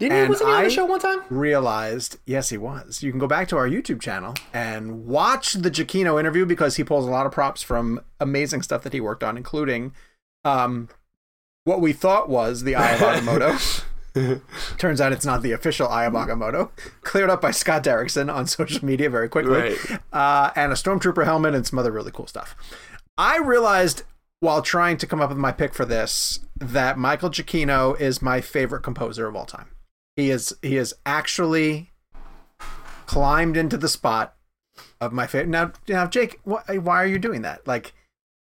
didn't he? Wasn't he on the show one time? Realized, yes, he was. You can go back to our YouTube channel and watch the Giacchino interview because he pulls a lot of props from amazing stuff that he worked on, including um, what we thought was the Eye of <laughs> Agamotto. <laughs> Turns out it's not the official Eye. Cleared up by Scott Derrickson on social media very quickly. Right. Uh, and a Stormtrooper helmet and some other really cool stuff. I realized while trying to come up with my pick for this, that Michael Giacchino is my favorite composer of all time. He is he is actually climbed into the spot of my favorite. Now, now, Jake, wh- why are you doing that? Like,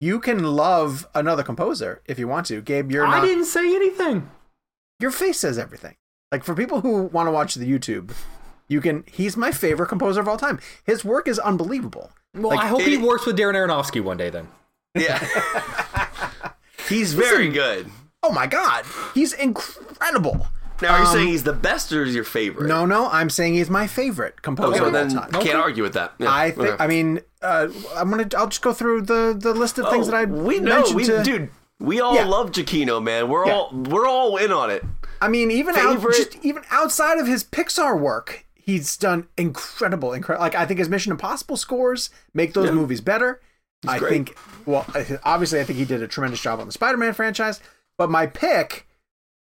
you can love another composer if you want to. Gabe, you're I not. didn't say anything. Your face says everything. Like for people who want to watch the YouTube, you can. He's my favorite composer of all time. His work is unbelievable. Well, Like, I hope he works with Darren Aronofsky one day then. Yeah. <laughs> he's very good. Oh my god, he's incredible. Now, are you saying he's the best or is your favorite? No, no, I'm saying he's my favorite composer Okay, well, of all then time. can't argue with that. Yeah, I think. okay. I mean, uh, I'm gonna. I'll just go through the the list of things Oh, that I we know, we to- dude. We all Yeah. love Giacchino, man. We're Yeah. all we're all in on it. I mean, even out, just even outside of his Pixar work, he's done incredible, incredible. Like I think his Mission Impossible scores make those movies better. I great. think. Well, <laughs> obviously, I think he did a tremendous job on the Spider-Man franchise. But my pick,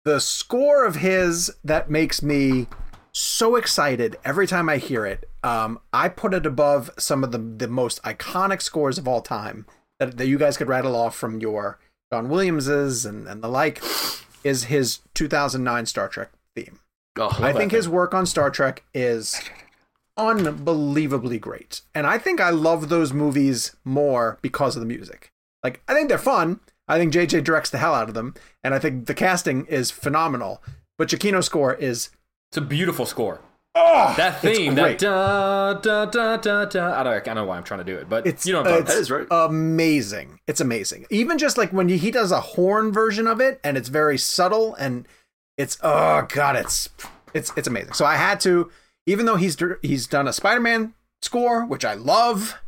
the score of his that makes me so excited every time I hear it. Um, I put it above some of the the most iconic scores of all time that, that you guys could rattle off from your John Williams's and, and the like. Is his 2009 Star Trek theme? Oh, I think his work on Star Trek is unbelievably great. And I think I love those movies more because of the music. Like, I think they're fun. I think JJ directs the hell out of them. And I think the casting is phenomenal. But Giacchino's score is, It's a beautiful score. Oh, That theme, that da da da da da. I don't, I know why I'm trying to do it, but It's, you know what I'm talking That is right. amazing. It's amazing. Even just like when he he does a horn version of it and it's very subtle and it's, oh God, it's, it's, it's amazing. So I had to, even though he's, he's done a Spider-Man score, which I love,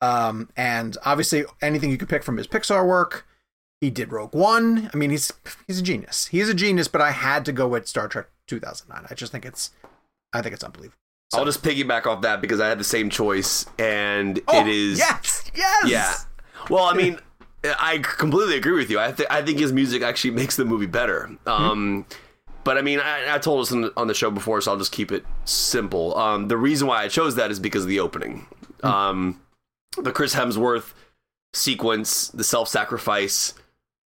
um, and obviously anything you could pick from his Pixar work, he did Rogue One. I mean, he's he's a genius. He's a genius, but I had to go with Star Trek 2009. I just think it's, I think it's unbelievable. I'll just piggyback off that because I had the same choice, and Oh, it is yes, yes, Yeah. Well, I <laughs> mean, I completely agree with you. I th- I think his music actually makes the movie better. Um, but I mean, I, I told us on the, on the show before, so I'll just keep it simple. Um, the reason why I chose that is because of the opening. Um, the Chris Hemsworth sequence, the self-sacrifice,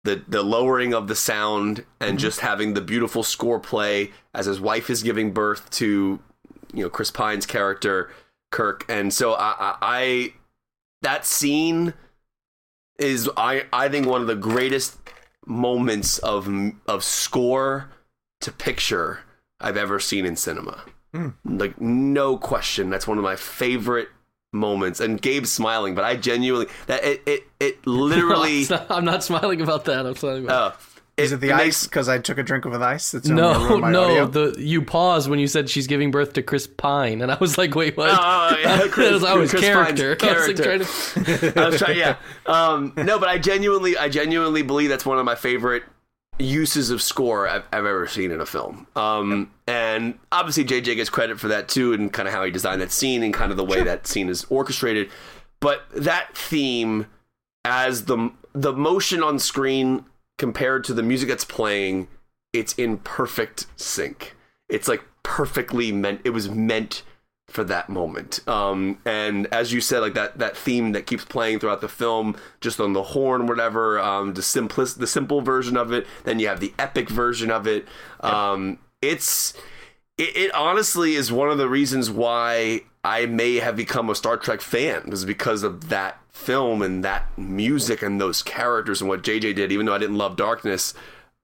the the lowering of the sound, and mm-hmm. just having the beautiful score play as his wife is giving birth to, you know, Chris Pine's character Kirk, and so I, I, I that scene is I I think one of the greatest moments of of score to picture I've ever seen in cinema. Hmm. Like no question, that's one of my favorite moments. And Gabe's smiling, but I genuinely that it it, it <laughs> literally It's not- I'm not smiling about that. I'm smiling about. uh, Is it the it ice? Because I took a drink with ice. It's only no, no. audio? The you paused when you said she's giving birth to Chris Pine, and I was like, wait, what? Oh, yeah, <laughs> Chris- I was, I was Chris Pine's character. <laughs> I was like character. trying to- I was trying, yeah. Um, no, but I genuinely, I genuinely believe that's one of my favorite uses of score I've, I've ever seen in a film. Um, and obviously JJ gets credit for that too, and kind of how he designed that scene and kind of the way that scene is orchestrated. But that theme, as the the motion on screen compared to the music that's playing, it's in perfect sync. It's like perfectly meant. It was meant for that moment. Um, and as you said, like that that theme that keeps playing throughout the film, just on the horn, whatever. Um, the simplest, the simple version of it. Then you have the epic version of it. Um, it's it, it honestly is one of the reasons why I may have become a Star Trek fan was because of that film and that music and those characters and what JJ did. Even though I didn't love Darkness,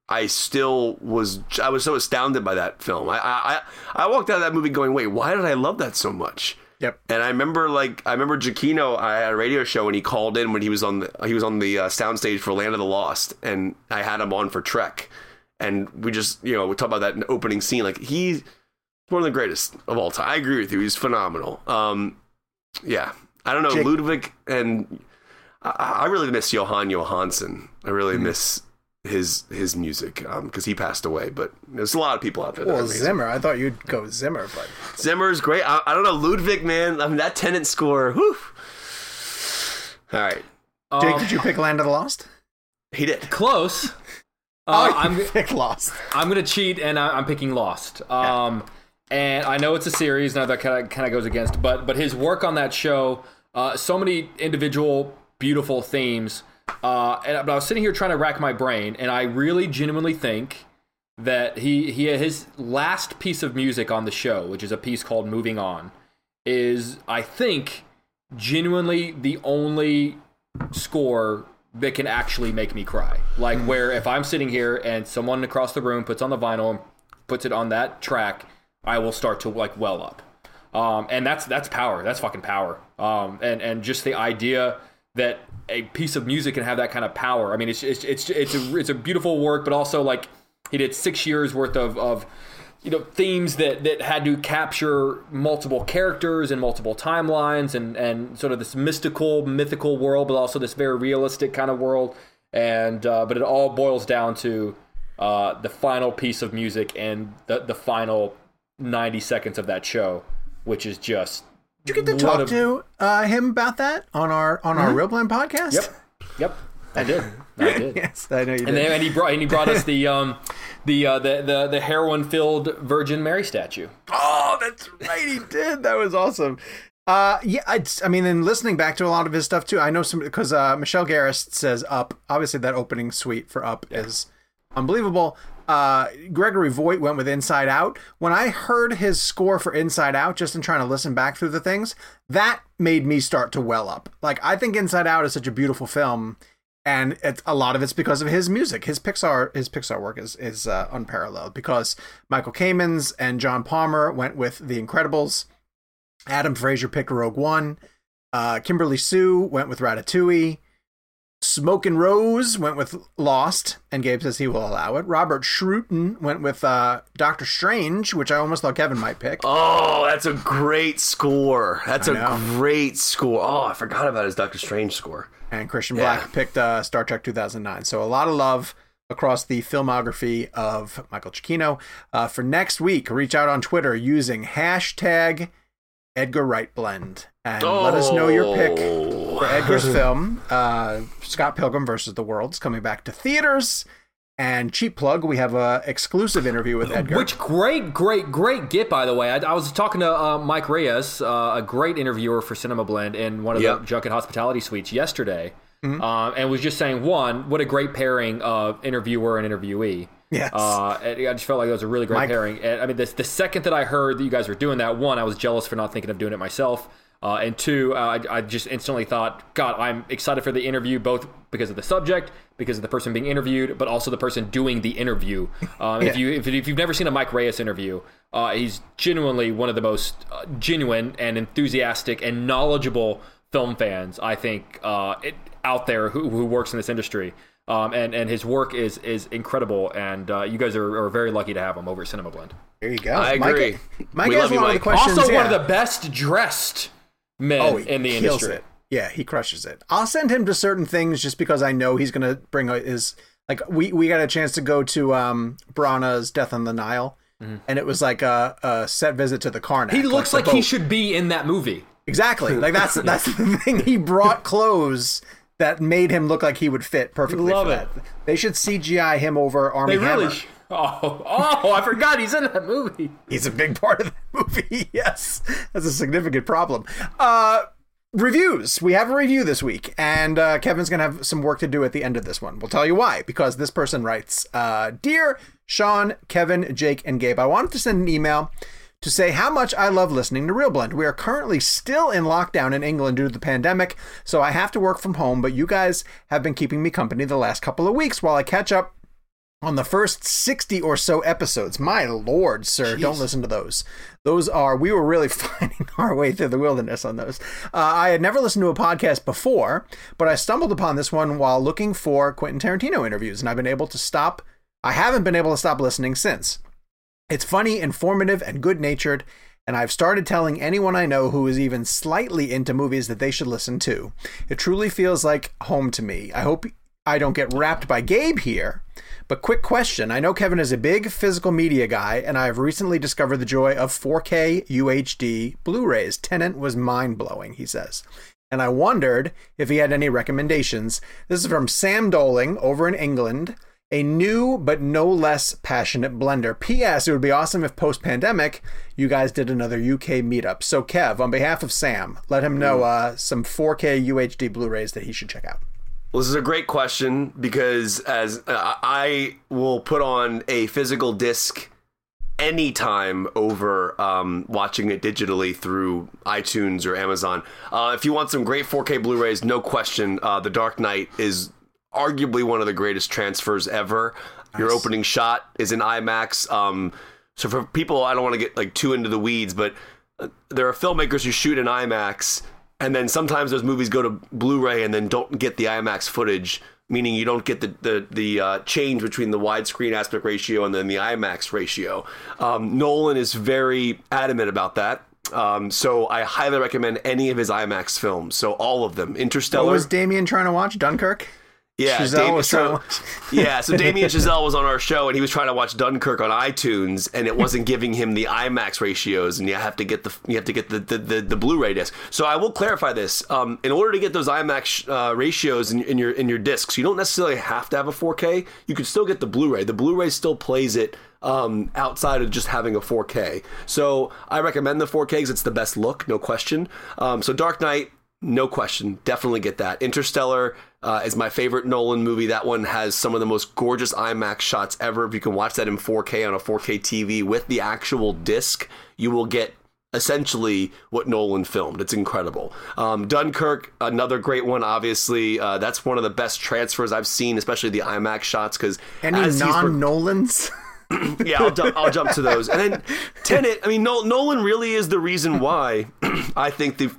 I still was I was so astounded by that film. I I I walked out of that movie going, wait, why did I love that so much? Yep. And I remember like I remember Giacchino. I had a radio show and he called in when he was on the he was on the uh, soundstage for Land of the Lost, and I had him on for Trek, and we just you know we talk about that opening scene. Like he's one of the greatest of all time. I agree with you. He's phenomenal. Um, yeah. I don't know Jake- Ludwig and I, I really miss Jóhann Jóhannsson. I really Hmm. miss his his music because he passed away. But there's a lot of people out there. Well, are. Zimmer. I thought you'd go Zimmer, but Zimmer's great. I, I don't know Ludwig, man. I mean that Tenet score. Whew. All right, Jake, Um, did you pick Land of the Lost? he did. close. <laughs> Oh, Uh, you I'm picked Lost. I'm gonna cheat and I, I'm picking Lost. Um, and I know it's a series now that kind of kind of goes against, but but his work on that show, uh, so many individual beautiful themes. Uh, and but I was sitting here trying to rack my brain, and I really genuinely think that he he his last piece of music on the show, which is a piece called "Moving On," is I think genuinely the only score that can actually make me cry. Like where if I'm sitting here and someone across the room puts on the vinyl and puts it on that track, I will start to like well up. Um, and that's that's power. That's fucking power. Um, and and just the idea that a piece of music can have that kind of power. I mean, it's it's it's it's a it's a beautiful work, but also like he did six years worth of of you know themes that that had to capture multiple characters and multiple timelines and and sort of this mystical mythical world but also this very realistic kind of world and uh, but it all boils down to uh, the final piece of music and the the final 90 seconds of that show which is just Did you get to talk of- to uh, him about that on our on our Real Blend podcast? yep yep i did i <laughs> did yes, I know you did. and then and he brought and he brought us the <laughs> um the uh, the the, the heroin filled Virgin Mary statue. Oh, that's right. He did. That was awesome. Uh, yeah, I, I mean, and listening back to a lot of his stuff too, I know some because uh, Michelle Garris says "Up." Obviously, that opening suite for "Up" is unbelievable. Uh, Gregory Voigt went with "Inside Out." When I heard his score for "Inside Out," just in trying to listen back through the things, that made me start to well up. Like, I think "Inside Out" is such a beautiful film, and it's a lot of it's because of his music. His Pixar his Pixar work is is uh, unparalleled because Michael Kamens and John Palmer went with The Incredibles. Adam Fraser picked Rogue One. Uh, Kimberly Sue went with Ratatouille. Smokin' Rose went with Lost, and Gabe says he will allow it. Robert Scruton went with uh, Doctor Strange, which I almost thought Kevin might pick. Oh, that's a great score. That's a great score. Oh, I forgot about his Doctor Strange score. and Christian Yeah. Black picked uh, Star Trek 2009. So a lot of love across the filmography of Michael Giacchino. Uh, for next week, reach out on Twitter using hashtag Edgar Wright Blend and let us know your pick Oh. For Edgar's <laughs> film. Uh, Scott Pilgrim versus the World is coming back to theaters. And cheap plug, we have a exclusive interview with Edgar. Which great, great, great get by the way. I, I was talking to uh, Mike Reyes, uh, a great interviewer for Cinema Blend in one of Yep. the Junket Hospitality Suites yesterday, Mm-hmm. um, and was just saying one, what a great pairing of interviewer and interviewee. Yes. Uh, I just felt like that was a really great Mike- pairing. And, I mean, the, the second that I heard that you guys were doing that, one, I was jealous for not thinking of doing it myself. Uh, and two, uh, I, I just instantly thought, God, I'm excited for the interview, both because of the subject, because of the person being interviewed, but also the person doing the interview. Um, If you if, if you've never seen a Mike Reyes interview, uh, he's genuinely one of the most uh, genuine and enthusiastic and knowledgeable film fans I think uh, it, out there who, who works in this industry. Um, and and his work is is incredible, and uh, you guys are, are very lucky to have him over at Cinema Blend. there you go. I agree. Mike, Mike has love you, one of the questions. also, one of the best dressed men Oh, in the industry. It. Yeah, he crushes it. I'll send him to certain things just because I know he's gonna bring his like we we got a chance to go to um Branagh's Death on the Nile, and it was like a, a set visit to the Karnak. Mm-hmm. He looks the like he should be in that movie. exactly like that's <laughs> that's the thing. He brought clothes that made him look like he would fit perfectly. Love for it. that. They should CGI him over Army They really. Hammer. sh- Oh, oh! I forgot he's in that movie. He's a big part of the movie. <laughs> yes, that's a significant problem. Uh, reviews. We have a review this week, and uh, Kevin's gonna have some work to do at the end of this one. We'll tell you why. Because this person writes, uh, "Dear Sean, Kevin, Jake, and Gabe, I wanted to send an email." To say how much I love listening to Real Blend. We are currently still in lockdown in England due to the pandemic, so I have to work from home, but you guys have been keeping me company the last couple of weeks while I catch up on the first 60 or so episodes. My lord, sir, don't listen to those. Those are, we were really <laughs> finding our way through the wilderness on those. Uh, I had never listened to a podcast before, but I stumbled upon this one while looking for Quentin Tarantino interviews, and I've been able to stop, I haven't been able to stop listening since. It's funny, informative, and good natured, and I've started telling anyone I know who is even slightly into movies that they should listen to. It truly feels like home to me. I hope I don't get wrapped by Gabe here. But quick question I know Kevin is a big physical media guy, and I have recently discovered the joy of 4K UHD Blu rays. Tenet was mind blowing, he says. And I wondered if he had any recommendations. This is from Sam Doling over in England a new but no less passionate blender. P.S. It would be awesome if post pandemic you guys did another UK meetup. So, Kev, on behalf of Sam, let him know uh, some 4K UHD Blu rays that he should check out. Well, this is a great question because as uh, I will put on a physical disc anytime over um, watching it digitally through iTunes or Amazon. Uh, if you want some great 4K Blu-rays, no question, uh, The Dark Knight is arguably one of the greatest transfers ever. Your opening shot is in IMAX. Um, so for people, I don't want to get like too into the weeds, but uh, there are filmmakers who shoot in IMAX, and then sometimes those movies go to Blu-ray and then don't get the IMAX footage, meaning you don't get the the, the uh, change between the widescreen aspect ratio and then the IMAX ratio. Um, Nolan is very adamant about that. Um, so I highly recommend any of his IMAX films. So all of them. Interstellar. What was Damien trying to watch? Dunkirk? Yeah, Damien, was so, <laughs> yeah. So Damien Chazelle was on our show, and he was trying to watch Dunkirk on iTunes, and it wasn't giving him the IMAX ratios, and you have to get the you have to get the the, the, the Blu-ray disc. So I will clarify this: um, in order to get those IMAX uh, ratios in, in your in your discs, you don't necessarily have to have a 4K. You can still get the Blu-ray. The Blu-ray still plays it um, outside of just having a 4K. So I recommend the 4K because it's the best look, no question. Um, so Dark Knight, no question, definitely get that. Interstellar uh, is my favorite Nolan movie. That one has some of the most gorgeous IMAX shots ever. If you can watch that in 4K on a 4K TV with the actual disc, you will get essentially what Nolan filmed. It's incredible. Um, Dunkirk, another great one. Obviously, uh, that's one of the best transfers I've seen, especially the IMAX shots. Because Any non Nolans? <clears throat> <laughs> yeah, I'll, du- I'll jump to those. And then Tenet. I mean, Nol- Nolan really is the reason why <clears throat> I think the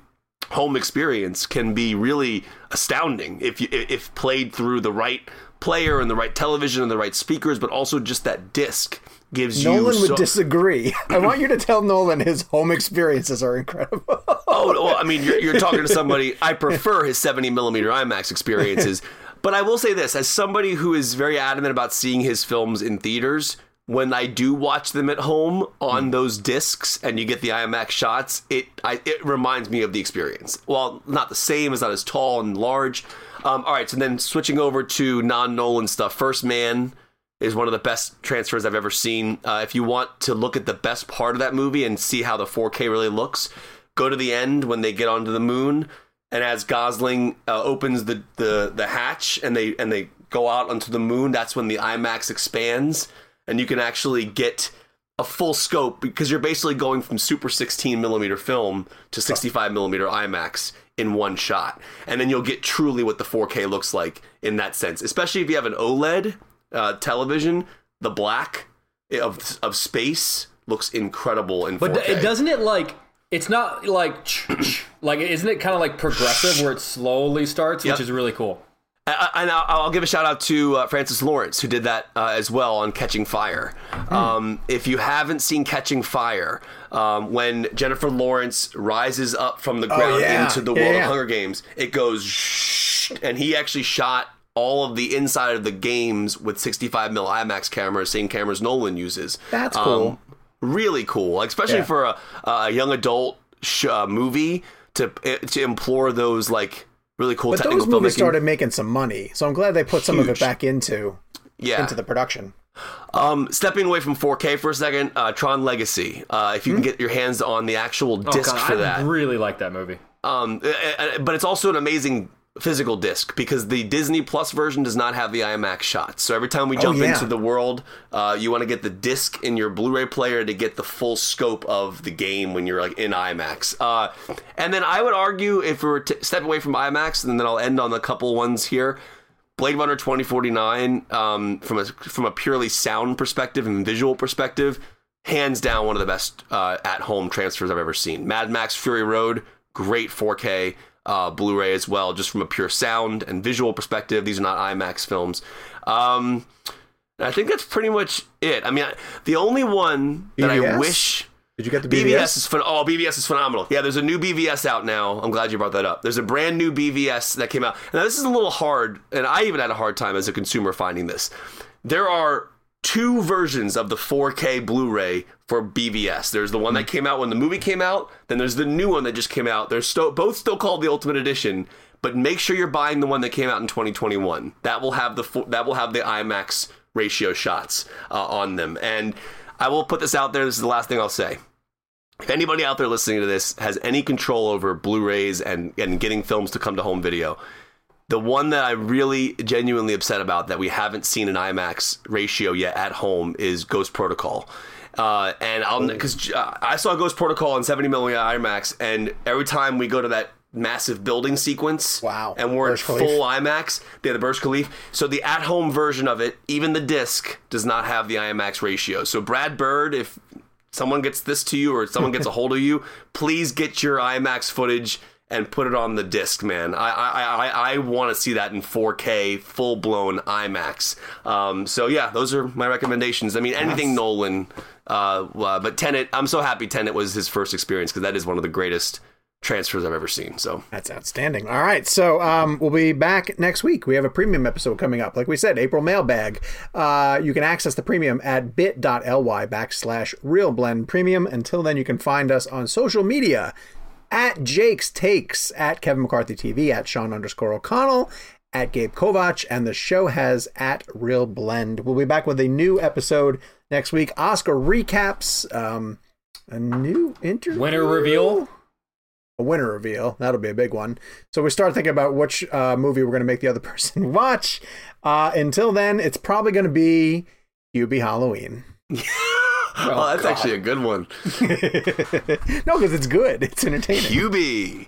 home experience can be really astounding if you if played through the right player and the right television and the right speakers, but also just that disc gives you. Nolan would so- disagree. <laughs> I want you to tell Nolan his home experiences are incredible. Oh, well, I mean, you're, you're talking to somebody. I prefer his 70 millimeter IMAX experiences, <laughs> but I will say this: as somebody who is very adamant about seeing his films in theaters, when I do watch them at home on those discs and you get the IMAX shots, it I, it reminds me of the experience. Well, not the same, it's not as tall and large. Um, all right, so then switching over to non Nolan stuff. First Man is one of the best transfers I've ever seen. Uh, if you want to look at the best part of that movie and see how the 4K really looks, go to the end when they get onto the moon, and as Gosling uh, opens the, the the hatch and they and they go out onto the moon, that's when the IMAX expands, and you can actually get a full scope because you're basically going from super 16 millimeter film to 65 millimeter IMAX in one shot, and then you'll get truly what the 4K looks like in that sense. Especially if you have an OLED uh, television, the black of of space looks incredible in 4K. But it doesn't it like it's not like <clears throat> like isn't it kind of like progressive where it slowly starts, Yep. which is really cool. And I'll give a shout out to uh, Francis Lawrence, who did that uh, as well on Catching Fire. Hmm. Um, if you haven't seen Catching Fire, um, when Jennifer Lawrence rises up from the ground Oh, yeah. into the Yeah, world yeah. of Hunger Games, it goes shh, and he actually shot all of the inside of the games with 65 mil IMAX cameras, same cameras Nolan uses. That's Um, cool. really cool, like, especially for a, a young adult sh- uh, movie to to implore those like really cool But technical those movies filmmaking. started making some money, so I'm glad they put some of it back into yeah. into the production. Um, stepping away from 4K for a second, uh, Tron Legacy. Uh, if you can get your hands on the actual Oh, disc God, for I that, really like that movie. um, but it's also an amazing physical disc because the Disney Plus version does not have the IMAX shots. So every time we jump Oh, yeah. into the world, uh, you want to get the disc in your Blu-ray player to get the full scope of the game when you're like in IMAX. Uh, and then I would argue if we were to step away from IMAX, and then I'll end on a couple ones here. Blade Runner 2049, um, from a from a purely sound perspective and visual perspective, hands down one of the best uh, at home transfers I've ever seen. Mad Max Fury Road, great 4K uh, Blu-ray as well, just from a pure sound and visual perspective. These are not IMAX films. Um, I think that's pretty much it. I mean, I, the only one that I wish. Did you get the BVS, BVS? is phen- oh BVS is phenomenal. Yeah, there's a new BVS out now. I'm glad you brought that up. There's a brand new BVS that came out. Now this is a little hard, and I even had a hard time as a consumer finding this. There are two versions of the 4K Blu-ray for BVS. There's the one that came out when the movie came out. Then there's the new one that just came out. They're still both still called the Ultimate Edition, but make sure you're buying the one that came out in 2021. That will have the that will have the IMAX ratio shots uh, on them. And I will put this out there. This is the last thing I'll say if anybody out there listening to this has any control over Blu-rays and and getting films to come to home video, The one that I'm really genuinely upset about that we haven't seen an IMAX ratio yet at home is Ghost Protocol. Uh, and I'll because uh, I saw Ghost Protocol in 70 millimeter IMAX, and every time we go to that massive building sequence, Wow. and we're Burj in Khalifa. full IMAX, they had the Burj Khalifa. So the at-home version of it, even the disc, does not have the IMAX ratio. So Brad Bird, if someone gets this to you or someone gets a hold of you, <laughs> please get your IMAX footage and put it on the disc, man. I I, I, I want to see that in 4K, full blown IMAX. Um, so yeah, those are my recommendations. I mean, anything Nolan, uh, uh, but Tenet. I'm so happy Tenet was his first experience because that is one of the greatest transfers I've ever seen. So That's outstanding. All right. So um, we'll be back next week. We have a premium episode coming up. Like we said, April mailbag. Uh, you can access the premium at bit.ly backslash real blend premium. Until then, you can find us on social media at Jake's Takes, at Kevin McCarthy TV, at Sean underscore O'Connell, at Gabe Kovach, and the show has at Real Blend. We'll be back with a new episode next week. Oscar recaps, um, a new interview. Winner reveal. a winner reveal. That'll be a big one. So we start thinking about which uh, movie we're going to make the other <laughs> person watch. Uh, until then, it's probably going to be Hubie Halloween. <laughs> oh, that's actually a good one. <laughs> no, because it's good. It's entertaining. Hubie.